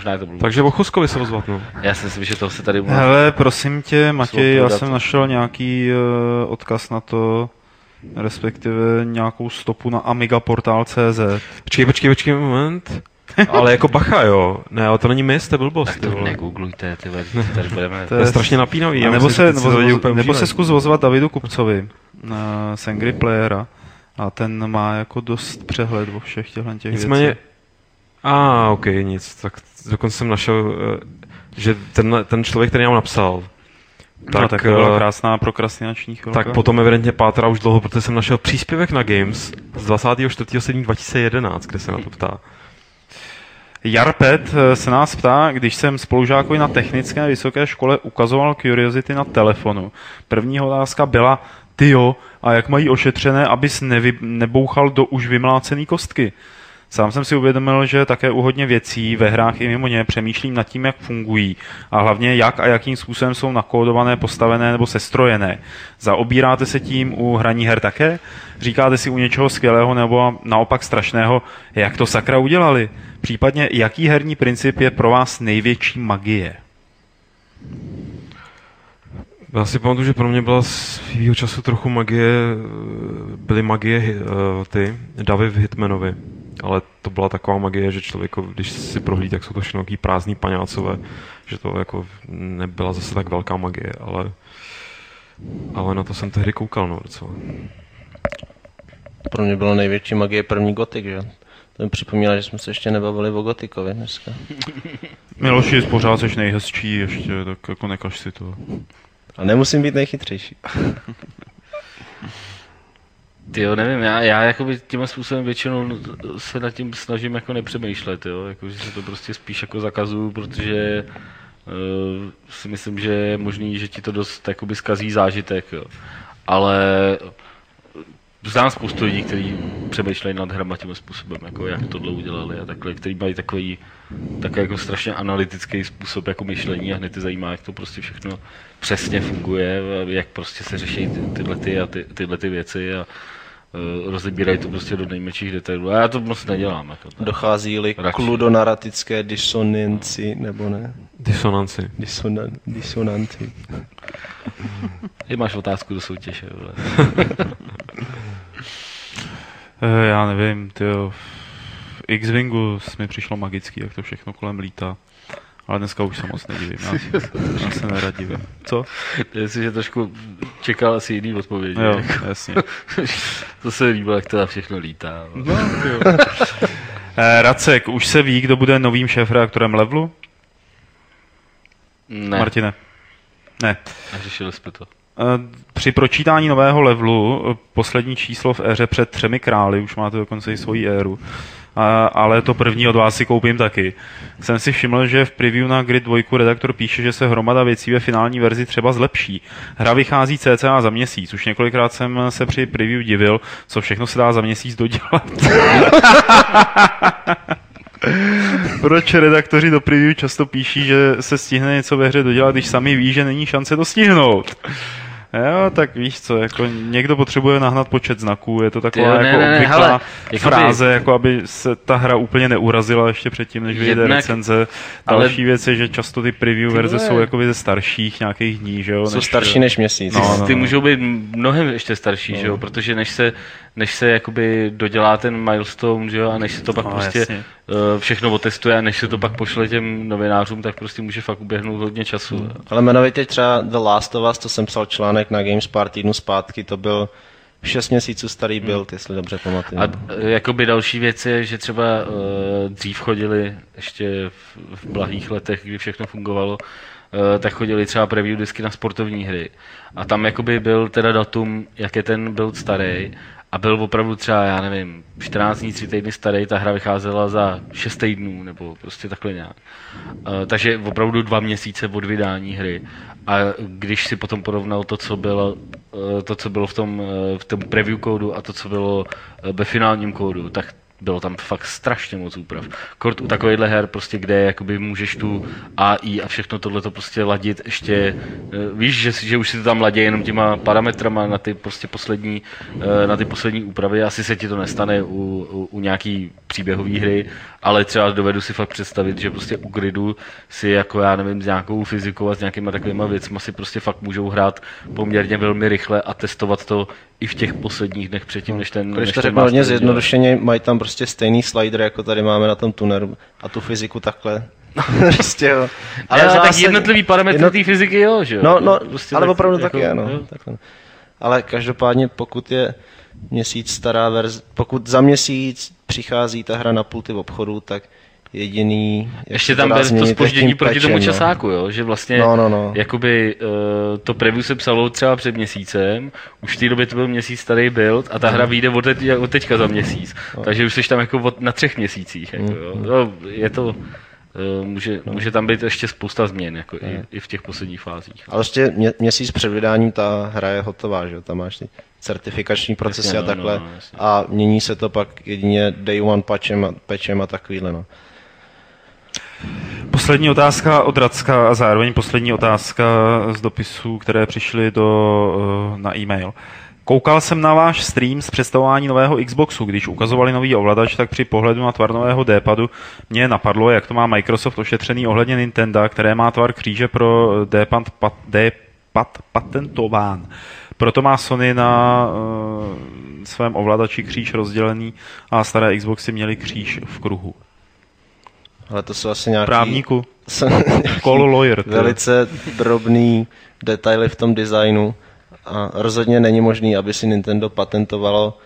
možná je to blbost. Takže Bochoskovi se ozvat, no. Já si myslím, že to se tady Hele, prosím tě, Matěj, já jsem našel nějaký uh, odkaz na to, respektive nějakou stopu na Amiga portál.cz. Počkej, počkej, počkej, moment. Ale jako bacha, jo. Ne, ale to není to je blbost, ty to vole. negooglujte, ty vole, tady budeme. To je strašně napínavý. A nebo myslím, se, nebo, nebo, nebo se zkus ozvat Davidu Kupcovi uh, z Angry Playera. A ten má jako dost přehled o všech těchto těch Nicméně, věcí. A ok, nic, tak dokonce jsem našel, eh, že ten, ten člověk, který nám napsal, Tak, no, tak, to byla eh, krásná prokrastinační chvilka. tak potom evidentně pátrá už dlouho, protože jsem našel příspěvek na Games z 24.7.2011, kde se na to ptá. Jarpet eh, se nás ptá, když jsem spolužákovi na technické vysoké škole ukazoval Curiosity na telefonu. První otázka byla, tyjo, a jak mají ošetřené, abys nevy, nebouchal do už vymlácený kostky? Sám jsem si uvědomil, že také u hodně věcí ve hrách i mimo ně přemýšlím nad tím, jak fungují a hlavně jak a jakým způsobem jsou nakódované, postavené nebo sestrojené. Zaobíráte se tím u hraní her také? Říkáte si u něčeho skvělého nebo naopak strašného, jak to sakra udělali? Případně jaký herní princip je pro vás největší magie? Já si pamatuju, že pro mě byla svýho času trochu magie, byly magie uh, ty davy v Hitmanovi. Ale to byla taková magie, že člověk, když si prohlí, tak jsou to všechno prázdný paňácové, že to jako nebyla zase tak velká magie, ale, ale na to jsem tehdy koukal, no, docela. Pro mě bylo největší magie první gotik, že? To mi připomíná, že jsme se ještě nebavili o gotikovi dneska. [LAUGHS] Miloši, pořád jsi nejhezčí ještě, tak jako nekaž si to. A nemusím být nejchytřejší. [LAUGHS] Ty jo, nevím, já, já jakoby tím způsobem většinou se nad tím snažím jako nepřemýšlet, jo, jako, že se to prostě spíš jako zakazuju, protože uh, si myslím, že je možný, že ti to dost jakoby zkazí zážitek, jo. Ale znám spoustu lidí, kteří přemýšlejí nad hrama tím způsobem, jako jak tohle udělali a takhle, kteří mají takový, takový jako strašně analytický způsob jako myšlení a hned ty zajímá, jak to prostě všechno přesně funguje, jak prostě se řeší ty, tyhle, ty a ty, tyhle ty věci a rozebírají to prostě do nejmenších detailů. A já to moc nedělám. Jako Dochází-li k ludonaratické disonanci, nebo ne? Disonanci. Disonan, disonanci. Ty máš otázku do soutěže. [LAUGHS] Eh, já nevím, ty v X-Wingu mi přišlo magický, jak to všechno kolem lítá. Ale dneska už se moc nedivím, já, [LAUGHS] já se nerad divím. Co? Já si, že trošku čekal asi jiný odpověď. Jo, jako. jasně. [LAUGHS] to se líbilo, jak to všechno lítá. No, jo. [LAUGHS] Eh, Racek, už se ví, kdo bude novým šéf-reaktorem Levelu? Ne, Martine? Ne. neřešili jsme to. Eh, Při pročítání nového levelu, eh, poslední číslo v éře před třemi krály, už máte dokonce i svoji éru, ale to první od vás si koupím taky. Jsem si všiml, že v preview na Grid 2 redaktor píše, že se hromada věcí ve finální verzi třeba zlepší. Hra vychází cca za měsíc, už několikrát jsem se při preview divil, co všechno se dá za měsíc dodělat. [LAUGHS] Proč redaktoři do preview často píší, že se stihne něco ve hře dodělat, když sami ví, že není šance to stihnout? Jo, tak víš co, jako někdo potřebuje nahnat počet znaků, je to taková Jo, ne, jako ne, ne, obvyklá hele, jakoby- fráze, jako aby se ta hra úplně neurazila ještě předtím, než vyjde Jednak- recenze. ale- Další věc je, že často ty preview Ty verze vole. jsou jakoby ze starších nějakých dní, že jo? Jsou starší než měsíc. No, no, ty no. můžou být mnohem ještě starší, že jo, protože než se, než se jakoby dodělá ten milestone, že jo, a než se to pak No, prostě jasně. uh, všechno otestuje a než se to pak pošle těm novinářům, tak prostě může fakt uběhnout hodně času. Hmm. Ale jmenovitě třeba The Last of Us, to jsem psal článek na GameSpar týdnu zpátky, to byl 6 měsíců starý build, jestli dobře pamatuju. A eh, jakoby další věc je, že třeba uh, dřív chodili ještě v, v blahých letech, kdy všechno fungovalo, uh, tak chodili třeba preview disky na sportovní hry. A tam jakoby byl teda datum, jak je ten build starý. A byl opravdu třeba, já nevím, 14 dní, 3 týdny starý, ta hra vycházela za 6 týdnů, nebo prostě takhle nějak. Uh, takže opravdu dva měsíce od vydání hry. A když si potom porovnal to, co bylo, eh, to, co bylo v tom, eh, v tom preview kódu a to, co bylo ve finálním kódu, tak bylo tam fakt strašně moc úprav. Kort u takovýchhle her, prostě, kde jakoby můžeš tu AI a všechno tohle to prostě ladit ještě, eh, víš, že, že už si to tam ladí jenom těma parametrama na ty prostě poslední, eh, na ty poslední úpravy. Asi se ti to nestane u, u, u nějaký příběhové hry, ale třeba dovedu si fakt představit, že prostě u gridu si jako já nevím, s nějakou fyzikou a s nějakýma takovýma věcma si prostě fakt můžou hrát poměrně velmi rychle a testovat to i v těch posledních dnech předtím, než ten Když než to řeknu hodně zjednodušeně, mají tam prostě stejný slider, jako tady máme na tom tuneru a tu fyziku takhle. [LAUGHS] prostě jo. Ale že tak jednotlivý parametry jedno- té fyziky, jo, že jo? No, no, Prostě ale tak- opravdu jako, taky ano. jo. Takhle. Ale každopádně, pokud je měsíc stará verze, pokud za měsíc přichází ta hra na pulty v obchodu, tak jediný... Ještě tam byl to spoždění proti tomu patchem, no. časáku, jo? že vlastně No, no, no. jakoby uh, to preview se psalo třeba před měsícem, už v té době to byl měsíc starý build a ta hra vyjde od, teď, od teďka za měsíc, takže už jsi tam jako od, na třech měsících. Jako, jo? No, je to, uh, může, může tam být ještě spousta změn, jako i, i v těch posledních fázích. Ale prostě mě, měsíc před vydáním ta hra je hotová, že jo? Tam máš ty certifikační procesy Jasně, a no, takhle. no, jasně. a mění se to pak jedině day one patchem a, patchem a takovýhle, no. Poslední otázka od Racka a zároveň poslední otázka z dopisů, které přišly do, eh, na e-mail. Koukal jsem na váš stream z představování nového Xboxu. Když ukazovali nový ovladač, tak při pohledu na tvar nového D-padu mě napadlo, jak to má Microsoft ošetřený ohledně Nintendo, které má tvar kříže pro D-pad, pat, patentován. Proto má Sony na uh, svém ovladači kříž rozdělený a staré Xboxy měly kříž v kruhu. Ale to jsou asi nějaký... Právníku, [LAUGHS] call lawyer. je. velice drobný detaily v tom designu a rozhodně není možný, aby si Nintendo patentovalo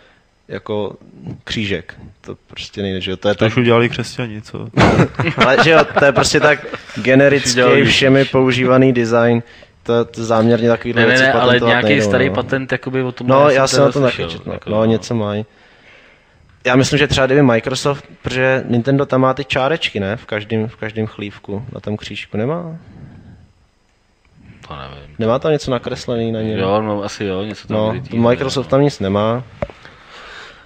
jako křížek. To prostě nejde, že jo? To je To tak, už udělali křesťani, co? [LAUGHS] ale, že jo, to je prostě tak generický, všemi používaný design. To, to záměrně takový Ne, ne, ne, ale nějaký nejdou, starý no. patent, jakoby o tom No, já jsem na to taky četl. jako, No, něco mají. Já myslím, že třeba kdyby Microsoft, protože Nintendo tam má ty čárečky, ne? V každém, v každém chlívku na tom křížku. Nemá? To nevím. Nemá tam něco nakreslený na něm? Jo, no asi jo, něco tam No, vytý, Microsoft tam nic nemá.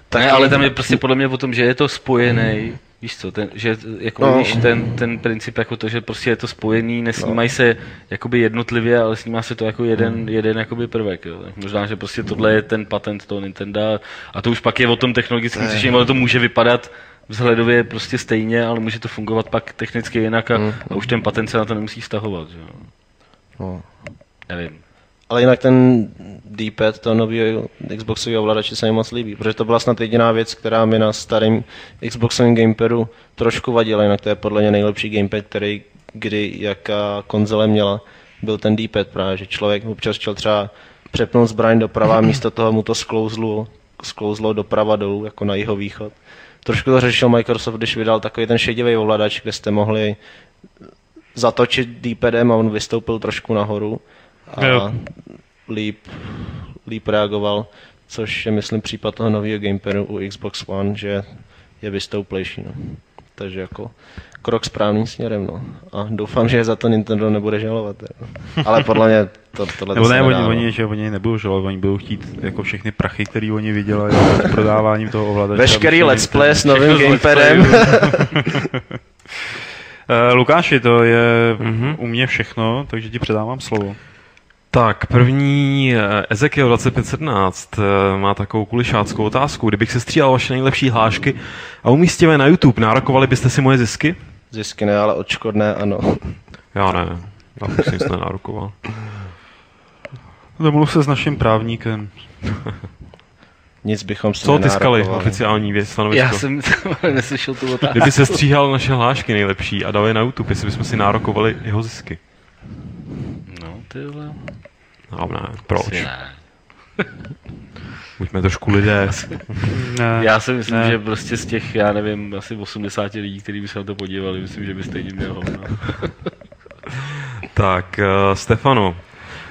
Tak ne, ale tam je prostě podle mě o tom, že je to spojený, víš co, ten, že jako No. no. víš, ten, ten princip jako to, že prostě je to spojený, nesnímají se jakoby jednotlivě, ale snímá se to jako jeden, Hmm. jeden jakoby prvek, jo. Tak možná, že prostě tohle je ten patent toho Nintendo a to už pak je o tom technologickém řešení, ale to může vypadat vzhledově prostě stejně, ale může to fungovat pak technicky jinak a, a už ten patent se na to nemusí vztahovat, že jo. No. Nevím. Ale jinak ten D-pad toho nového Xboxového ovladače se mi moc líbí, protože to byla snad jediná věc, která mi na starém Xboxovém gamepadu trošku vadila, jinak to je podle mě nejlepší gamepad, který kdy jaká konzole měla, byl ten D-pad právě, že člověk občas chtěl třeba přepnout zbraň doprava a [CLEARS THROAT] místo toho mu to sklouzlo, sklouzlo doprava dolů, jako na jeho východ. Trošku to řešil Microsoft, když vydal takový ten šedivý ovladač, kde jste mohli zatočit D-padem a on vystoupil trošku nahoru a Jo. líp, líp reagoval, což je myslím případ toho nového gamepadu u Xbox One, že je vystouplejší. No. Takže jako krok správným směrem. No. A doufám, že za to Nintendo nebude žalovat. teda. Ale podle mě to, tohle Nebo se ne, nedá, oni, no. oni, že oni nebudou žalovat, oni budou chtít jako všechny prachy, které oni vydělají [LAUGHS] s prodáváním toho ovladače. Veškerý let's play s novým gamepadem. [LAUGHS] Eh, Lukáši, to je u mě všechno, takže ti předávám slovo. Tak, první eh, Ezekiel 2517 eh, má takovou kulišáckou otázku. Kdybych se střídal vaše nejlepší hlášky a umístil je na YouTube, nárokovali byste si moje zisky? Zisky ne, ale odškodné ano. Já ne. Já bych si nic nenárokoval. Domluv se s naším právníkem. Nic bychom si Co ty skali, nenárokovali. oficiální věc, stanovisko? Já jsem [LAUGHS] neslyšel tu otázku. Kdyby se stříhal naše hlášky nejlepší a dal je na YouTube, jestli bychom si nárokovali jeho zisky. No, ty vole. No, ne, proč? Asi ne. [LAUGHS] Buďme trošku lidé. Ne, Já si myslím, ne. že prostě z těch, já nevím, asi 80 lidí, kteří by se na to podívali, myslím, že by stejně měl hovno. [LAUGHS] Tak, uh, Stefano,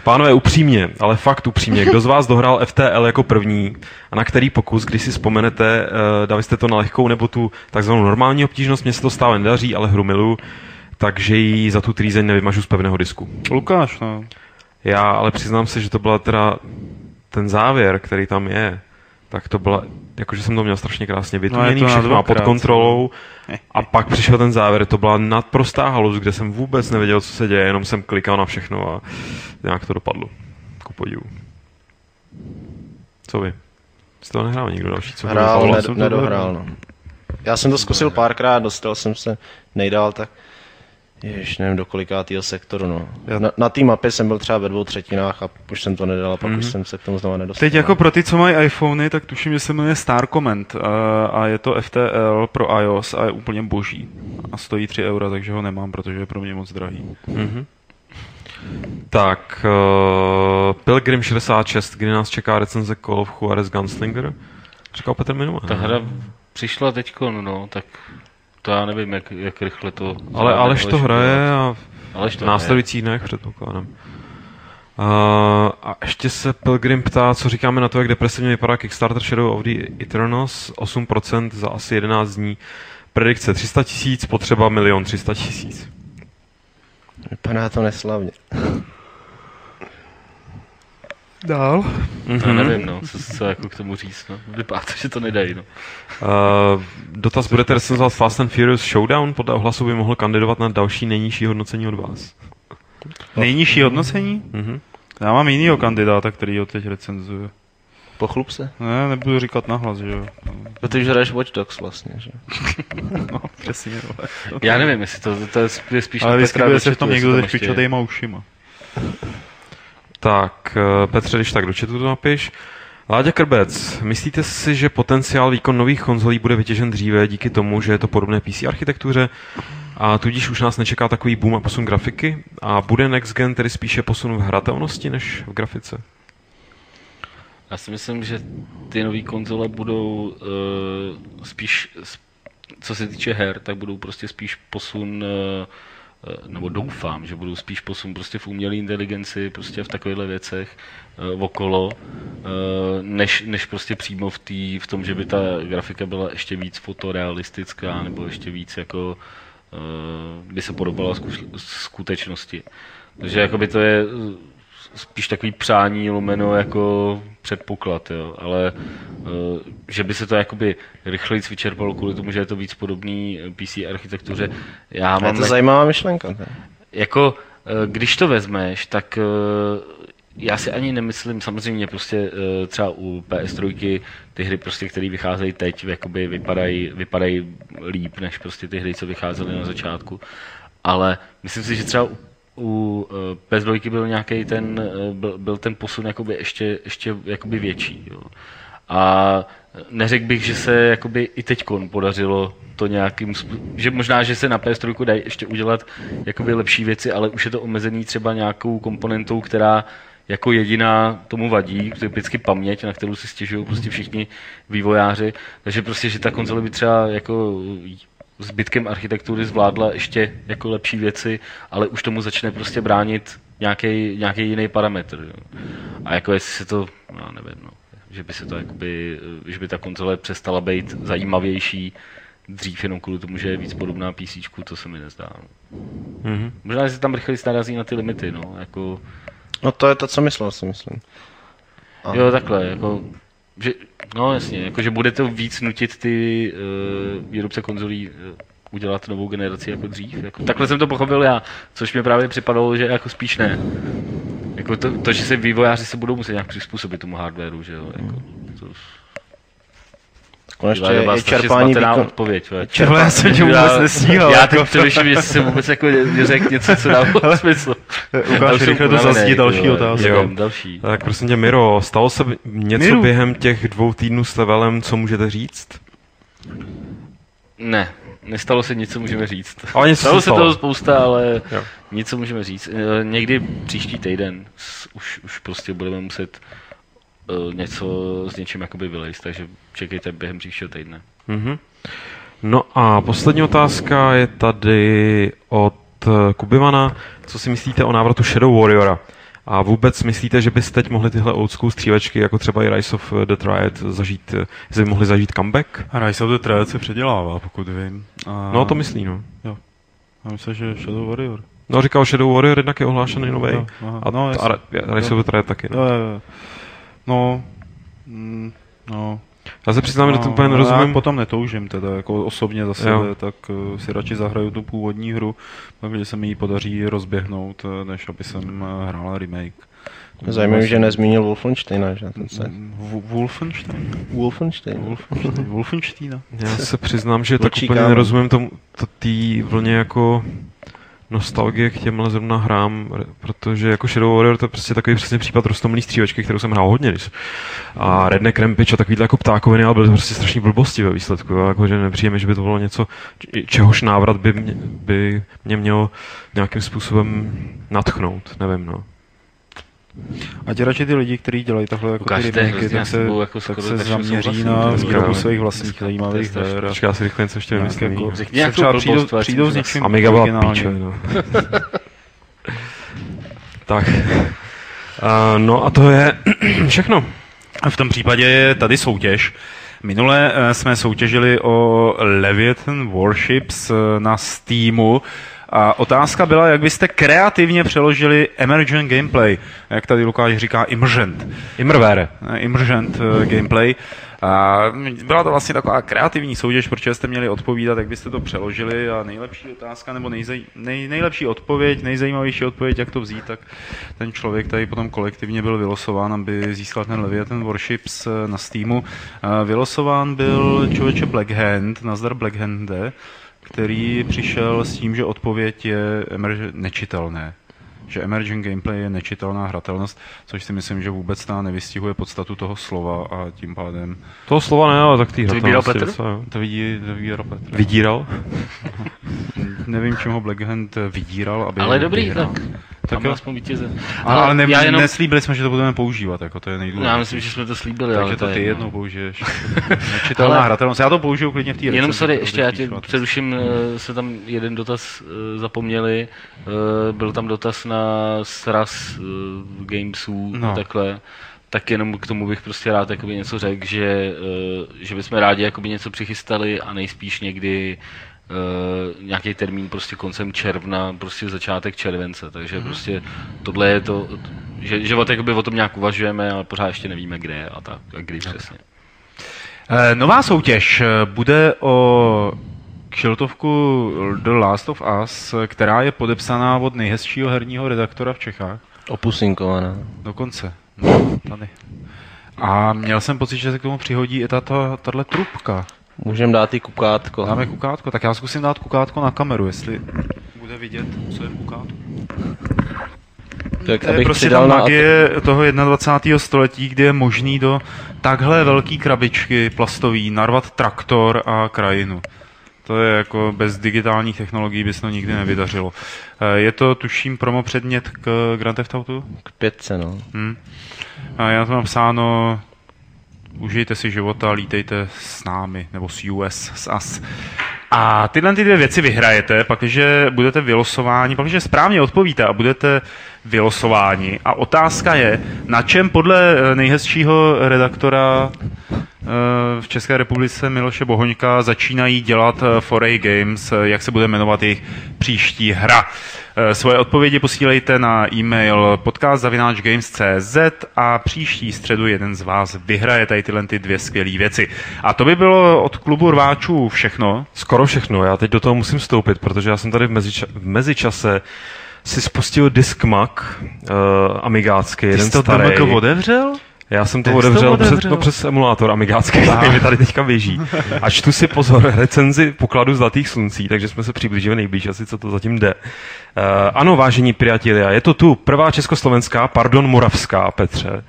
pánové, upřímně, ale fakt upřímně, kdo z vás dohrál FTL jako první a na který pokus, když si vzpomenete, uh, dali jste to na lehkou nebo tu takzvanou normální obtížnost, mně se to stále nedaří, ale hru miluju, takže ji za tu trýzeň nevymažu z pevného disku. Lukáš, no. Já ale přiznám se, že to byla teda ten závěr, který tam je, tak to byla, jakože jsem to měl strašně krásně vytuněný, to na všechno a pod kontrolou [LAUGHS] a pak přišel ten závěr, to byla nadprostá halus, kde jsem vůbec nevěděl, co se děje, jenom jsem klikal na všechno a nějak to dopadlo. Ku podivu. Co vy? Jste to nehrál nikdo další? Co Hrál, ned, to nedohrál. No. Já jsem to zkusil párkrát, dostal jsem se nejdál, tak Jež, nevím do kolikátýho sektoru, no. Na, na té mapě jsem byl třeba ve dvou třetinách a už jsem to nedal a pak Mhm. už jsem se k tomu znova nedostal. Teď jako pro ty, co mají iPhony, tak tuším, že se jmenuje Star Comment a, a je to FTL pro iOS a je úplně boží. A stojí 3 eura, takže ho nemám, protože je pro mě moc drahý. Mhm. Tak, uh, Pilgrim 66, kdy nás čeká recenze Call of Juarez Gunslinger? Říkal Petr minule. Ta hra přišla teďko, no, tak to já nevím, jak, jak rychle to... Ale Aleš to hraje a Aleš v to následujících dnech předpokládám. Uh, a ještě se Pilgrim ptá, co říkáme na to, jak depresivně vypadá Kickstarter Shadow of the Eternals, 8% za asi 11 dní. Predikce 300 tisíc, potřeba milion 300 tisíc. Vypadá to neslavně. Dál. To nevím, no, co, co jako k tomu říct, no. Vypadá to, že to nedají, no. Uh, dotaz budete recenzovat Fast and Furious Showdown? Podle ohlasu by mohl kandidovat na další nejnižší hodnocení od vás. Nejnižší hodnocení? Mhm. Já mám jinýho kandidáta, který ho teď recenzuje. Pochlup se. Ne, nebudu říkat nahlas, že jo. No ty už hraješ Watch Dogs vlastně, že? [LAUGHS] No, přesně. vole. Já nevím, jestli to, to je spíš Ale na Petra se v tom někdo je. špičatýma ušima. Tak, eh, Petře, když tak do chatu to napiš. Láďa Krbec, myslíte si, že potenciál výkon nových konzolí bude vytěžen dříve díky tomu, že je to podobné PC architektuře a tudíž už nás nečeká takový boom a posun grafiky a bude Next Gen tedy spíše posun v hratelnosti než v grafice? Já si myslím, že ty nové konzole budou uh, spíš, co se týče her, tak budou prostě spíš posun uh, nebo doufám, že budou spíš posun prostě v umělé inteligenci, prostě v takovýchhle věcech uh, okolo, uh, než, než prostě přímo v, tý, v tom, že by ta grafika byla ještě víc fotorealistická, nebo ještě víc jako uh, by se podobala skutečnosti. Takže jakoby to je spíš takový přání lomeno jako předpoklad, jo. ale uh, že by se to jakoby rychleji vyčerpalo kvůli tomu, že je to víc podobný PC architektuře. Já mám je to ne... zajímavá myšlenka. Ne? Jako, uh, když to vezmeš, tak já si ani nemyslím, samozřejmě prostě třeba u PS3 ty hry prostě, které vycházejí teď, jakoby vypadají, vypadají líp, než prostě ty hry, co vycházely na začátku. Ale myslím si, že třeba u uh, PS2 byl nějaký ten, uh, byl, byl ten posun jakoby ještě, ještě jakoby větší. Jo. A neřekl bych, že se jakoby i teď podařilo to nějakým že možná, že se na PS3 dají ještě udělat jakoby lepší věci, ale už je to omezený třeba nějakou komponentou, která jako jediná tomu vadí, typicky paměť, na kterou si stěžují prostě všichni vývojáři, takže prostě, že ta konzole by třeba jako zbytkem architektury zvládla ještě jako lepší věci, ale už tomu začne prostě bránit nějaký, nějaký jiný parametr. Jo. A jako jestli se to, no nevím, no, že by se to jakoby, že by ta konzole přestala být zajímavější dřív jenom kvůli tomu, že je víc podobná PC, to se mi nezdá. No. Mm-hmm. Možná, že se tam rychleji narazí na ty limity, no, jako... No to je to, co myslel, si myslím. A... Jo, takhle, jako že, no jasně, jakože bude to víc nutit ty uh, výrobce konzolí uh, udělat novou generaci jako dřív. Jako, takhle jsem to pochopil já, což mi právě připadalo, že jako spíš ne. Jako to, to že se vývojáři se budou muset nějak přizpůsobit tomu hardwareu, že jo. Jako, to, Konečně je, je čerpání výkon... odpověď. Čerpání, já jsem tě vůbec nestíhal. Já teď přemýšlím, jestli jsem vůbec jako řekl něco, co dává [LAUGHS] smysl. Ukáž rychle to zazdí další otázku. Jo. Další. Tak prosím tě, Miro, stalo se něco Miru. během těch dvou týdnů s levelem, co můžete říct? Ne, nestalo se nic, co můžeme říct. Ale něco stalo se toho spousta, ale jo. nic, co můžeme říct. Eh, někdy příští týden už, už prostě budeme muset něco s něčím jakoby vylejst, takže čekejte během příštího týdne. Mm-hmm. No a poslední otázka je tady od eh, Kubivana. Co si myslíte o návratu Shadow Warriora? A vůbec myslíte, že byste teď mohli tyhle old school střílečky, jako třeba i Rise of the Triad, zažít, že by mohli zažít comeback? A Rise of the Triad se předělává, pokud vím. A... No to myslí, no. Jo. Já myslím, že Shadow Warrior. No říkal Shadow Warrior, jednak je ohlášený nový. A, no, a Rise of the Triad taky. No. Jo, jo, jo. No, mm, no. Já se přiznám, no, že to úplně nerozumím. Já potom netoužím teda, jako osobně za sebe, jo. tak uh, si radši zahraju tu původní hru, takže se mi ji podaří rozběhnout, eh, než aby jsem uh, hrál remake. Zajímavé, že nezmínil Wolfensteina, že? Ten se... Wolfenstein? Wolfenstein. Wolfenstein. Wolfensteina. Já se přiznám, že tak úplně nerozumím tomu, to tý vlně jako nostalgie k těmhle zrovna hrám, protože jako Shadow Warrior to je prostě takový přesně případ rostomilý střílečky, kterou jsem hrál hodně. A Redneck Rampage a takovýhle jako ptákoviny, ale byly prostě strašně blbosti ve výsledku. Jo? Jako, že nepřijeme, že by to bylo něco, čehož návrat by mě, by mě měl nějakým způsobem natchnout. Nevím, no. Ať radši ty lidi, kteří dělají takhle jako ty remakey, tak se, jako tak se zaměří na výrobu svých vlastních zajímavých her. Počkej, já si rychle něco ještě vymyslím. Jako, se třeba přijdou, přijdou s něčím Amiga byla píče, no. [LAUGHS] tak. Uh, no a to je [CLEARS THROAT] všechno. V tom případě je tady soutěž. Minule eh, jsme soutěžili o Leviathan Warships eh, na Steamu. A otázka byla, jak byste kreativně přeložili emergent gameplay, jak tady Lukáš říká, emergent. Immerware. Emergent uh, gameplay. A byla to vlastně taková kreativní soutěž, protože jste měli odpovídat, jak byste to přeložili a nejlepší otázka nebo nejzaj, nej, nejlepší odpověď, nejzajímavější odpověď, jak to vzít, tak ten člověk tady potom kolektivně byl vylosován, aby získal ten Leviathan Warships eh, na Steamu. Vylosován byl člověče Blackhand, nazdar Blackhande, který přišel s tím, že odpověď je nečitelné. že emerging gameplay je nečitelná hratelnost, což si myslím, že vůbec ta nevystihuje podstatu toho slova a tím pádem Toho slova ne, ale tak ty vybíral hratelnosti Petr? docela, jo. to vidí, to vidí Petr. Vydíral? Nevím, čím ho Blackhand vydíral, aby Ale dobrý, vyhrál. tak. Tak jo. aspoň vítěze. Ale, ale ne, já jenom, neslíbili jsme, že to budeme používat, jako to je nejdůležitější. já myslím, že jsme to slíbili, ale Takže to je ty jedno. jednou použiješ. [LAUGHS] Nečitelná Ale- hratelnost. Já to použiju klidně v té Jenom sorry, to ještě já tě přeruším, eh, jsme tam jeden dotaz eh, zapomněli. Eh, Byl tam dotaz na sraz Gamesů, No. takhle. Tak jenom k tomu bych prostě rád jakoby něco řekl, že, že bychom rádi jakoby něco přichystali a nejspíš někdy uh, nějaký termín prostě koncem června, prostě začátek července, takže prostě tohle je to, že, že o, jakoby o tom nějak uvažujeme, ale pořád ještě nevíme kde a tak, a kdy přesně. Eh, Nová soutěž eh, bude o kšiltovku The Last of Us, která je podepsaná od nejhezčího herního redaktora v Čechách. Opusinkovaná. Dokonce. No, tady. A měl jsem pocit, že se k tomu přihodí i tato, tato trubka. Můžeme dát i kukátko. Dáme kukátko, tak já zkusím dát kukátko na kameru, jestli bude vidět, co je v kukátku. Tak To je prostě ta přidal na magie toho 21. století, kdy je možný do takhle velký krabičky plastový narvat traktor a krajinu. To je jako bez digitálních technologií by se to nikdy nevydařilo. Eh, Je to, tuším, promo předmět k Grand Theft Auto? k pětce, no. Hm. A já to mám psáno, užijte si života, lítejte s námi, nebo s US, s US. A tyhle ty dvě věci vyhrajete, pakliže budete vylosováni, pakliže správně odpovíte a budete vylosováni. A otázka je, na čem podle eh, nejhezčího redaktora eh, v České republice Miloše Bohoňka začínají dělat eh, Foray Games, jak se bude jmenovat jejich příští hra. Svoje odpovědi posílejte na e-mail podcast.games.cz a příští středu jeden z vás vyhraje tady tyhle ty dvě skvělé věci. A to by bylo od klubu rváčů všechno. Skoro všechno. Já teď do toho musím vstoupit, protože já jsem tady v, meziča- v mezičase si spustil diskmak uh, amigácký, jeden starý. otevřel? Já jsem to Jak jsi to otevřel, přes, otevřel? no, přes emulátor amigácký, který mi tady teďka běží. A čtu si pozor [LAUGHS] recenzi pokladu Zlatých sluncí, takže jsme se přiblížili nejblíž, asi co to zatím jde. Uh, ano, vážení priatelia, je to tu prvá československá, pardon, moravská, Petře.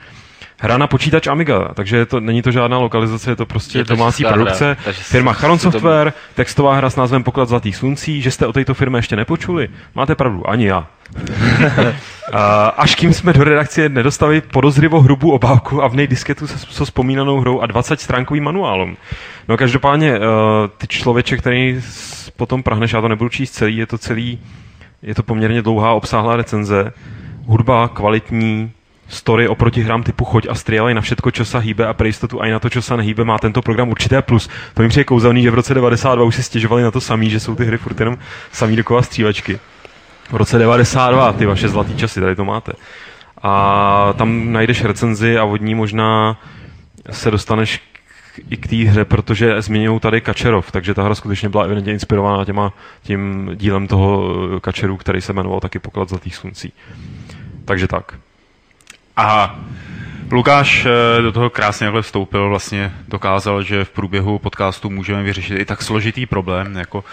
Hra na počítač Amiga, takže to, není to žádná lokalizace, je to prostě Je to domácí produkce. hra, takže Firma Charon si to- Software, textová hra s názvem Poklad Zlatých sluncí, že jste o této firmě ještě nepočuli? Máte pravdu, ani já. [LAUGHS] A až kým jsme do redakce nedostali podozřivo hrubou obálku a v nej disketu se, se vzpomínanou hrou a 20 stránkovým manuálem. No každopádně, uh, ty člověče, který potom prahneš, já to nebudu číst celý, je to celý, je to poměrně dlouhá, obsáhlá recenze, hudba kvalitní, story oproti hrám typu choď a strielaj na všetko, čo sa hýbe a pre jistotu aj na to, čo sa nehýbe, má tento program určité plus. To mi přijde kouzelný, že v roce 92 už si stěžovali na to samý, že jsou ty hry furt jenom samý dokola střílečky. V roce 92, ty vaše zlatý časy, tady to máte. A tam najdeš recenzi a od ní možná se dostaneš i k té hře, protože zmiňují tady Kačerov, takže ta hra skutečně byla evidentně inspirována těma, tím dílem toho eh, Kačeru, který se jmenoval taky Poklad zlatých sluncí. Takže tak. A Lukáš eh, do toho krásně takhle vstoupil, vlastně dokázal, že v průběhu podcastu můžeme vyřešit i tak složitý problém, jako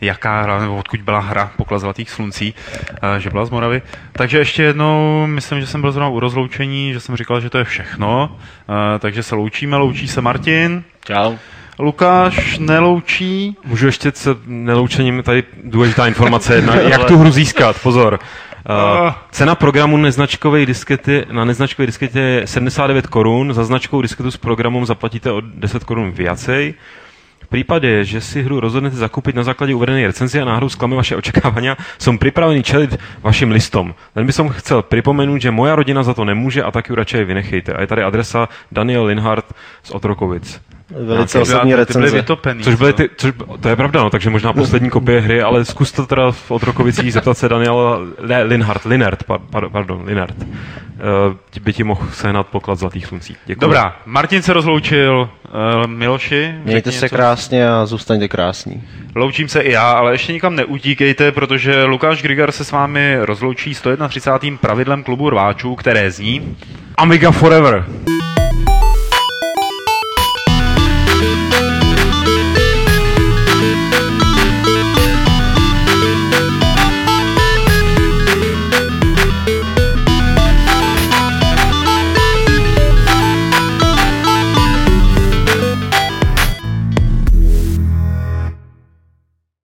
jaká hra, nebo odkud byla hra Poklad zlatých sluncí, eh, že byla z Moravy. Takže ještě jednou, myslím, že jsem byl zrovna u rozloučení, že jsem říkal, že to je všechno, eh, takže se loučíme, loučí se Martin, Čau. Lukáš neloučí, Můžu ještě se neloučením, tady důležitá informace jedna, jak tu hru získat, pozor. Uh, cena programu neznačkové diskety na neznačkové disketě je 79 korun, za značkovou disketu s programem zaplatíte o 10 korun viacej. V prípade, že si hru rozhodnete zakúpiť na základe uvedenej recenzie a náhodou sklame vaše očakávania, som pripravený čeliť vašim listom. Len by som chcel pripomenúť, že moja rodina za to nemôže a tak ju radšej vynechejte. A je tady adresa Daniel Linhardt z Otrokovic. Velice osobní ty byly recenze. vytopený. Což byly ty, což, to je pravda, no, takže možná poslední kopie hry, ale zkus to teda v Otrokovicích [LAUGHS] zeptat se Daniela ne, Linhardt, Linert, par, par, pardon, Linert. Uh, by ti mohl sehnat poklad Zlatých sluncí. Děkuji. Dobrá, Martin se rozloučil, uh, Miloši. Mějte se něco. krásně a zůstaňte krásní. Loučím se i já, ale ještě nikam neutíkejte, protože Lukáš Grigar se s vámi rozloučí 131. pravidlem klubu rváčů, které zní Amiga Forever.